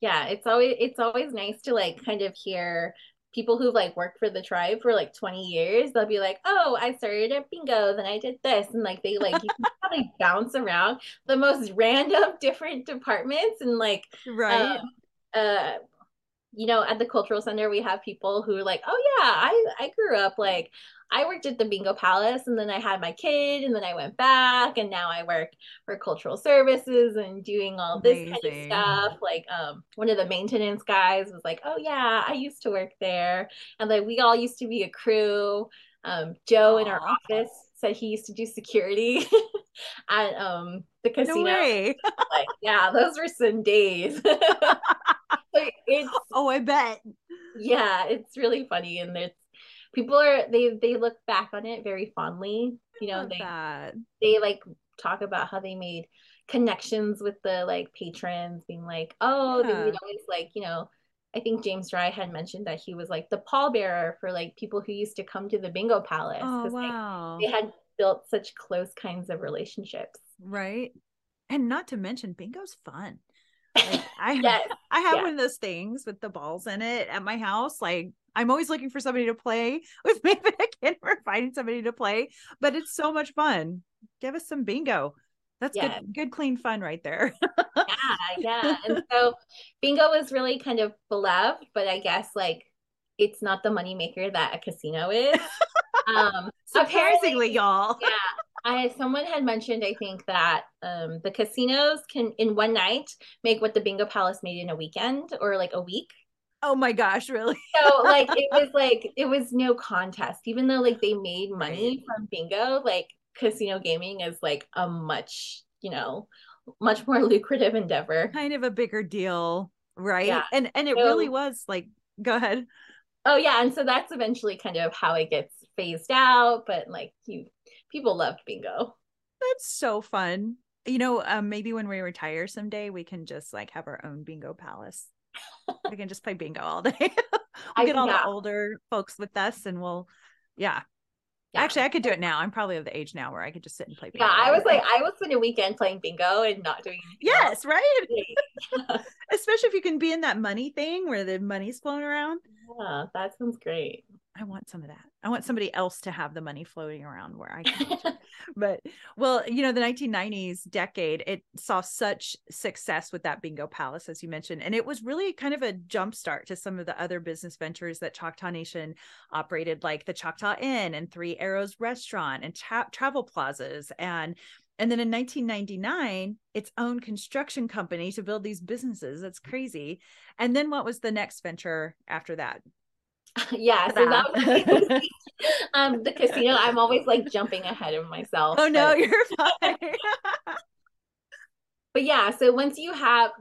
Yeah, it's always it's always nice to like kind of hear people who've like worked for the tribe for like 20 years. They'll be like, "Oh, I started at bingo, then I did this." And like they like you can they [laughs] bounce around the most random [laughs] different departments and like Right. uh you know at the cultural center we have people who are like oh yeah i i grew up like i worked at the bingo palace and then i had my kid and then i went back and now i work for cultural services and doing all this kind of stuff. Like um one of the maintenance guys was like oh yeah i used to work there. And like we all used to be a crew. Um joe in our office said he used to do security [laughs] at um the no casino. way. like yeah those were some days [laughs] it's [laughs] Oh, I bet. yeah it's really funny and it's people are they they look back on it very fondly you know they that. they like talk about how they made connections with the like patrons being like oh they Yeah. would always like you know i think james dry had mentioned that he was like the pallbearer for like people who used to come to the bingo palace Oh, 'cause, like, wow. they had built such close kinds of relationships Right. And not to mention bingo's fun. Like [laughs] I yes I have yeah. one of those things with the balls in it at my house. Like I'm always looking for somebody to play [laughs] with me, but I can't ever find somebody to play. But it's so much fun. Give us some bingo. That's good, good, clean fun right there. yeah [laughs] yeah and so bingo is really kind of beloved but i guess like it's not the moneymaker that a casino is um Surprisingly, y'all. yeah I someone had mentioned I think that um, the casinos can in one night make what the bingo palace made in a weekend or like a week. Oh my gosh, really? [laughs] So like it was [laughs] like it was no contest even though like they made money from bingo like casino gaming is like a much, you know, much more [laughs] lucrative endeavor. Kind of a bigger deal, right? Yeah. And and it So- really was like go ahead. Oh yeah, and so that's eventually kind of how it gets phased out, but like you people loved bingo. That's so fun. You know, um, maybe when we retire someday, we can just like have our own bingo palace. we can just play bingo all day. [laughs] we'll I- get all yeah. the older folks with us, and we'll, yeah. Yeah. Actually, I could do it now. I'm probably of the age now where I could just sit and play bingo. Yeah, I was like I would spend a weekend playing bingo and not doing anything else. yes, right. [laughs] Especially if you can be in that money thing where the money's flowing around. Yeah, that sounds great. I want some of that. I want somebody else to have the money floating around where I can. [laughs] but well, you know, the 1990s decade, it saw such success with that bingo palace, as you mentioned, and it was really kind of a jumpstart to some of the other business ventures that Choctaw Nation operated, like the Choctaw Inn and Three Arrows Restaurant and tra- travel plazas, and and then in 1999, its own construction company to build these businesses. That's crazy. And then what was the next venture after that? [laughs] yeah, so that was [laughs] [laughs] um the casino. I'm always like jumping ahead of myself. Oh no, but- you're fine. but yeah so once you have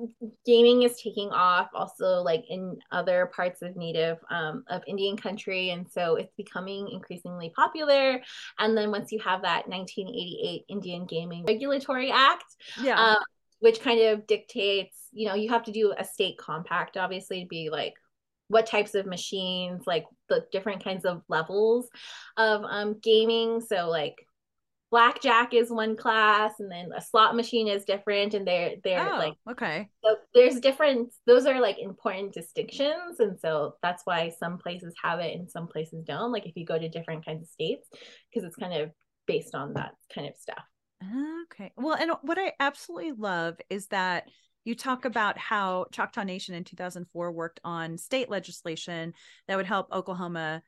gaming is taking off also like in other parts of native um, of indian country and so it's becoming increasingly popular and then once you have that 1988 indian gaming regulatory act yeah. um, which kind of dictates you know you have to do a state compact obviously to be like what types of machines like the different kinds of levels of um, gaming so like blackjack is one class and then a slot machine is different and they're they're oh, like okay. so there's different those are like important distinctions and so that's why some places have it and some places don't like if you go to different kinds of states because it's kind of based on that kind of stuff Okay. Well, and what I absolutely love is that you talk about how Choctaw Nation in 2004 worked on state legislation that would help Oklahoma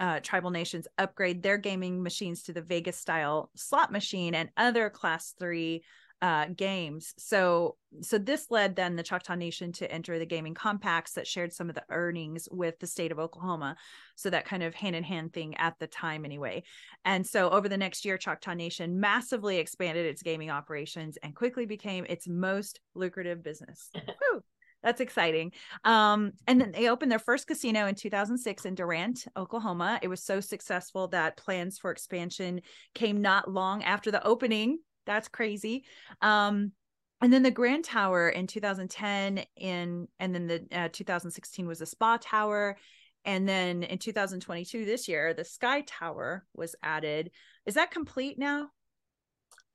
uh, tribal nations upgrade their gaming machines to the Vegas style slot machine and other class three uh, games. So, so this led then the Choctaw Nation to enter the gaming compacts that shared some of the earnings with the state of Oklahoma. So that kind of hand in hand thing at the time, anyway. And so over the next year, Choctaw Nation massively expanded its gaming operations and quickly became its most lucrative business. [laughs] That's exciting. Um, and then they opened their first casino in 2006 in Durant, Oklahoma. It was so successful that plans for expansion came not long after the opening. That's crazy. Um, and then the Grand Tower in 2010 in and then the uh, 2016 was a spa tower and then in 2022 this year the Sky Tower was added. Is that complete now?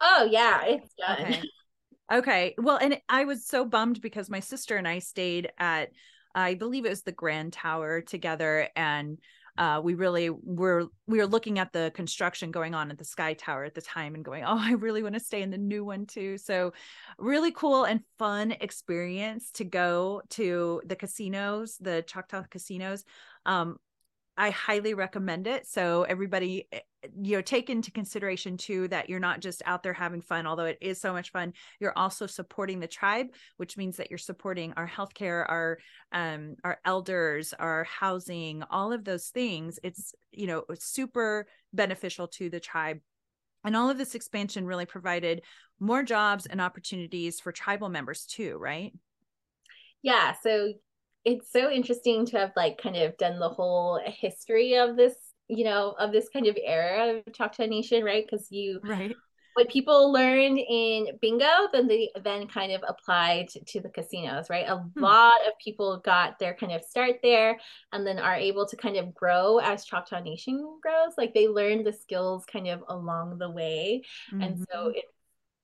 oh yeah it's done Okay. Okay. Well, and I was so bummed because my sister and I stayed at, I believe it was the Grand Tower together, and uh, we really were we were looking at the construction going on at the Sky Tower at the time, and going, [laughs] oh, I really want to stay in the new one too. So, really cool and fun experience to go to the casinos, the Choctaw casinos. Um, I highly recommend it. So everybody, eh, you know, take into consideration too that you're not just out there having fun, although it is so much fun. You're also supporting the tribe, which means that you're supporting our healthcare, our um, our elders, our housing, all of those things. It's you know it's super beneficial to the tribe. And all of this expansion really provided more jobs and opportunities for tribal members too, right? yeah so it's so interesting to have like kind of done the whole history of this you know of this kind of era of choctaw nation right because you Right. what people learned in bingo then they then kind of applied to the casinos right a Hmm. lot of people got their kind of start there and then are able to kind of grow as choctaw nation grows like they learned the skills kind of along the way and Mhm. so it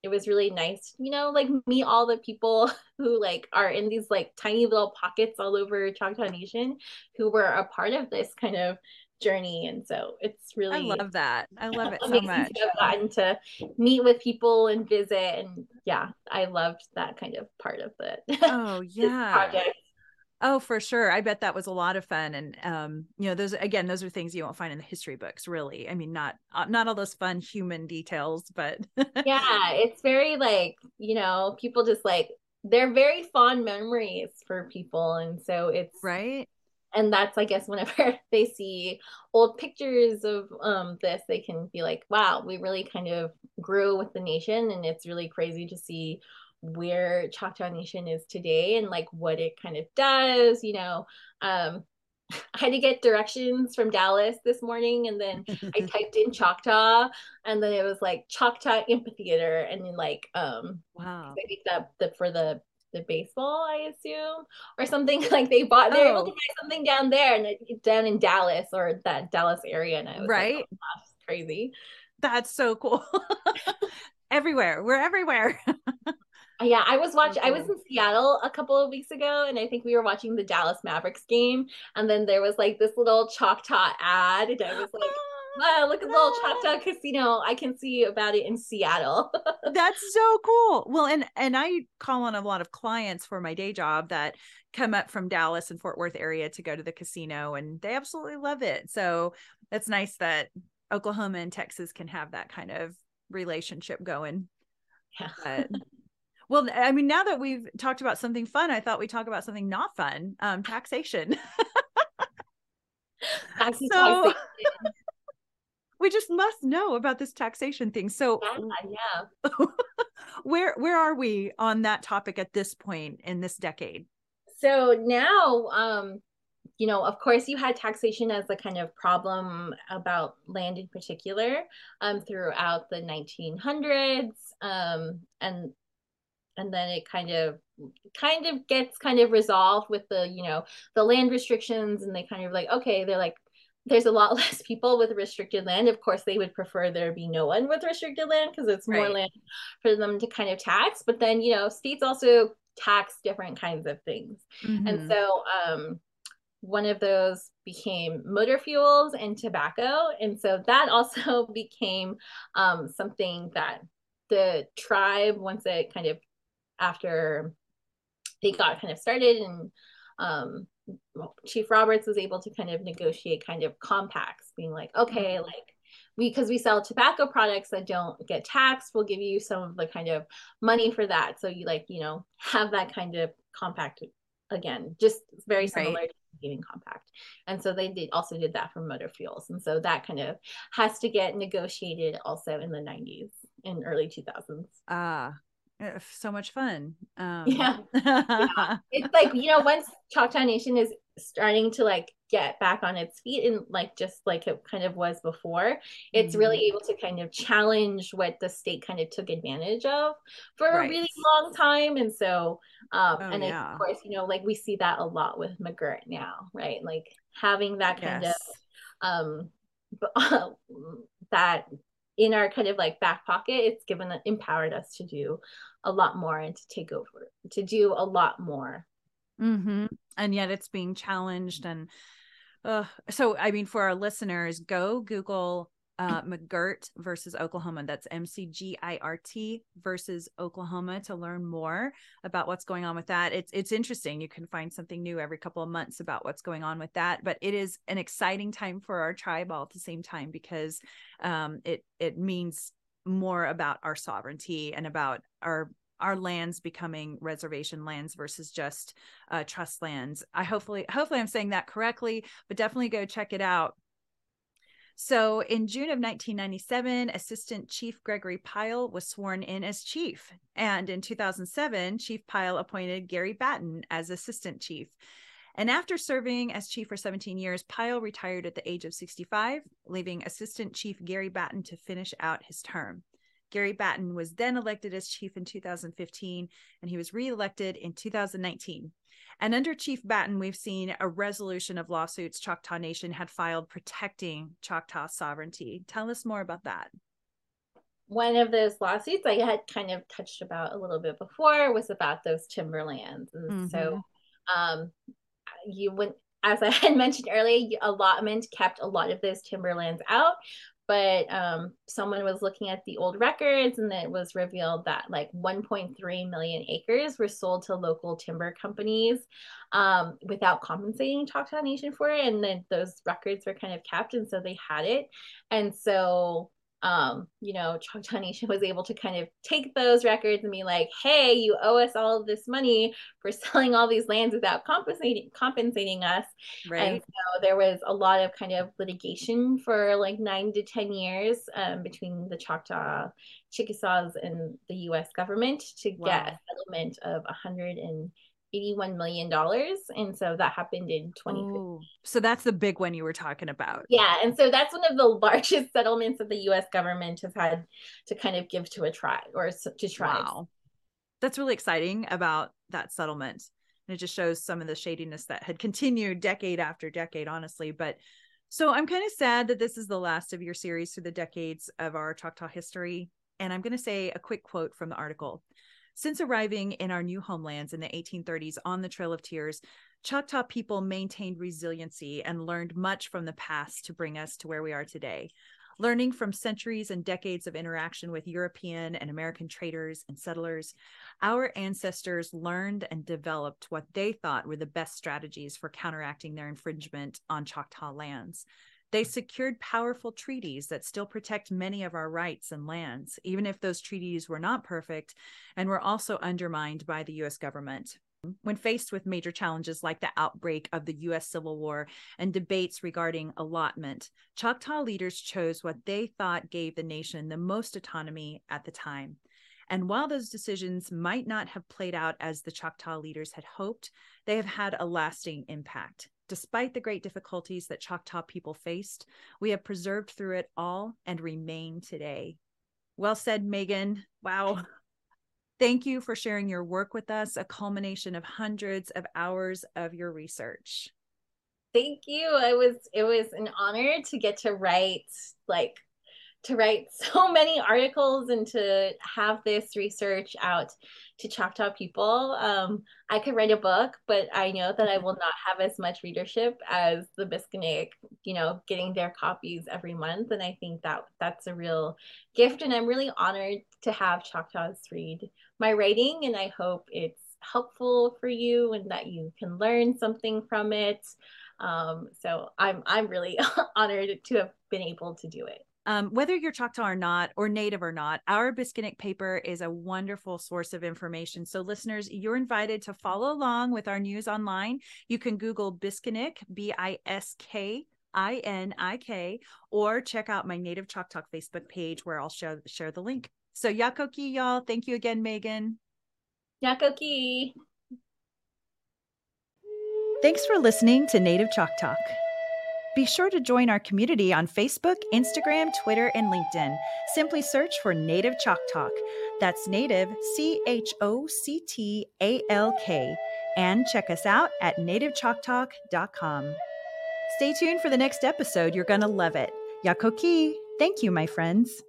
it was really nice you know like meet all the people [laughs] who like are in these like tiny little pockets all over choctaw nation who were a part of this kind of journey and so it's really I love that. I love it so much. to have gotten to meet with people and visit and yeah i loved that kind of part of the [laughs] Oh yeah. project Oh, for sure. I bet that was a lot of fun. And um, you know, those again, those are things you won't find in the history books, really. I mean, not uh, not all those fun human details, but [laughs] yeah, it's very like, you know, people just like they're very fond memories for people. And so it's right. And that's I guess [laughs] whenever they see old pictures of um this, they can be like, wow, we really kind of grew with the nation and it's really crazy to see where Choctaw Nation is today and like what it kind of does, you know. Um, [laughs] I had to get directions from Dallas this morning and then I [laughs] typed in Choctaw and then it was like Choctaw Amphitheater and then like um wow I think that the for the the baseball I assume or something [laughs] like they bought they were able to Oh. buy something down there and it, down in Dallas or that Dallas area and I was Right. like, oh, that's crazy. That's so cool. [laughs] everywhere. We're everywhere. [laughs] Yeah, I was watching. I was in Seattle a couple of weeks ago, and I think we were watching the Dallas Mavericks game. And then there was like this little Choctaw ad, and I was like, "Wow, look at the little Choctaw casino! I can see about it in Seattle." [laughs] That's so cool. Well, and and I call on a lot of clients for my day job that come up from Dallas and Fort Worth area to go to the casino and they absolutely love it. So it's nice that Oklahoma and Texas can have that kind of relationship going. yeah. But [laughs] well, I mean, now that we've talked about something fun, I thought we'd talk about something not fun, um, taxation. [laughs] Tax So- taxation. We just must know about this taxation thing. So yeah, yeah. [laughs] where where are we on that topic at this point in this decade? So now, um, you know, of course, you had taxation as a kind of problem about land in particular um, throughout the 1900s, um, and and then it kind of kind of gets kind of resolved with the you know the land restrictions, and they kind of like okay, they're like there's a lot [laughs] less people with restricted land. Of course, they would prefer there be no one with restricted land because it's more Right. land for them to kind of tax. But then you know, states also tax different kinds of things. Mhm. And so um, one of those became motor fuels and tobacco. And so that [laughs] also became um, something that the tribe, once it kind of after they got kind of started and um, Chief Roberts was able to kind of negotiate kind of compacts, being like, okay, like we because we sell tobacco products that don't get taxed, we'll give you some of the kind of money for that. So you like, you know, have that kind of compact again, just very Right. similar to gaming compact. And so they did also did that for motor fuels. And so that kind of has to get negotiated also in the 90s and early 2000s. Ah, so much fun. Um, [laughs] Yeah. It's like, you know, once Choctaw Nation is starting to like get back on its feet and like just like it kind of was before, it's Mm-hmm. really able to kind of challenge what the state kind of took advantage of for Right. a really long time. And so, um, Oh, and yeah. of course, you know, like we see that a lot with McGirt now, right? Like having that kind yes. of um [laughs] that in our kind of like back pocket it's given empowered us to do a lot more and to take over to do a lot more hmm And yet it's being challenged. And uh, so, I mean, for our listeners, go Google uh, McGirt versus Oklahoma. That's M C G I R T versus Oklahoma to learn more about what's going on with that. It's it's interesting. You can find something new every couple of months about what's going on with that. But it is an exciting time for our tribe all at the same time because um, it it means more about our sovereignty and about our our lands becoming reservation lands versus just uh, trust lands. I hopefully hopefully I'm saying that correctly, but definitely go check it out. So in June of 1997, Assistant Chief Gregory Pyle was sworn in as chief. And in 2007, Chief Pyle appointed Gary Batton as assistant chief. And after serving as chief for 17 years, Pyle retired at the age of 65, leaving Assistant Chief Gary Batton to finish out his term. Gary Batton was then elected as chief in 2015, and he was reelected in 2019. And under Chief Batton, we've seen a resolution of lawsuits Choctaw Nation had filed protecting Choctaw sovereignty. Tell us more about that. one of those lawsuits i had kind of touched about a little bit before was about those timberlands and so um you went as i had [laughs] mentioned earlier allotment kept a lot of those timberlands out but um, someone was looking at the old records and it was revealed that like 1.3 million acres were sold to local timber companies um, without compensating choctaw nation for it. And then those records were kind of kept and so they had it. And so um, you know, Choctaw Nation was able to kind of take those records and be like, hey, you owe us all of this money for [laughs] selling all these lands without compensating compensating us. Right. And so there was a lot of kind of litigation for like nine to 10 years um, between the Choctaw Chickasaws and the US government to wow. get a settlement of 100 and 81 million dollars and so that happened in 2015 so that's the big one you were talking about. Yeah and so that's one of the [laughs] largest settlements that the US government has had to kind of give to a tribe or to tribes. Wow. that's really exciting about that settlement. And it just shows some of the shadiness that had continued decade after decade honestly. But so i'm kind of sad that this is the last of your series through the decades of our choctaw history. And i'm going to say a quick quote from the article since arriving in our new homelands in the 1830s on the Trail of Tears, Choctaw people maintained resiliency and learned much from the past to bring us to where we are today. Learning from centuries and decades of interaction with European and American traders and settlers, our ancestors learned and developed what they thought were the best strategies for counteracting their infringement on Choctaw lands. They secured powerful treaties that still protect many of our rights and lands, even if those treaties were not perfect and were also undermined by the US government. When faced with major challenges like the outbreak of the US Civil War and debates regarding allotment, Choctaw leaders chose what they thought gave the nation the most autonomy at the time. And while those decisions might not have played out as the Choctaw leaders had hoped, they have had a lasting impact. Despite the great difficulties that Choctaw people faced, we have preserved through it all and remain today. Well said, Megan. Wow. Thank you for sharing your work with us, a culmination of hundreds of hours of your research. Thank you. It was it was an honor to get to write like to write [laughs] so many articles and to have this research out to Choctaw people. Um, I could write a book, but I know that I will not have as much readership as the Biskinik, you know, getting their copies every month. And I think that that's a real gift. And I'm really honored to have Choctaws read my writing. And I hope it's helpful for you and that you can learn something from it. Um, so I'm I'm really [laughs] honored to have been able to do it. Um, whether you're Choctaw or not, or Native or not, our Biskinik paper is a wonderful source of information. So, listeners, you're invited to follow along with our news online. You can Google Biskinik, B I S K I N I K, or check out my Native Choctaw Facebook page where I'll share, share the link. So, Yakoki, y'all. Thank you again, Megan. Yakoki. Thanks for listening to Native Chalk Talk. Be sure to join our community on Facebook, Instagram, Twitter, and LinkedIn. Simply search for Native Chalk Talk. That's Native, C H O C T A L K. And check us out at nativechoctalk.com. Stay tuned for the next episode. You're going to love it. Yakoki. Thank you, my friends.